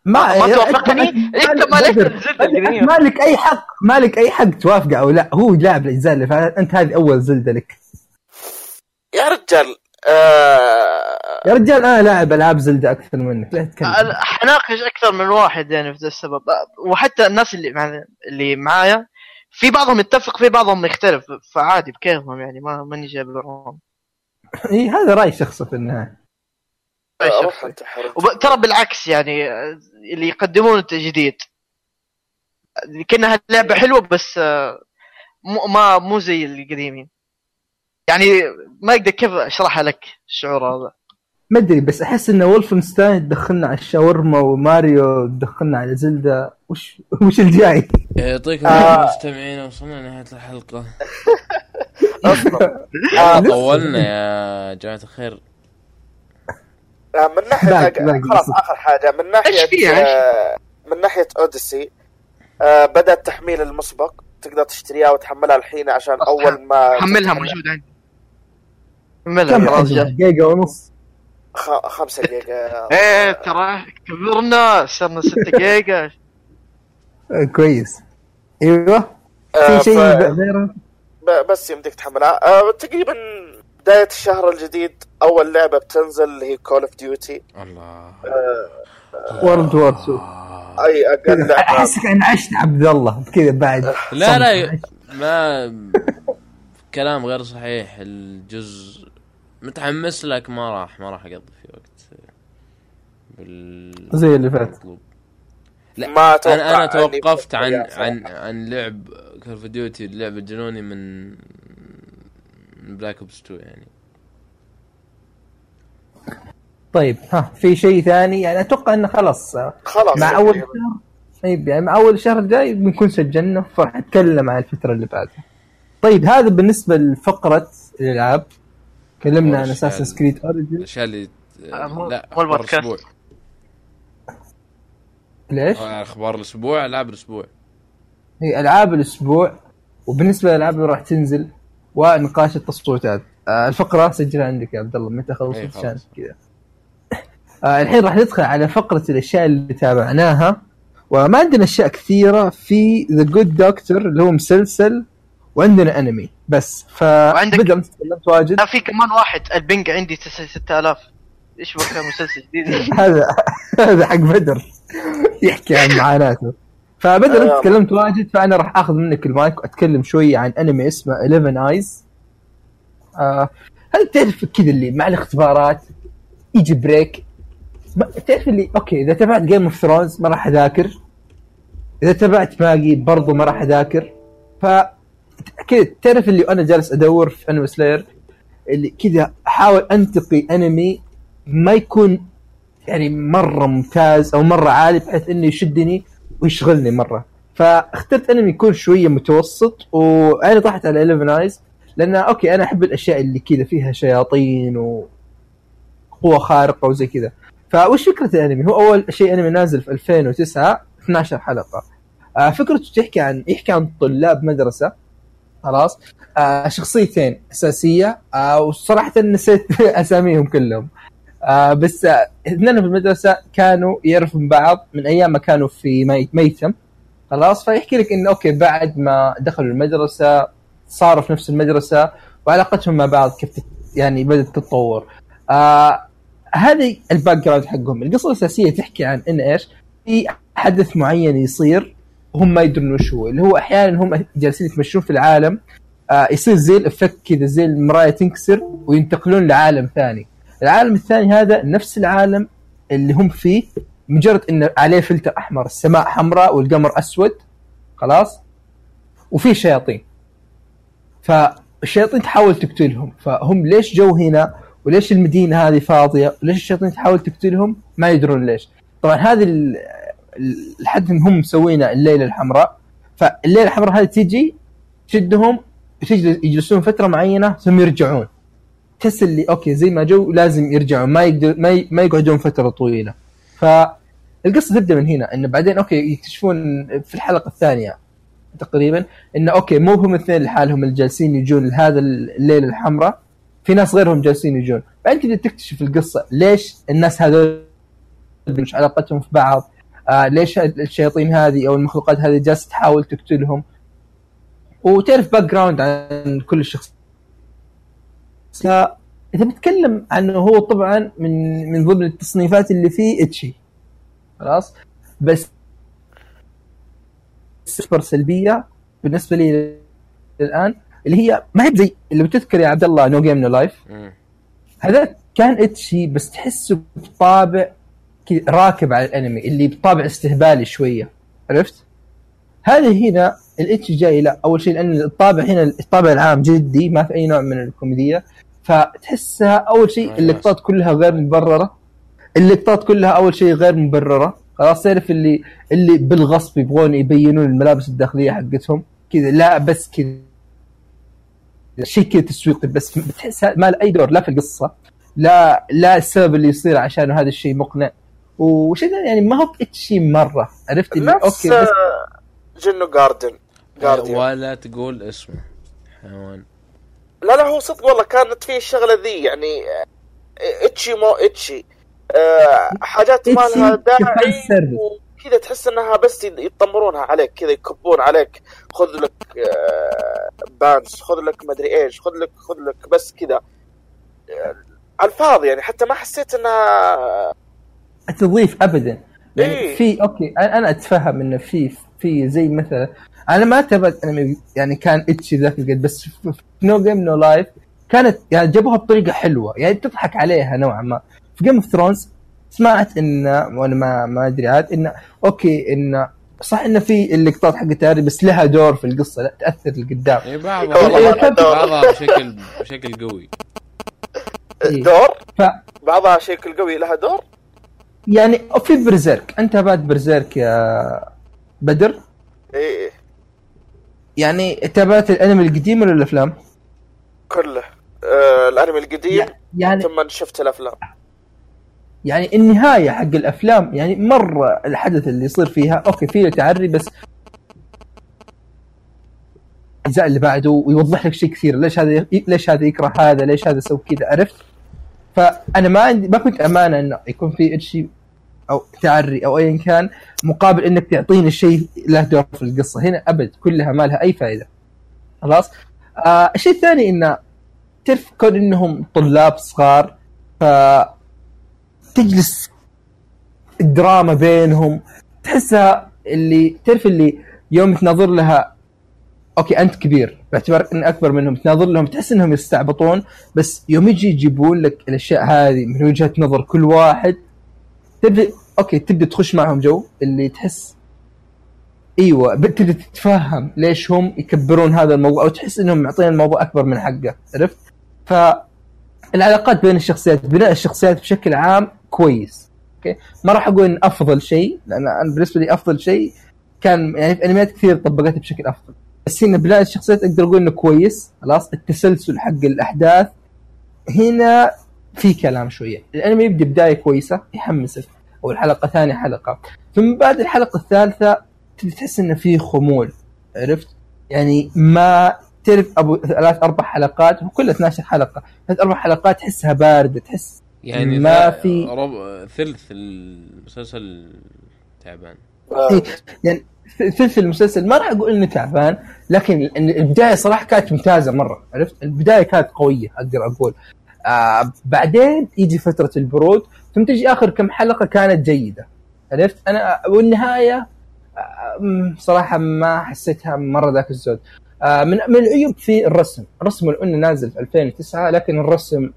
ما ما توافقني؟ أنت ما لك الزلدة القديمة. ما لك أي حق؟ ما لك أي حق توافقه أو لا؟ هو لاعب الاجزاء اللي فاتت انت هذه أول زلده لك. يا رجال آه يا رجال أنا لاعب ألعاب زلده أكثر منك. لا تتكلم. حناقش أكثر من واحد يعني في ذا السبب. وحتى الناس اللي مع اللي معايا في بعضهم يتفق في بعضهم يختلف فعادي بكيفهم يعني ما ماني جابرهم اي إيه، هذا رأي شخصي في النهاية. انت. وب- ترى بالعكس يعني اللي يقدمون جديد. كأنها لعبة حلوة بس مو ما مو زي القديمين. يعني ما أقدر كيف أشرحها لك الشعور هذا. ما أدري بس أحس إن ولفنستاين تدخلنا على الشاورما وماريو تدخلنا على زلدة. وش وش الجاي؟ يعطيكم آه. العافية مستمعين وصلنا لنهاية الحلقة. آه طولنا يا جماعة الخير. من ناحية. خلاص آخر حاجة. من ناحية؟ آه من ناحية Odyssey آه بدا التحميل المسبق. تقدر تشتريها وتحملها الحين عشان أول ما حملها تتحمل- موجود عندي. حملها خلاص جيجا ونص؟ خ... خمسة جيجا. إيه ترى كبرنا صرنا 6 جيجا. آه، كويس. أيوه. آه، في شيء غيره؟ ب- بس يمديك تحملها. آه تقريبا بداية الشهر الجديد أول لعبة بتنزل اللي هي كول اوف ديوتي الله World War 2 آه. أي أقل لعبة أحسك انعشت عبد الله كذا بعد لا لا. ما كلام غير صحيح الجزء متحمس لك ما راح ما راح أقضي فيه وقت بال زي اللي فات. لا ما أتوقع أنا أنا توقفت عن. عن عن لعب Call of Duty اللعب الجنوني من Black Ops 2 يعني. طيب ها في شيء ثاني؟ يعني أتوقع إنه خلاص. خلاص. مع أول شهر طيب يعني مع أول شهر جاي بنكون سجلنا فراح نتكلم عن الفترة اللي بعدها. طيب هذا بالنسبة لفقرة الألعاب. تكلمنا عن Assassin's ال- Creed Origins الأشياء اللي آه، لا مو. الأسبوع. ليش؟ آه، أخبار الأسبوع ألعاب الأسبوع. هي ألعاب الأسبوع وبالنسبة للالعاب اللي راح تنزل ونقاش التصويتات. آه الفقرة سجلها عندك يا عبد الله متى إيه، خلصت خلاص. عشان كذا. آه الحين راح ندخل على فقرة الأشياء اللي تابعناها. وما عندنا أشياء كثيرة في The Good Doctor اللي هو مسلسل وعندنا أنمي. بس وعندك- فبدأ انت تكلمت واجد. لا في كمان واحد البنج عندي 6000 إيش بك مسلسل جديد؟ هذا هذا حق بدر. يحكي عن معاناته. فبدر انت آه. تكلمت واجد فأنا راح آخذ منك المايك وأتكلم شوي عن أنمي اسمه 11 eyes آه هل تعرف كذا اللي مع الاختبارات يجي break؟ ما- تعرف اللي okay إذا تابعت Game of Thrones ما راح أذاكر. إذا تابعت ماجي برضو ما راح أذاكر. ف كذا تعرف اللي أنا جالس أدور في انمي سلاير اللي كذا أحاول أنتقي أنمي ما يكون يعني مرة ممتاز أو مرة عالي بحيث إنه يشدني. ويشغلني مرة. فاخترت أنمي يكون شوية متوسط وعيني طاحت على 11 eyes لأن okay أنا أحب الأشياء اللي كذا فيها شياطين وقوه خارقة وزي كذا. فوش فكرة الأنمي؟ هو أول شيء أنمي نازل في 2009 12 حلقة. آه فكرته تحكي عن يحكي عن طلاب مدرسة خلاص. آه شخصيتين أساسية آه وصراحة نسيت أساميهم كلهم. آه بس اثنين في المدرسة كانوا يعرفوا من بعض من أيام ما كانوا في مي- ميتم. خلاص فيحكي لك انه okay بعد ما دخلوا المدرسة صاروا في نفس المدرسة وعلاقتهم مع بعض كيف يعني بدأت تتطور. آه هذه ال background حقهم. القصة الأساسية تحكي عن إن إيش؟ في حدث معين يصير وهم ما يدرون وش هو. اللي هو أحيانا هم جالسين يتمشون في العالم آه يصير زي ال effect كذا زي المرايه تنكسر وينتقلون لعالم ثاني. العالم الثاني هذا نفس العالم اللي هم فيه مجرد إنه عليه فلتر أحمر السماء حمراء والقمر أسود خلاص؟ وفي شياطين. فالشياطين تحاول تقتلهم. فهم ليش جو هنا؟ وليش المدينة هذه فاضية؟ وليش الشياطين تحاول تقتلهم؟ ما يدرون ليش. طبعا هذه ال- ال- الحد إن هم مسوينه الليلة الحمراء. فالليلة الحمراء هذه تجي تشدهم يجلسون فترة معينة ثم يرجعون. تحس اللي okay زي ما جو لازم يرجعون ما يقدر ما, ي... ما يقعدون فترة طويلة. فالقصة تبدأ من هنا إنه بعدين okay يكتشفون في الحلقة الثانية تقريبا إنه okay مو هم الاثنين لحالهم اللي جالسين يجون لهذا الليلة الحمراء في ناس غيرهم جالسين يجون. بعدين تبدأ تكتشف القصة ليش الناس هذول وش علاقتهم في بعض؟ آه ليش الشياطين هذه أو المخلوقات هذه جالسة تحاول تقتلهم؟ وتعرف background عن كل الشخص إذا بتكلم عنه هو طبعا من من ضمن التصنيفات اللي فيه ecchi خلاص بس سوبر سلبية بالنسبة لي الآن اللي هي ما هي زي اللي بتذكر يا عبد الله No Game No Life. هذا كان ecchi بس تحسه بطابع راكب على الانمي اللي بطابع استهبالي شوية عرفت؟ هذه هنا الـ ecchi جاي لا أول شيء لأن الطابع هنا الطابع العام جدي ما في أي نوع من الكوميديا. فتحسها أول شيء أيوة. اللقطات كلها غير مبررة. اللقطات كلها أول شيء غير مبررة. خلاص تعرف اللي اللي بالغصب يبغون يبينون الملابس الداخلية حقتهم. كذا لا بس كذا. شيء كذا تسويقي بس بتحس ما له أي دور لا في القصة لا لا السبب اللي يصير عشان هذا الشيء مقنع. وشيء يعني ما هو شيء مرة. عرفت نفس أوكي بس جنو جاردن جارديان ولا تقول اسمه حيوان. لا لا هو صدق والله كانت فيه الشغلة ذي يعني ecchi مو ecchi. آه، حاجات ما لها داعي. وكذا تحس إنها بس يطمرونها عليك كذا يكبون عليك. خذ لك آه، pants خذ لك مدري إيش خذ لك خذ لك بس كذا. آه، الفاضي يعني حتى ما حسيت إنها تضيف ابدا. يعني إيه. في okay أنا أنا أتفهم انه في في زي مثلا أنا ما تابعت أنمي يعني كان ecchi ذاك القد بس في No Game No Life كانت يعني جابوها بطريقة حلوة. يعني تضحك عليها نوعا ما. في Game of Thrones سمعت انه وأنا ما ما أدري عاد انه okay انه صح انه في اللقطات حقت هذه بس لها دور في القصة لا تأثر لقدام. اي والله بعضها بعضها أدور. بعضها بشكل بشكل قوي. إيه. دور؟ ف بعضها شكل قوي لها دور؟ يعني في Berserk. أنت تابعت Berserk يا بدر؟ اي اي يعني تابعت الانمي القديم ولا الأفلام؟ كله. آه الانمي القديم يعني ثم شفت الأفلام. يعني النهاية حق الأفلام يعني مرة الحدث اللي يصير فيها أوكي فيه تعري بس الأجزاء اللي بعده ويوضح لك شيء كثير. ليش هذا ليش هذا يكره هذا؟ ليش هذا يسوي كذا؟ عرفت؟ فأنا ما عندي ما كنت أمانة إنه يكون في شيء أو تعري أو ايا كان مقابل إنك تعطيني شيء له دور في القصة. هنا أبد كلها ما لها أي فائدة. خلاص؟ آه الشيء الثاني انه تعرف كون إنهم طلاب صغار ف تجلس الدراما بينهم تحسها اللي تعرف اللي يوم تناظر لها أوكي أنت كبير باعتبار إن أكبر منهم تناظر لهم تحس إنهم يستعبطون بس يوم يجي يجيبون لك الأشياء هذه من وجهة نظر كل واحد تبدا أوكي تبدأ تخش معهم جو اللي تحس إيوه تبدأ تتفهم ليش هم يكبرون هذا الموضوع أو تحس إنهم معطين الموضوع أكبر من حقه عرفت؟ فالعلاقات بين الشخصيات بناء الشخصيات بشكل عام كويس أوكي؟ ما راح أقول إن أفضل شيء لأن أنا بالنسبة لي أفضل شيء كان يعني في أنميات كثير طبقتها بشكل أفضل بس هنا بناء الشخصيات أقدر أقول إنه كويس خلاص؟ التسلسل حق الأحداث هنا في كلام شوية الأنمي يبدأ بداية كويسة يحمسك أو الحلقة ثاني حلقة. ثم بعد الحلقة الثالثة تحس إنه في خمول عرفت؟ يعني ما تعرف أبو ثلاث أربع حلقات وكلها 12 حلقة. ثلاث أربع حلقات تحسها باردة تحس يعني ما في- ربع ثلث المسلسل تعبان. إيه، يعني ثلث المسلسل ما راح أقول إنه تعبان لكن البداية صراحة كانت ممتازة مرة عرفت؟ البداية كانت قوية أقدر أقول. آه بعدين يجي فترة البرود ثم تجي آخر كم حلقة كانت جيدة. عرفت؟ أنا والنهاية صراحة ما حسيتها مرة ذاك الزود. آه من من العيوب في الرسم. الرسم انه نازل في 2009 لكن الرسم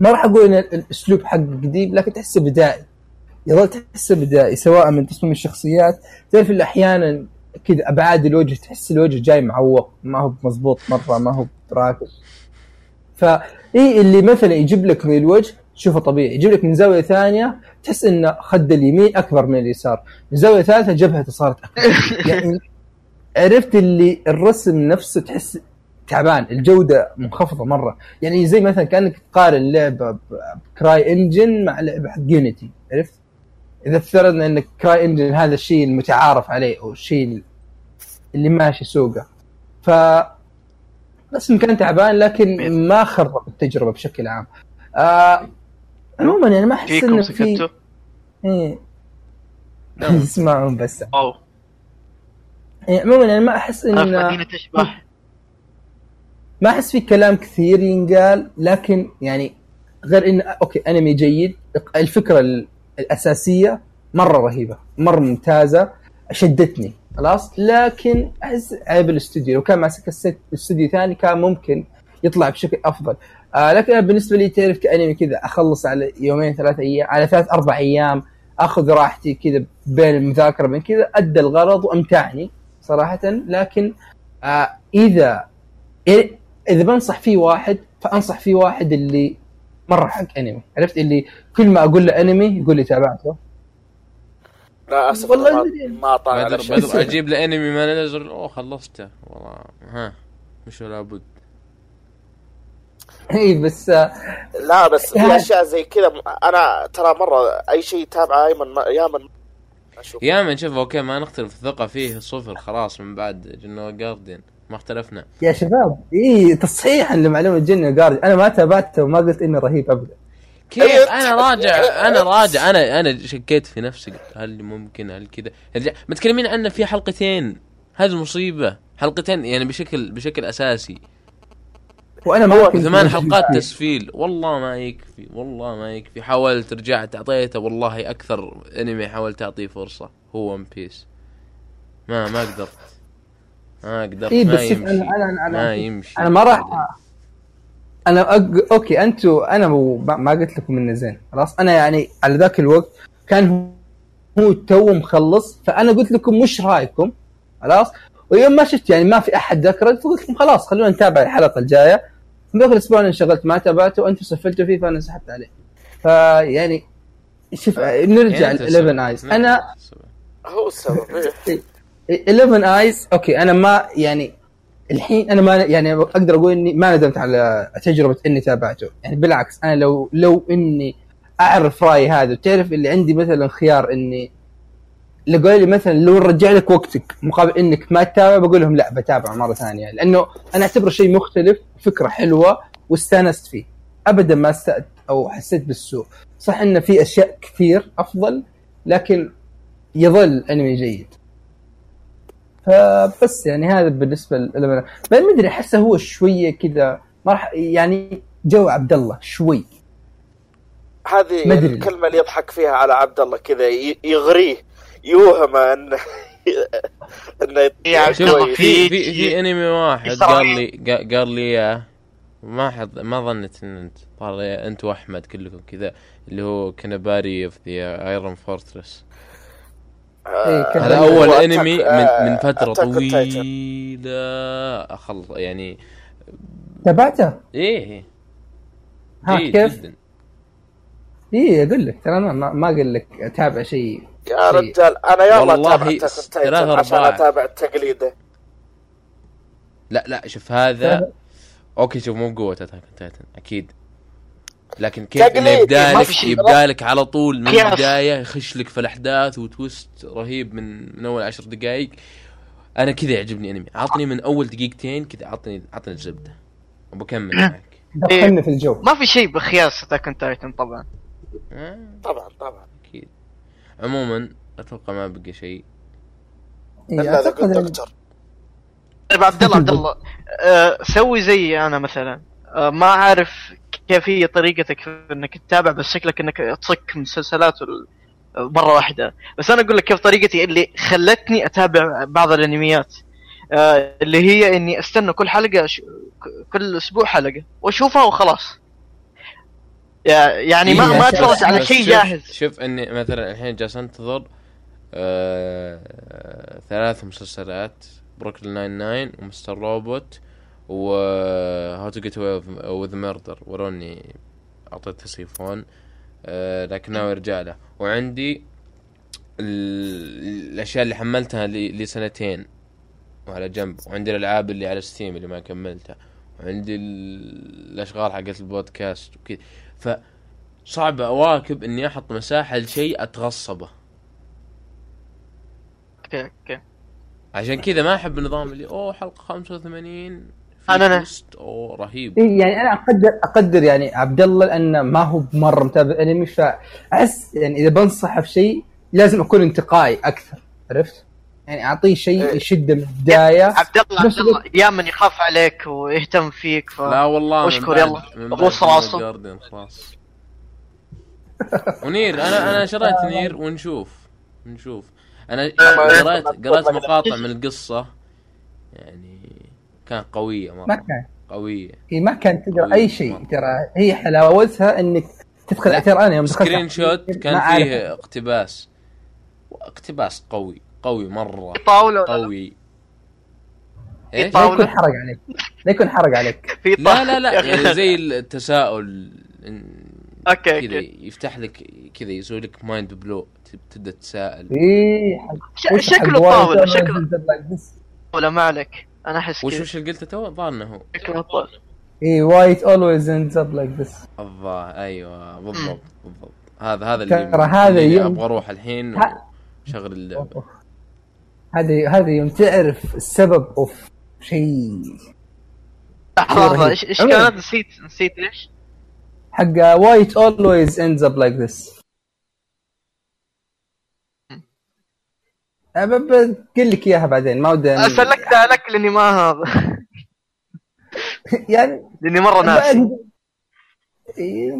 ما راح أقول إن الأسلوب حقه قديم لكن تحسه بدائي. يظل تحسه بدائي سواء من تصميم الشخصيات. تعرف اللي أحيانا كذا أبعاد الوجه تحس الوجه جاي معوق ما هو مضبوط مرة ما هو راكب فاي اللي مثلا يجيب لك من الوجه؟ تشوفه طبيعي. يجيب لك من زاوية ثانية تحس إن خد اليمين أكبر من اليسار. من زاوية ثالثة جبهته صارت أكبر. يعني عرفت اللي الرسم نفسه تحس تعبان. الجودة منخفضة مرة. يعني زي مثلا كأنك تقارن لعبة ب Cry Engine مع لعبة حق Unity عرفت؟ إذا افترضنا إن Cry Engine هذا الشيء المتعارف عليه أو الشيء اللي ماشي سوقه. ف الرسم كان تعبان لكن ما خرب التجربة بشكل عام. آه عموما يعني ما أحس إنه في إيه. يسمعون بس. wow يعني عموما يعني ما أحس ان مدينه اشباح ما أحس في كلام كثير ينقال لكن يعني غير انه okay أنمي جيد. الفكرة ال- الأساسية مرة رهيبة مرة ممتازة شدتني خلاص؟ لكن أحس عيب الاستوديو. لو كان ماسك استوديو ثاني كان ممكن يطلع بشكل أفضل. آه لكن بالنسبة لي تعرف كأنمي كذا أخلص على يومين ثلاث أيام على ثلاث أربع أيام أخذ راحتي كذا بين المذاكرة بين كذا ادى الغرض وأمتعني صراحة. لكن آه إذا إذا بنصح فيه واحد فأنصح فيه واحد اللي مرة حق أنمي. عرفت؟ اللي كل ما أقول له أنمي يقول لي تابعته. لا أسف والله ما- طالع أجيب له انمي ما نزل. أوه خلصته. والله ها مش ولا بد اي بس آه، لا بس في يعني- أشياء زي كذا. أنا ترى مرة أي شيء تابعه ايمن ما- يا من أشوف يا من شوف أوكي ما نختلف الثقة فيه صفر خلاص من بعد جنو جارديان ما اختلفنا. يا شباب اي تصحيحا لمعلومة جنة جارد أنا ما تابعته وما قلت انه رهيب ابدا. كيف؟ أيوة. أنا راجع أنا راجع. أنا أنا شكيت في نفسي قلت هل ممكن هل كذا؟ متكلمين عنه في حلقتين. هذه المصيبه حلقتين يعني بشكل بشكل أساسي. وأنا ما ثمان حلقات. تسفيل. والله ما يكفي والله ما يكفي. حاولت رجعت أعطيته. والله أكثر انمي حاولت أعطيه فرصة. هو ون بيس ما ما قدرت. ما قدرت. اي ما يمشي. أنا أنا أنا ما يمشي. أنا ما راح أنا أق... okay أنتوا أنا ما قلت لكم إنه زين. خلاص أنا يعني على ذاك الوقت كان هو- هو تو مخلص فأنا قلت لكم وش رأيكم؟ خلاص؟ ويوم ما شفت يعني ما في أحد ذكره فقلت لكم خلاص خلونا نتابع الحلقة الجاية. في ذاك الأسبوع أنا انشغلت ما تابعته وأنتم سفلتوا فيه فأنا سحبت عليه فيعني شوف نرجع يعني ل 11 eyes. أنا. هو السبب إيه. 11 eyes okay أنا ما يعني الحين أنا ما يعني أقدر أقول إني ما ندمت على تجربة إني تابعته يعني بالعكس أنا لو لو إني أعرف رايي هذا وتعرف اللي عندي مثلا خيار إني لو قالوا لي مثلا لو نرجع لك وقتك مقابل إنك ما تتابع بقول لهم لا بتابع مرة ثانية. لأنه أنا أعتبره شيء مختلف فكرة حلوة واستانست فيه. ابدا ما استأت أو حسيت بالسوء. صح انه في أشياء كثير أفضل لكن يظل أنمي جيد. فبس يعني هذا بالنسبة لما ما أدري أحسه هو شوية كذا ما راح يعني جو عبد الله شوي. هذه. الكلمة اللي يضحك فيها على عبد الله كذا يغريه. يوهم انه إنه الله في في- في أنمي واحد. قال لي قا- قال لي إياه ما حد ما ظنيت إن انت قال أنت وأحمد كلكم كذا اللي هو كنباري اوف ذا ايرون فورترس إيه، هذا أول أنمي من آه، من فترة on Titan. طويلة اخلص يعني تابعته؟ إيه ها جيد كيف؟ جدا اي أقول لك ترى أنا ما ما أقول لك أتابع شيء يا شيء. رجال أنا يلا والله تايتن عشان. أتابع التقليدة. لا لا شوف هذا okay شوف مو بقوة Attack Titan أكيد. لكن كيف إنه يبدأ لك على طول من. البداية يخش لك في الأحداث و twist رهيب من من أول عشر دقائق أنا كذا يعجبني أنمي. عطني من أول دقيقتين كذا عطني عطني الزبدة. وبكمل معك. دخلني في الجو. ما في شيء بخياس Attack Titan طبعا. طبعا طبعا. عموما أتوقع ما بقى شيء. الا اذا أعتقد قلت دكتور طيب عبد الله عبد الله آه، سوي زي أنا مثلا. آه، ما أعرف كيف هي طريقتك في إنك تتابع بس شكلك إنك تصك مسلسلات مرة واحدة. بس أنا أقول لك كيف طريقتي اللي خلتني أتابع بعض الأنميات. آه، اللي هي إني أستنى كل حلقة ش... كل أسبوع حلقة وأشوفها وخلاص. يعني ما إيه، ما اتفرج على شيء جاهز. شوف إني مثلا الحين جالس أنتظر آه ثلاث مسلسلات Brooklyn Nine-Nine و Mr. Robot و How to Get Away with Murder وروني أعطيت تسيفون آه لكن ناوي أرجع له. وعندي ال- الأشياء اللي حملتها ل- لسنتين وعلى جنب. وعندي الألعاب اللي على Steam اللي ما كملتها. وعندي ال- الأشغال حقت البودكاست وكذا. ف صعب أواكب إني أحط مساحة لشيء أتغصبه okay okay عشان كذا ما أحب النظام اللي أوه حلقة 85 في أنا- أنا. twist، أوه رهيب إيه، يعني أنا أقدر أقدر يعني عبد الله لأنه ما هو مرة متابع أنمي فأحس يعني إذا بنصحه في شيء لازم أكون انتقائي أكثر عرفت؟ يعني أعطيه شيء إيه. يشده من البداية عبد الله عبد الله يا من يخاف عليك ويهتم فيك ف... لا والله واشكر بعد- يلا. بعد راسه. خلاص ونير أنا أنا شريت نير ونشوف نشوف أنا قرأت قرأت مقاطع من القصة يعني كان قوية ما مره كان قوية هي ما كانت تقرا أي شيء. ترى هي حلاوتها إنك تدخل ترى أنا يوم دخلت سكرين شوت ما كان. فيه اقتباس اقتباس قوي قوي مرة. طاولة؟ قوي. إيش؟ لا. يكون حرق عليك. لا يكون حرق عليك. في لا لا لا. يعني زي التساؤل. okay كذا يفتح لك كذا يسوي لك mind blow تبدأ تساءل إيه شكله طاولة شكله طاولة ما عليك. أنا أحس وش كذا. وش اللي قلته تو؟ الظاهر إنه شكله طاولة. إيه why it always ends up like this الظاهر أيوه بالضبط بالضبط. هذا هذا اللي ترى هذا اللي أبغى أروح الحين وشغل اللعبة. هذا هذا يوم تعرف السبب of شيء لحظه رهيب. إيش. كانت نسيت نسيت إيش؟ حق why it always ends up like this بقول لك إياها بعدين ما ودي سلكتها لك لأني ما هذا يعني لأني مرة ناسي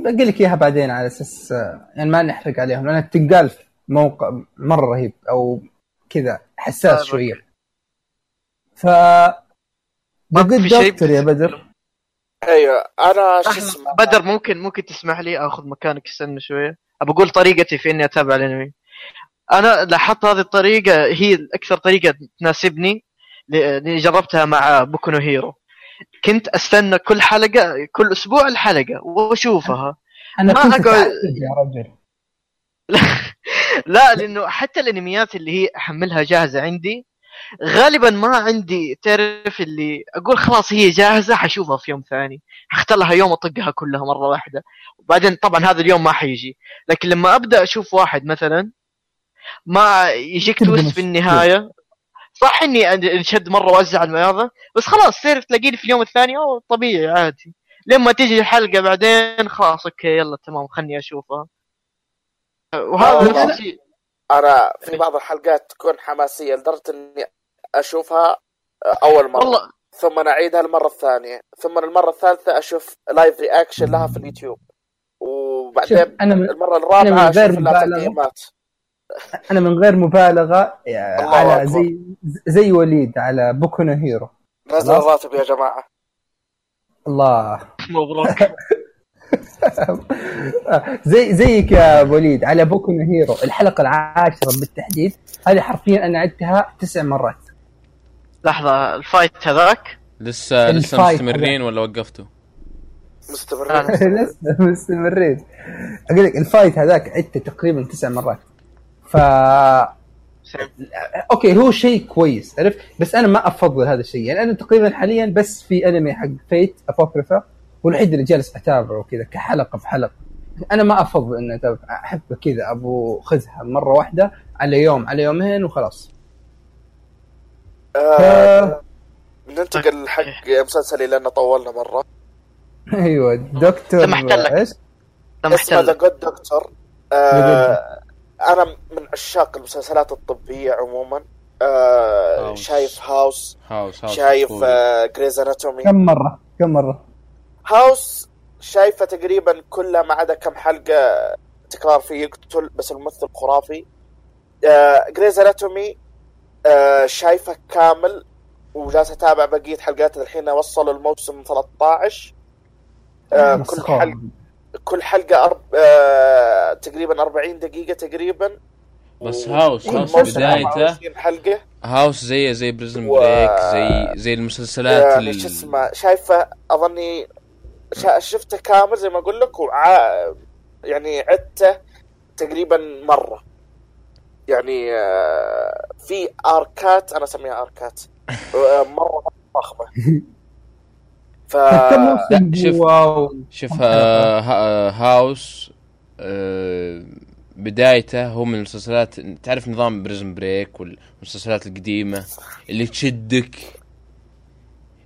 بقول لك إياها بعدين على أساس آه، يعني ما نحرق عليهم لأن التقال في موقع مرة رهيب أو كذا حساس شوية. ف ما في شيء دكتور يا بدر؟ أيوه أنا شو اسمه؟ بدر ممكن ممكن تسمح لي آخذ مكانك استنى شوية؟ ابى أقول طريقتي في إني أتابع الأنمي. أنا لاحظت هذه الطريقة هي أكثر طريقة تناسبني لأني جربتها مع بوكو نو هيرو. كنت أستنى كل حلقة كل أسبوع الحلقة وأشوفها. أنا ما كنت أتعذب يا رجل. لا لأنه حتى الأنميات اللي هي أحملها جاهزة عندي غالبا ما عندي تعرف اللي أقول خلاص هي جاهزة حشوفها في يوم ثاني. حختار لها يوم أطقها كلها مرة واحدة. وبعدين طبعا هذا اليوم ما حيجي. لكن لما أبدأ أشوف واحد مثلا ما يجيك twist مش- في النهاية. صح إني أنشد مرة وأزعل من هذا بس خلاص تعرف تلاقيني في اليوم الثاني أوه طبيعي عادي. لما تيجي الحلقة بعدين خلاص okay يلا تمام خلني أشوفها. وهذا. نفس الشيء أنا في بعض الحلقات تكون حماسية لدرجة إني أشوفها أول مرة والله ثم نعيدها المره الثانية ثم المره الثالثة أشوف live reaction لها في اليوتيوب وبعدين من المرة أنا الرابعه من غير أشوف لها مبالغة. تقييمات أنا من غير مبالغة على أكبر. زي زي وليد على بوكو نو هيرو نزل. الراتب يا جماعة الله مبروك زي زيك يا وليد على بوكو نو هيرو الحلقة العاشرة بالتحديد هذه حرفيا أنا عدتها تسع مرات. لحظة ال fight هذاك؟ لسه لسه مستمرين ولا وقفتوا؟ مستمرين. لسه. مستمرين. أقول لك ال fight هذاك عدته تقريبا تسع مرات. ف okay هو شيء كويس عرفت؟ بس أنا ما أفضل هذا الشيء. يعني أنا تقريبا حاليا بس في أنمي حق فيت ابوكريفا والوحيد اللي جالس أتابعه كذا كحلقة بحلقه أنا ما أفضل إني أتابع أحب كذا أبو خذها مرة واحدة على يوم على يومين وخلاص. آه ننتقل حق مسلسلي لأنه طولنا مرة. أيوه دكتور سمحت لك. إيش؟ لما اسمه The Good Doctor آه أنا من عشاق المسلسلات الطبية عموما. آه House. شايف House House House شايف. آه Grey's Anatomy كم مرة؟ كم مرة؟ House شايفة تقريبا كلها ما عدا كم حلقة تكرار فيه يقتل بس الممثل خرافي. آه Grey's Anatomy آه شايفة كامل وجالس أتابع بقية حلقات الحين وصلوا الموسم 13 آه كل. حلقة كل حلقة أرب... آه تقريبا 40 دقيقة تقريبا. بس House House بدايته 24 حلقة. House زي زي Prison و- Break زي زي المسلسلات يعني ال- شو اسمه شايفة أظني شفته كامل زي ما أقول لك وع... يعني عدته تقريبا مرة. يعني آه، في arc ات أنا أسميها arc ات. آه، مرة ضخمه ف شوف. شوف آه، ها- House بدايته هو من المسلسلات تعرف نظام Prison Break والمسلسلات القديمة اللي تشدك؟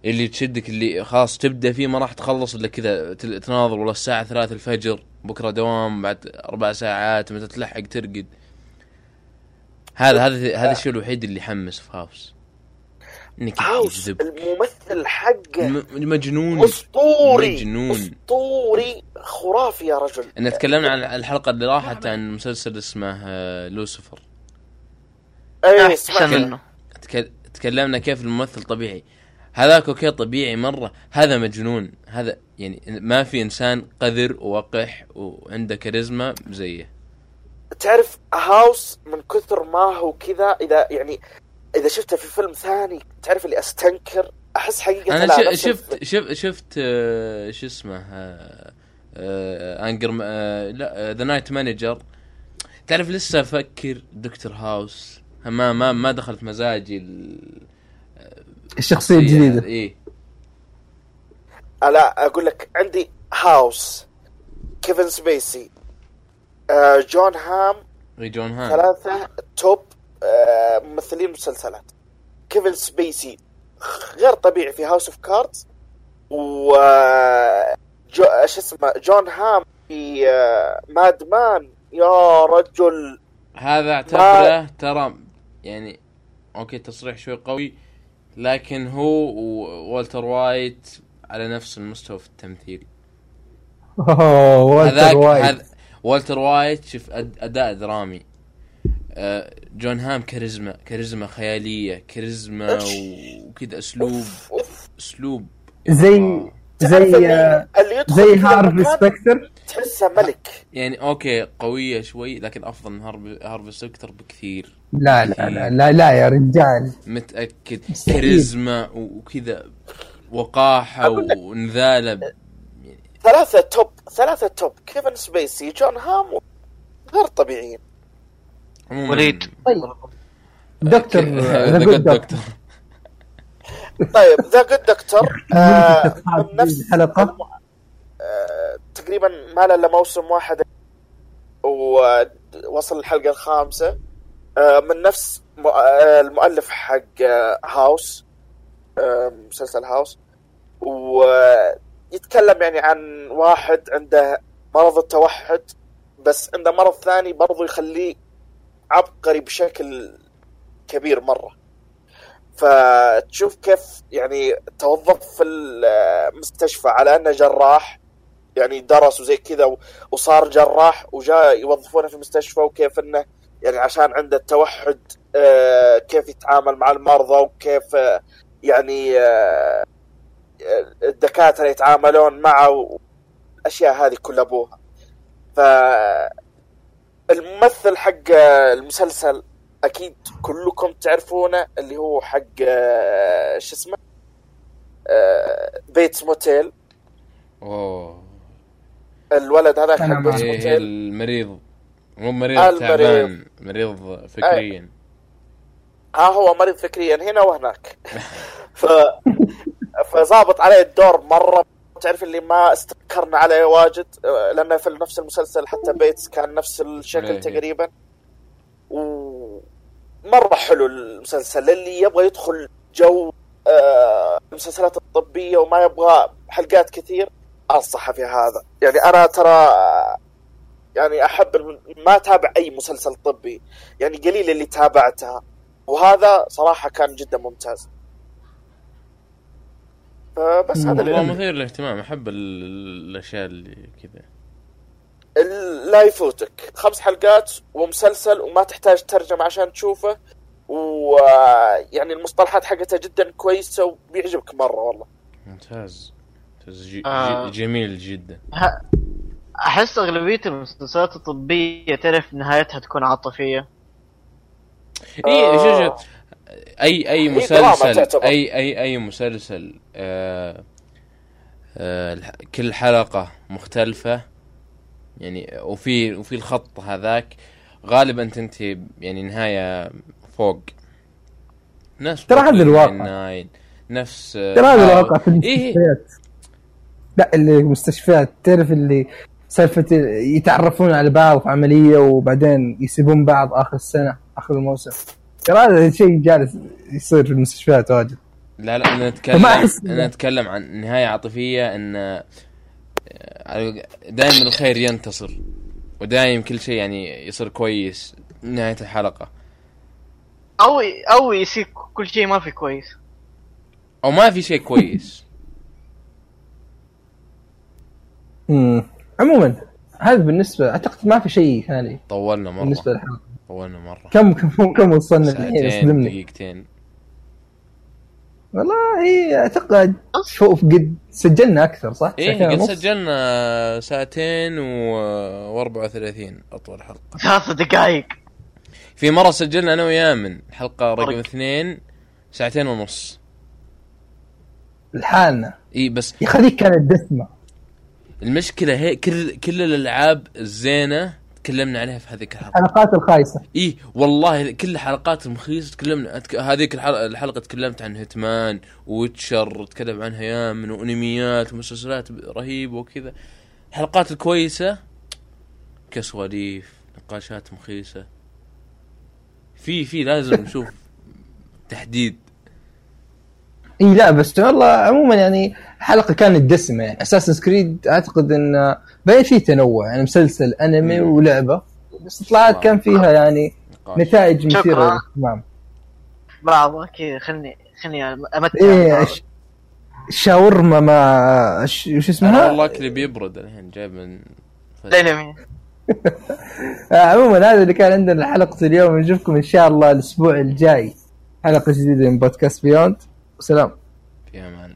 اللي تشدك اللي خلاص تبدأ فيه ما راح تخلص إلا كذا تناظر والله الساعة ثلاثة الفجر بكرة دوام بعد أربع ساعات متى تلحق ترقد. هذا هذا هذا الشيء الوحيد اللي يحمس في هاوس انك هاوس الممثل حقه. مجنون. أسطوري. مجنون. أسطوري. خرافي يا رجل. ان تكلمنا عن الحلقة اللي راحت عن مسلسل اسمه آه، لوسيفر. إيه سمعت. تكلمنا كيف الممثل طبيعي. هذاك أوكي طبيعي مرة. هذا مجنون. هذا يعني ما في إنسان قذر ووقح وعنده كاريزما زيه. تعرف House من كثر ما هو كذا إذا يعني إذا شفته في فيلم ثاني تعرف اللي أستنكر؟ أحس حقيقة أنا لا، شفت شفت شفت آه، شو اسمه آه، آه، انجر آه، لا The Night Manager تعرف لسه أفكر دكتور House ما ما ما دخلت مزاجي ال- الشخصية الجديدة. إيه. لا أقول لك عندي House كيفن سبيسي آه، جون هام إيه، جون هام ثلاثة top آه، ممثلين مسلسلات. كيفن سبيسي غير طبيعي في House of Cards و آه، جو إيش اسمه جون هام في Mad Men يا رجل. هذا اعتبره ترى يعني okay تصريح شوي قوي. لكن هو ووالتر وايت على نفس المستوى في التمثيل. أوه والتر هذاك وايت. هذا والتر وايت شوف أد- أداء درامي. آه، جون هام كاريزما كاريزما خيالية كاريزما وكذا اسلوب. أسلوب زي زي يدخل زي هارفي سبكتر تحسه ملك. يعني okay قوية شوي لكن أفضل من هارفي هارفي سبكتر بكثير. لا لا لا لا, لا يا رجال. متأكد. كاريزما وكذا وقاحة. ونذاله ب- يعني ثلاثة توب ثلاثة توب. كيفن سبيسي جون هام غير طبيعيين. وليد. طيب. دكتور The Good Doctor. طيب The Good Doctor. آه، نفس آه، تقريبا ما له إلا موسم واحد ووصل الحلقة الخامسة. آه، من نفس آه، المؤلف حق آه، هاوس مسلسل هاوس. ويتكلم يعني عن واحد عنده مرض التوحد بس عنده مرض ثاني برضو يخليه عبقري بشكل كبير مرة. فتشوف كيف يعني توظف في المستشفى على أنه جراح يعني درس وزي كذا وصار جراح وجاء يوظفونه في المستشفى وكيف إنه يعني عشان عنده التوحد آه، كيف يتعامل مع المرضى وكيف آه، يعني آه، الدكاترة يتعاملون معه الاشياء هذه كلها أبوها. ف الممثل حق المسلسل أكيد كلكم تعرفونه اللي هو حق شو اسمه؟ Bates Motel أوه. الولد هذاك أنا حق إيه المريض. مو مريض المريض. تعبان. مريض فكريا. ها هو مريض فكريا. هنا وهناك. ف فظابط عليه الدور مرة. تعرف اللي ما استذكرنا عليه واجد؟ آه، لأنه في نفس المسلسل حتى Bates كان نفس الشكل. تقريبا. ومره حلو المسلسل. اللي يبغى يدخل جو آه، المسلسلات الطبية وما يبغى حلقات كثير انصحه في هذا. يعني أنا ترى يعني أحب ما أتابع أي مسلسل طبي. يعني قليل اللي تابعتها وهذا صراحة كان جدا ممتاز. فبس هذا اللي مثير للاهتمام. أحب ال- الأشياء اللي كذا. لا يفوتك. خمس حلقات ومسلسل وما تحتاج ترجمة عشان تشوفه. ويعني المصطلحات حقتها جدا كويسة وبيعجبك مرة والله. ممتاز. جي آه. جي جميل جدا أحس أغلبية المسلسلات الطبية تعرف نهايتها تكون عاطفية اي آه. شوف اي أي هي دراما مسلسل. اي اي أي مسلسل آه آه كل حلقة مختلفة يعني وفي وفي الخط هذاك غالبا تنتهي يعني نهاية فوق نفس ترى هذا الواقع. نفس آه، ترى هذا. الواقع في إيه. لا اللي المستشفيات تعرف اللي سالفة يتعرفون على بعض في عملية وبعدين يسيبون بعض آخر السنة آخر الموسم. ترى هذا شيء جالس يصير في المستشفيات واجد. لا لا أنا أتكلم أنا أتكلم عن نهاية عاطفية إن دائما الخير ينتصر ودائما كل شيء يعني يصير كويس نهاية الحلقة. أو أو يصير كل شيء ما في كويس. أو ما في شيء كويس. مم. عموما هذا بالنسبة أعتقد ما في شيء ثاني طولنا مرة. بالنسبة للحلقة. طولنا مرة. كم كم كم وصلنا الحين؟ ساعتين اصدمني دقيقتين والله إيه، أعتقد شوف قد سجلنا أكثر صح؟ ساعتين قد؟ سجلنا ساعتين و 34 أطول حلقة. ثلاث دقائق. في مرة سجلنا أنا ويامن حلقة رقم. اثنين ساعتين ونص. لحالنا. إي بس يا هذيك كانت دسمة. المشكلة هي كل كل الألعاب الزينة تكلمنا عليها في هذيك الحلقة. الحلقات الخايسة. إي والله كل الحلقات المخيسة تكلمنا. هذيك الحلقة, تكلمت عن هيتمان وويتشر تكلم عنها يامن وانميات ومسلسلات رهيبة وكذا. الحلقات الكويسة كسواليف نقاشات مخيسة. في في لازم نشوف تحديد. إي لا بس والله عموما يعني الحلقة كانت دسمه يعني اساسن كريد أعتقد إن باين في تنوع يعني مسلسل أنمي مم. ولعبة. بس طلعت كان فيها يعني نتائج مثيرة. للاهتمام. بعض كذا خلني خلني أمتع. ش- شاورما مع ش- وش أنا اسمها؟ والله اكلي بيبرد الحين جايب من الانمي عموما هذا اللي كان عندنا حلقه اليوم. نشوفكم إن شاء الله الأسبوع الجاي. حلقة جديدة من بودكاست بيوند وسلام في أمان.